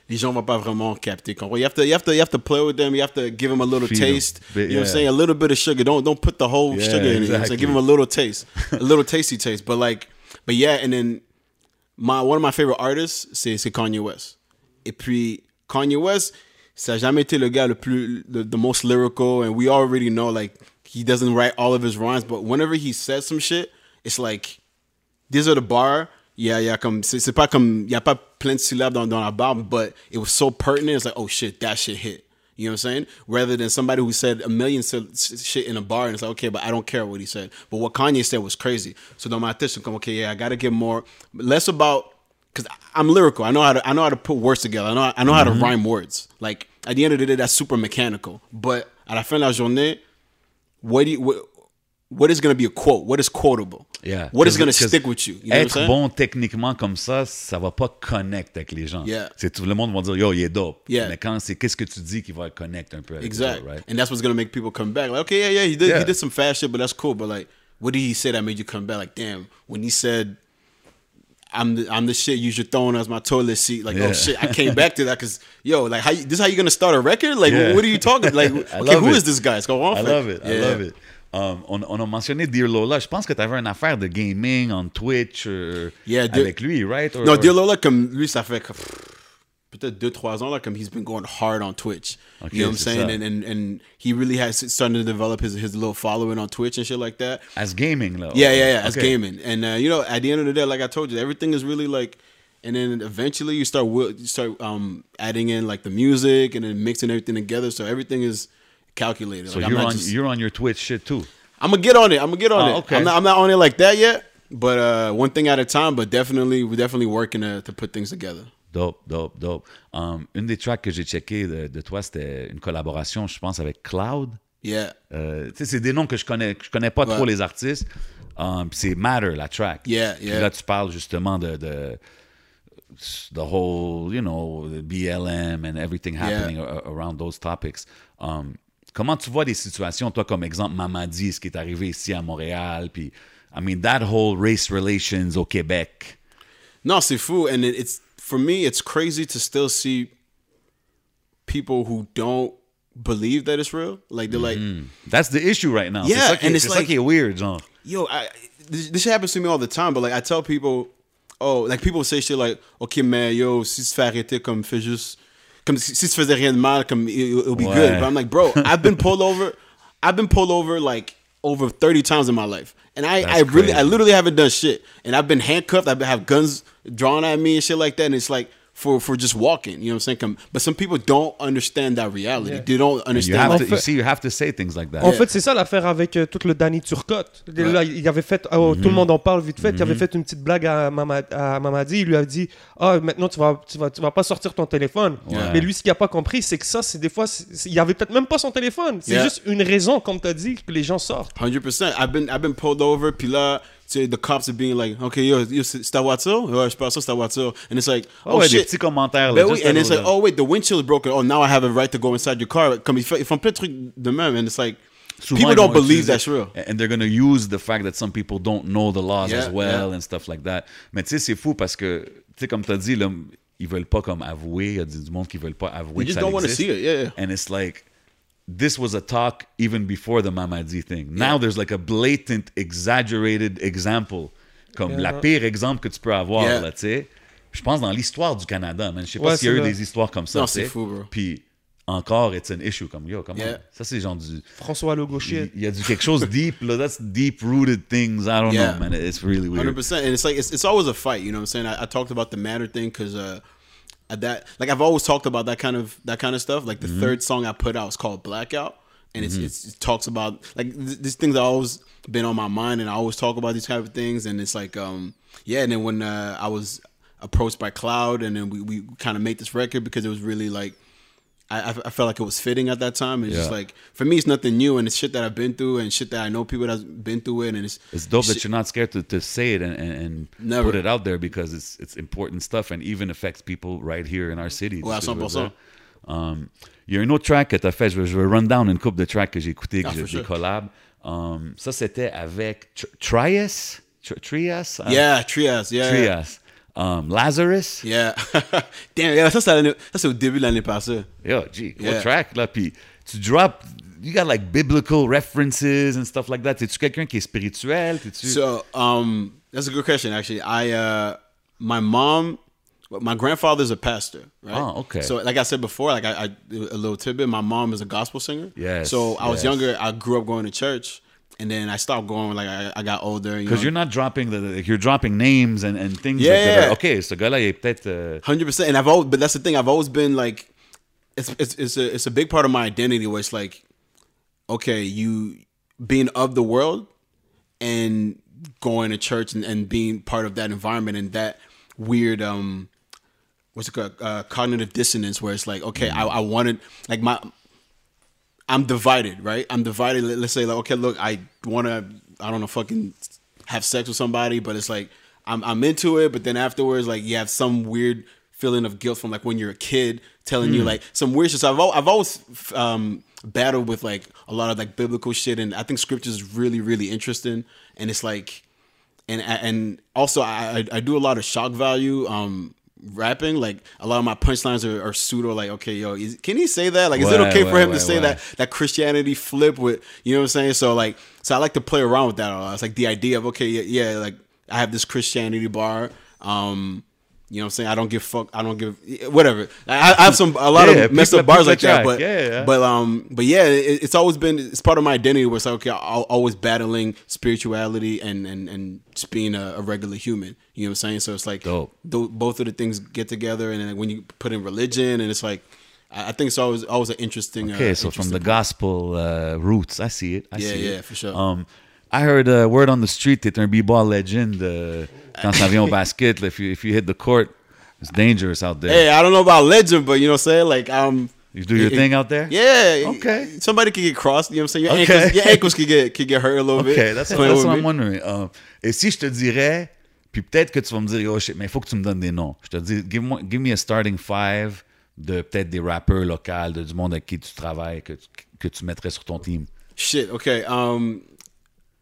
C: les gens vont pas vraiment capter. You have to you have to you have to play with them. You have to give them a little
B: Feed
C: taste.
B: Bit-
C: you know what I'm saying? A little bit of sugar. Don't don't put the whole
B: Yeah,
C: sugar in it. You know
B: exactly.
C: saying? Give them a little taste, a little tasty taste. But like, but yeah, and then my one of my favorite artists, c'est c'est Kanye West. Et puis Kanye West, ça a jamais été le gars le plus the, the most lyrical, and we already know like he doesn't write all of his rhymes, but whenever he says some shit, it's like these are the bar. Yeah, yeah, comme c'est c'est pas comme y a pas plein de syllabes dans, dans la barre, but it was so pertinent. It's like oh shit, that shit hit. You know what I'm saying? Rather than somebody who said a million shit in a bar and it's like okay, but I don't care what he said. But what Kanye said was crazy. So dans ma tête, I'm comme okay, yeah, I gotta get more less about because I'm lyrical. I know how to I know how to put words together. I know I know how to mm-hmm. rhyme words. Like at the end of the day, that's super mechanical. But à la fin de la journée, what do you what, what is going to be a quote? What is quotable?
B: Yeah.
C: What is going to stick with you? You know what I'm
B: être bon techniquement comme ça, ça va pas connect avec les gens.
C: Yeah.
B: C'est tout le monde va dire yo, il est dope.
C: Yeah.
B: Mais quand c'est qu'est-ce que tu dis qui va connect un peu avec
C: Exactly.
B: autres, right?
C: And that's what's going to make people come back. Like, okay, yeah, yeah, he did
B: Yeah.
C: he did some fast shit, but that's cool. But like, what did he say that made you come back? Like, damn, when he said. I'm the I'm the shit you should throw as my toilet seat. Like, oh,
B: Yeah.
C: oh shit, I came back to that because yo, like, how you, this how you're gonna start a record? Like,
B: Yeah.
C: what are you talking? Like, okay, who
B: it.
C: is this guy? It's going on.
B: I love it. I love it. Um, on, on a mentionné Dear Lola. Je pense que tu avais une affaire de gaming on Twitch euh,
C: Yeah, Dear-
B: avec lui, right? Or-
C: No, Dear Lola, comme lui, ça fait peut-être deux, trois ans, là, comme he's been going hard on Twitch.
B: Okay,
C: you know what I'm saying? And, and and he really has started to develop his, his little following on Twitch and shit like that.
B: As gaming, là.
C: Yeah, yeah, yeah, as
B: Okay.
C: gaming. And, uh, you know, at the end of the day, like I told you, everything is really like, and then eventually you start you start um, adding in like the music and then mixing everything together. So everything is calculated.
B: So
C: Like,
B: you're on,
C: just-
B: you're on your Twitch shit too.
C: I'm gonna get on it. I'm gonna get on
B: Oh,
C: it.
B: okay.
C: I'm not. I'm not on it like that yet. But uh, one thing at a time. But definitely, we're definitely working to, to put things together.
B: Dope, dope, dope. Um, une des tracks que j'ai checké de, de toi, c'était une collaboration, je pense, avec Cloud.
C: Yeah.
B: Euh, tu sais, c'est des noms que je connais, que je connais pas trop
C: Ouais.
B: les artistes. Um, c'est Matter, la track.
C: Yeah,
B: Puis
C: yeah.
B: là, tu parles justement de, de the whole, you know, the BLM and everything happening a- around those topics. Um, comment tu vois des situations, toi, comme exemple, Mamadi, ce qui est arrivé ici à Montréal, puis, I mean, that whole race relations au Québec?
C: No, c'est fou, and it, it's for me. It's crazy to still see people who don't believe that it's real. Like they're like,
B: That's the issue right now.
C: Yeah, and it's like-
B: est weird, genre.
C: yo, I, this, this shit happens to me all the time. But like, I tell people, oh, like people say shit like, okay, man, yo, si tu fais arrêter, comme fais juste, comme si, tu faisais rien de mal, comme it, it'll be
B: Ouais.
C: good. But I'm like, bro, I've been pulled over, I've been pulled over like over 30 times in my life, and I,
B: That's
C: I really, I literally haven't done shit, and I've been handcuffed, I've been have guns drawn at me and shit like that, and it's like. For for just walking. You know what I'm saying? Comme- But some people don't understand that reality.
A: Yeah.
C: They don't
B: You
C: understand.
B: have
A: En
B: to, you see, you have to say things like that.
A: En fait, c'est ça l'affaire avec euh, tout le Danny Turcotte. Là, il avait fait, oh, tout le monde en parle vite fait. Il avait fait une petite blague à, Mama- à Mamadi. Il lui a dit, ah, maintenant tu vas, tu vas, tu vas pas sortir ton téléphone.
B: Ouais.
A: Mais lui, ce qu'il a pas compris, c'est que ça, c'est des fois, il avait peut-être même pas son téléphone. C'est
C: Yeah.
A: juste une raison, comme tu as dit, que les gens sortent.
C: 100%. I've been I've been pulled over. Puis là, tu sais, the cops are being like, okay, yo, yo c'est ta voiture? Ouais, je pense que c'est ta voiture. And it's like,
B: Oh,
C: oh,
B: ouais, des petits commentaires. Là,
C: Ben oui, and it's like, oh wait, the windshield is broken. Oh, now I have a right to go inside your car. Comme ils font, ils font plein de trucs de même, and it's like,
B: Souvent,
C: people don't believe that's real.
B: And they're going to use the fact that some people don't know the laws
C: Yeah,
B: as well
C: yeah.
B: and stuff like that. Mais tu sais, c'est fou parce que, tu sais, comme tu as dit, là, ils veulent pas comme avouer. Il y a du du monde qui veulent pas avouer
C: They just don't want to see it. Yeah, yeah.
B: And it's like, this was a talk even before the Mamadi thing. Now there's like a blatant, exaggerated example. Comme
A: Yeah.
B: la pire exemple que tu peux avoir,
C: Yeah.
B: là, tu sais. Je pense dans l'histoire du Canada, man. Je sais
A: Ouais,
B: pas s'il y a eu des histoires comme ça.
C: C'est fou, bro.
B: Puis encore, it's an issue. Comme, yo, comment?
C: Yeah.
B: Ça, c'est genre du...
A: François Legault shit.
B: Il y a du quelque chose deep, là. That's deep rooted things. I don't
C: Yeah.
B: know, man. It's really weird.
C: Hundred percent, and it's like it's, it's always a fight. You know what I'm saying? I, I talked about the matter thing because uh, at that like I've always talked about that kind of that kind of stuff. Like the third song I put out is called Blackout, and it's, it's it talks about like th- these things that always been on my mind, and I always talk about these type of things. And it's like um yeah, and then when uh, I was approached by Cloud, and then we we kind of made this record because it was really like. I, I felt like it was fitting at that time. It's just like for me, it's nothing new, and it's shit that I've been through, and shit that I know people that's been through it, and it's
B: It's dope that you're not scared to, to say it and, and, and
C: Never.
B: put it out there because it's it's important stuff and even affects people right here in our city.
C: Ouais, à
B: Tu sais,
C: 100%.
B: dire. Um, Il y a un autre track que tu as fait, je vais, je vais run down une couple de tracks que j'ai écouté, que
C: Ah,
B: j'ai
C: sure.
B: collabs. Um, ça, c'était avec Tr- Trias? Tr- Trias?
C: Yeah, Trias, yeah.
B: Trias. Um, Lazarus?
C: Yeah. Damn, yeah, ça, c'est l'année- ça, c'est au début de l'année passée.
B: Yo, gee, what
C: Yeah.
B: track, là? Puis tu drop, you got like biblical references and stuff like that. T'es-tu quelqu'un qui est spirituel? T'es-tu...
C: So, um, that's a good question, actually. I, uh, my mom, my grandfather's a pastor, right?
B: Oh, okay.
C: So, like I said before, like I, I a little tidbit, my mom is a gospel singer.
B: Yes,
C: So I was
B: yes.
C: younger. I grew up going to church, and then I stopped going. Like I, I got older.
B: Because
C: know,
B: you're not dropping the, like, you're dropping names and, and things
C: Yeah,
B: like that. Okay, so gars-là, est peut-être. euh,
C: Hundred percent, and I've always, but that's the thing. I've always been like, it's it's it's a it's a big part of my identity. Where it's like, okay, you being of the world and going to church and, and being part of that environment and that weird um, what's it called, uh, cognitive dissonance, where it's like, okay, I, I wanted like my. I'm divided, right? I'm divided. Let- Let's say, like, okay, look, I want to, I don't know, fucking have sex with somebody, but it's like I'm, I'm into it, but then afterwards, like, you have some weird feeling of guilt from like when you're a kid, telling you like some weird shit. So I've, I've always um, battled with like a lot of like biblical shit, and I think scripture is really, really interesting, and it's like, and and also I I, I do a lot of shock value. Um, rapping like a lot of my punchlines are, are pseudo like okay yo is, can he say that like is it okay for
B: ouais,
C: him to say that that Christianity flip with you know what I'm saying. So like, so I like to play around with that a lot. It's like the idea of okay, yeah, yeah like I have this Christianity bar. Um, you know what I'm saying? I don't give fuck. I don't give whatever. I, I have some a lot
B: Yeah,
C: of messed up bars like that, but
B: Yeah,
C: but um, but yeah, it, it's always been it's part of my identity. Where it's like okay, I'm always battling spirituality and and and just being a, a regular human. You know what I'm saying? So it's like
B: Dope.
C: tho- both of the things get together, and then when you put in religion, and it's like I I think it's always always an interesting.
B: Okay,
C: uh,
B: so from the gospel uh, roots, I see it. I
C: Yeah,
B: see
C: yeah,
B: it.
C: for sure.
B: Um, I heard a word on the street. T'es un b-ball legend. Uh, quand ça vient au basket, if you if you hit the court, it's dangerous out there.
C: Hey, I don't know about legend, but you know what I'm saying? Like, um,
B: You do your
C: it-
B: thing out there?
C: yeah.
B: Okay.
C: Somebody could get crossed. You know what I'm saying? Your,
B: Okay.
C: ankles, your ankles could get could get hurt a little bit.
B: Okay, that's,
C: Playing
B: that's what. I'm wondering. Um, et si je te dirais, puis peut-être que tu vas me dire, oh shit, mais il faut que tu me donnes des noms. Je te dis, give, moi- give me a starting five de peut-être des rappeurs locaux, de, du monde avec qui tu travailles, que, tu- que tu mettrais sur ton team.
C: Shit. Okay. Um,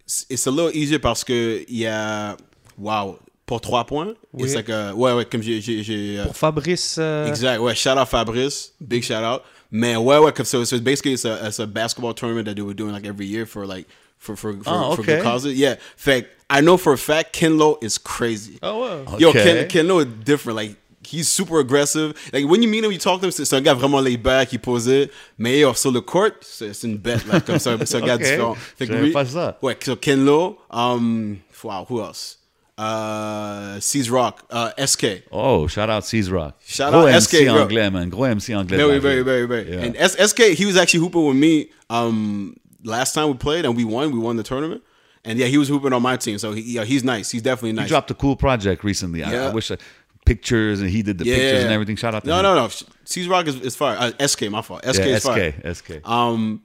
C: it's- it's a little easier parce que il y a wow pour trois points. It's
A: Oui.
C: like a ouais ouais comme j'ai j'ai j'ai. uh,
A: Pour Fabrice. euh,
C: Exact. Ouais, shout out Fabrice. Big shout out. Man, ouais, ouais, 'cause so, so basically it's a, it's a basketball tournament that they were doing like every year for like for for for,
B: Oh,
C: for good
B: okay.
C: causes. Yeah. Fact, I know for a fact Kenlo is crazy.
A: Oh ouais.
C: Yo,
B: Okay.
C: Ken, Kenlo is different. Like he's super aggressive. Like when you meet him, you talk to him, c'est un gars vraiment laid back, il posait. Mais yo, sur le court, c'est une bête là, comme ça, c'est un gars
B: Ok.
C: différent. Fait que oui-
B: pas ça.
C: Ouais, so Kenlo. Um, wow, who else? Uh, C's Rock. Uh, SK.
B: Oh, shout out C's Rock.
C: Shout
B: Gros
C: out
B: MC
C: SK,
B: anglais, man. Gros MC anglais.
C: Very, very, very, very.
B: Yeah.
C: And S- SK, he was actually hooping with me um last time we played and we won. We won the tournament. And yeah, he was hooping on my team. So he, yeah, he's nice. He's definitely nice.
B: He dropped a cool project recently. I, I
C: Yeah.
B: wish I, pictures and he did the pictures and everything. Shout out to
C: no,
B: him.
C: no, no. C's Rock is, is fire. Uh, SK, my fault. SK
B: Yeah,
C: is fire.
B: SK, SK.
C: Um,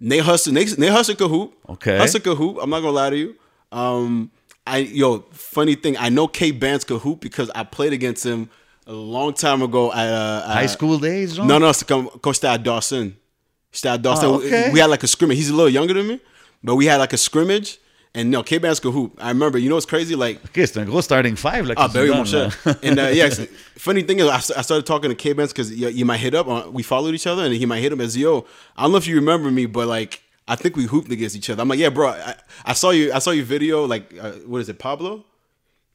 C: Nate Husser, Nate, Nate Husser could hoop.
B: Okay.
C: Husser could hoop. I'm not gonna lie to you. Um, I yo, funny thing, I know K Bands could hoop because I played against him a long time ago at uh,
B: High school days?
C: No, no, comme quand j'étais à Dawson. J'étais Dawson.
B: Oh, okay.
C: We had like a scrimmage. He's a little younger than me, but we had like a scrimmage. And no, K Bands could hoop. I remember. You know what's crazy? Like
B: Ok, c'est un gros starting five. Like,
C: Ah, very much. so. and uh, yeah, funny thing is, I, I started talking to K Benz because you, you might hit up. On, we followed each other, and he might hit him as yo. I don't know if you remember me, but like I think we hooped against each other. I'm like, yeah, bro. I, I saw you. I saw your video. Like, uh, what is it, Pablo?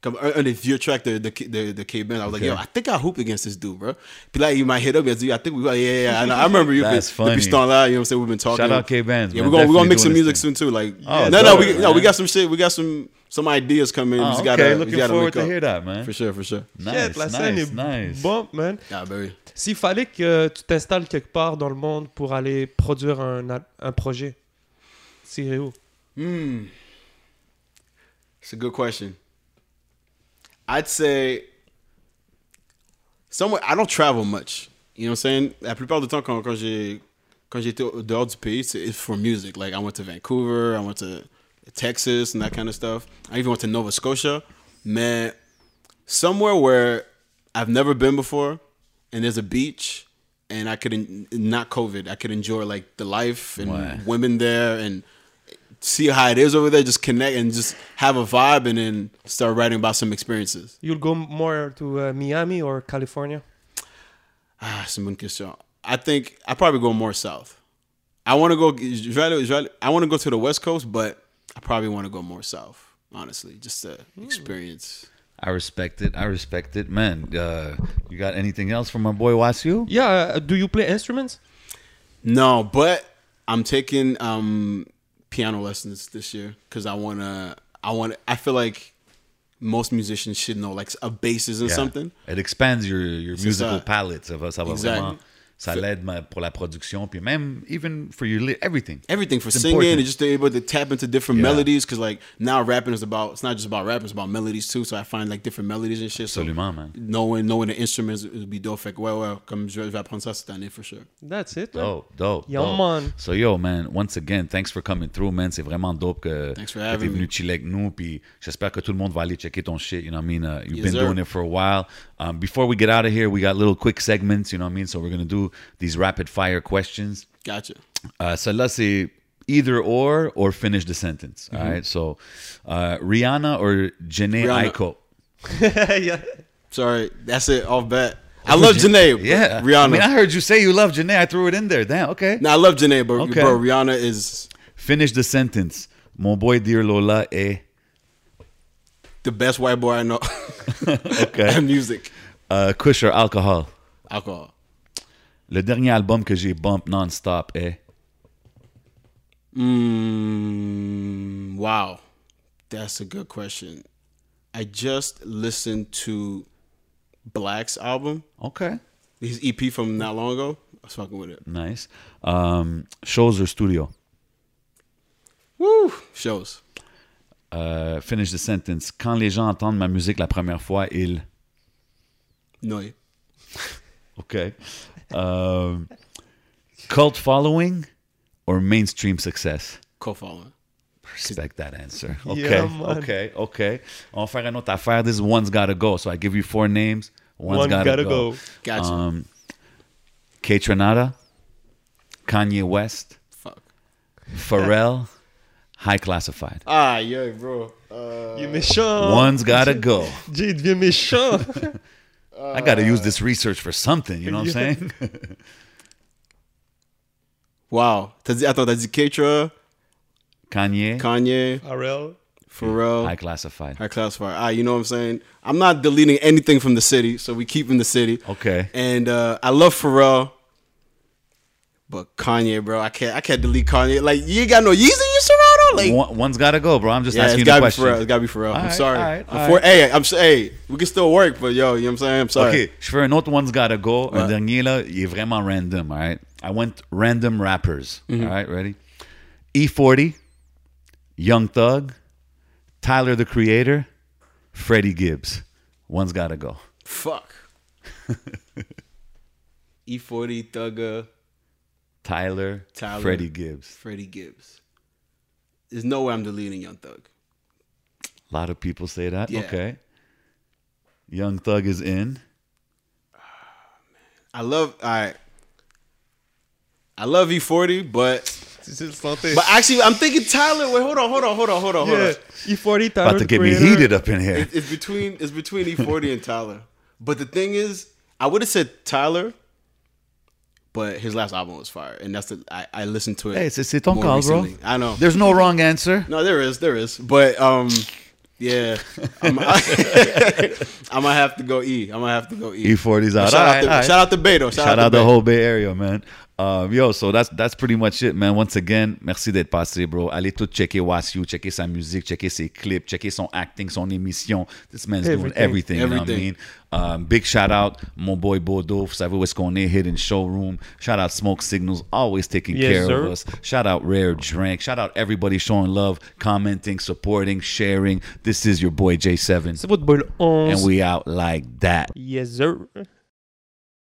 C: Come on the view track the the the, the K Benz. I was like, yo, I think I hooped against this dude, bro. Be like, you might hit up as you. I think we. Yeah, yeah, yeah. I, know. I remember you.
B: That's funny.
C: Piston Live, You know what I'm saying? We've been talking.
B: Shout out K-Benz,
C: Yeah,
B: man.
C: we're gonna we're gonna mix some music soon too. Like,
B: Oh,
C: no, no, we no, we got some shit. We got some some ideas coming. we
B: Oh,
C: just
B: okay,
C: gotta, we
B: looking
C: gotta
B: forward
C: link
B: to
C: up.
B: hear that, man.
C: For sure, for sure.
B: Nice,
A: Shit, la
B: nice,
A: scène est
B: nice.
A: bump, man.
C: Yeah, very.
A: S'il fallait que tu t'installes quelque part dans le monde pour aller produire un, un projet, c'est où?
C: Hmm. It's a good question. I'd say somewhere. I don't travel much. You know what I'm saying? La plupart du temps, quand, quand j'ai quand j'étais dehors du pays, c'est it's for music. Like I went to Vancouver, I went to Texas, and that kind of stuff. I even went to Nova Scotia. Man, somewhere where I've never been before, and there's a beach, and I could en- not COVID. I could enjoy like the life and
B: Ouais.
C: women there, and see how it is over there. Just connect and just have a vibe, and then start writing about some experiences.
A: You'll go more to uh, Miami or California?
C: Ah, c'est une bonne question. I think I probably go more south. I want to go. je vais aller- je vais aller- I want to go to the West Coast, but I probably want to go more south. Honestly, just to experience.
B: I respect it. I respect it. Man, uh, you got anything else from my boy Wasiu?
A: Yeah, uh, do you play instruments?
C: No, but I'm taking um, piano lessons this year because I wanna. I want. I feel like most musicians should know like a basis in
B: Yeah.
C: something.
B: It expands your, your musical palette. Ça va, ça va
C: Exact.
B: vraiment. Ça l'aide pour la production, puis même, even for your, li- everything.
C: everything for
B: It's
C: singing
B: important.
C: and just to able to tap into different
B: Yeah.
C: melodies because like now rapping is about it's not just about rapping it's about melodies too so I find like different melodies and shit so
B: Absolument, man.
C: knowing knowing the instruments would be dope fait que ouais ouais comme je vais apprendre ça cette année for sure
A: That's it. man.
B: Dope, dope.
A: Yo,
B: dope.
A: man.
B: So, yo, man, once again, thanks for coming through, man. C'est vraiment dope que, que t'es venu chiller avec nous. Puis j'espère que tout le monde va aller checker ton shit. You know what I mean? Uh, you've
C: Yes,
B: been
C: sir.
B: doing it for a while. Um, before we get out of here, we got little quick segments. You know what I mean? So we're gonna do these rapid fire questions.
C: gotcha
B: Uh, let's see either or or finish the sentence.
C: Mm-hmm.
B: All right. So, uh, Rihanna or Jhené
C: Rihanna.
B: Aiko?
A: yeah.
C: sorry that's it off bat I love Jhené
B: Yeah.
C: Rihanna
B: I mean, I heard you say you love Jhené. I threw it in there. Damn. Okay.
C: no I love Jhené but
B: Okay.
C: bro Rihanna is
B: Finish the sentence. Mon boy Dear Lola est.
C: the best white boy I know
B: Okay.
C: and music
B: Uh, Kush or alcohol.
C: alcohol
B: Le dernier album que j'ai bump non-stop est.
C: mm, wow that's a good question I just listened to Black's album
B: Okay.
C: his EP from not long ago I was fucking with it
B: Nice. Um, shows or studio?
C: Woo! Shows.
B: Uh, finish the sentence. Quand les gens entendent ma musique la première fois, ils.
C: No.
B: Okay. Um, cult following or mainstream success?
C: Co-following.
B: Respect that answer. Okay.
A: Yeah,
B: okay. Okay. On va faire une autre affaire. This one's gotta go. So I give you four names. One's
A: One
B: gotta,
A: gotta
B: go.
A: go.
C: Gotcha.
B: Um, Kaytranada, Kanye West,
C: Fuck.
B: Pharrell, High Klassified.
C: Ah, yo, bro. Uh,
A: Il est méchant.
B: One's gotta go.
A: Jay devient méchant.
B: I gotta use this research for something. You know what I'm saying?
C: wow. T'as dit, attends, t'as Kaytra,
B: Kanye,
C: Kanye,
A: Pharrell.
C: Pharrell,
B: High Klassified.
C: High Classifier. Ah, you know what I'm saying? I'm not deleting anything from the city, so we keep in the city.
B: Okay.
C: And uh, I love Pharrell, but Kanye, bro, I can't, I can't delete Kanye. Like you ain't got no Yeezy in your Serato. Like,
B: One, one's got to go, bro. I'm just
C: yeah,
B: asking you the
C: for real.
B: question.
C: It's gotta be for real. I'm
B: Alright,
C: sorry.
B: alright,
C: I'm
B: alright.
C: for, hey, I'm s- hey, we can still work, but yo, you know what I'm saying? I'm sorry.
B: OK, je fais un autre One's Gotta Go. Un
C: Ouais.
B: dernier, là, il est vraiment random, all right? I went random rappers,
C: Mm-hmm.
B: all right? Ready? E40, Young Thug, Tyler, the Creator, Freddie Gibbs. One's Gotta Go.
C: Fuck. E40 Thugger,
B: Tyler,
C: Tyler.
B: Freddie Gibbs.
C: Freddie Gibbs. There's no way I'm deleting Young Thug.
B: A lot of people say that.
C: Yeah.
B: Okay. Young Thug is in.
C: I love I I love E40, but
A: Tu sais le santé.
C: but actually I'm thinking Tyler. Wait, hold on, hold on, hold on, hold on, hold
A: yeah.
C: on.
A: E40, Tyler,
B: About to
A: the
B: get me heated up in here.
C: It- it's between it's between E40 and Tyler. But the thing is, I would have said Tyler, but his last album was fire, and that's the I, I listened to it.
B: Hey, it's ton
C: more
B: call, bro.
C: I know.
B: There's no wrong answer.
C: No, there is, there is, but um, yeah, I'm, I, am gonna have to go E. I'm gonna have to go E.
B: E40's out.
C: Shout,
B: All
C: out
B: right,
C: to,
B: right.
C: shout out to Beto. Shout,
B: Shout
C: out,
B: out the
C: Beto.
B: whole Bay Area, man. Um, yo, so that's that's pretty much it, man. Once again, merci d'être passé, bro. Allez tout checker Wasiu, checker sa musique, checker ses clips, checker son acting, son émission. This man's doing everything,
A: Everything.
B: you know what I mean?
C: Everything.
B: Um, big shout out, mon boy Bodo. Vous savez où est-ce qu'on est, Hidden Showroom. Shout out Smoke Signals, always taking
A: Yes,
B: care
A: sir.
B: of us. Shout out Rare Drink. Shout out everybody showing love, commenting, supporting, sharing. This is your boy J7.
A: C'est votre boy le 11.
B: And we out like that.
A: Yes, sir.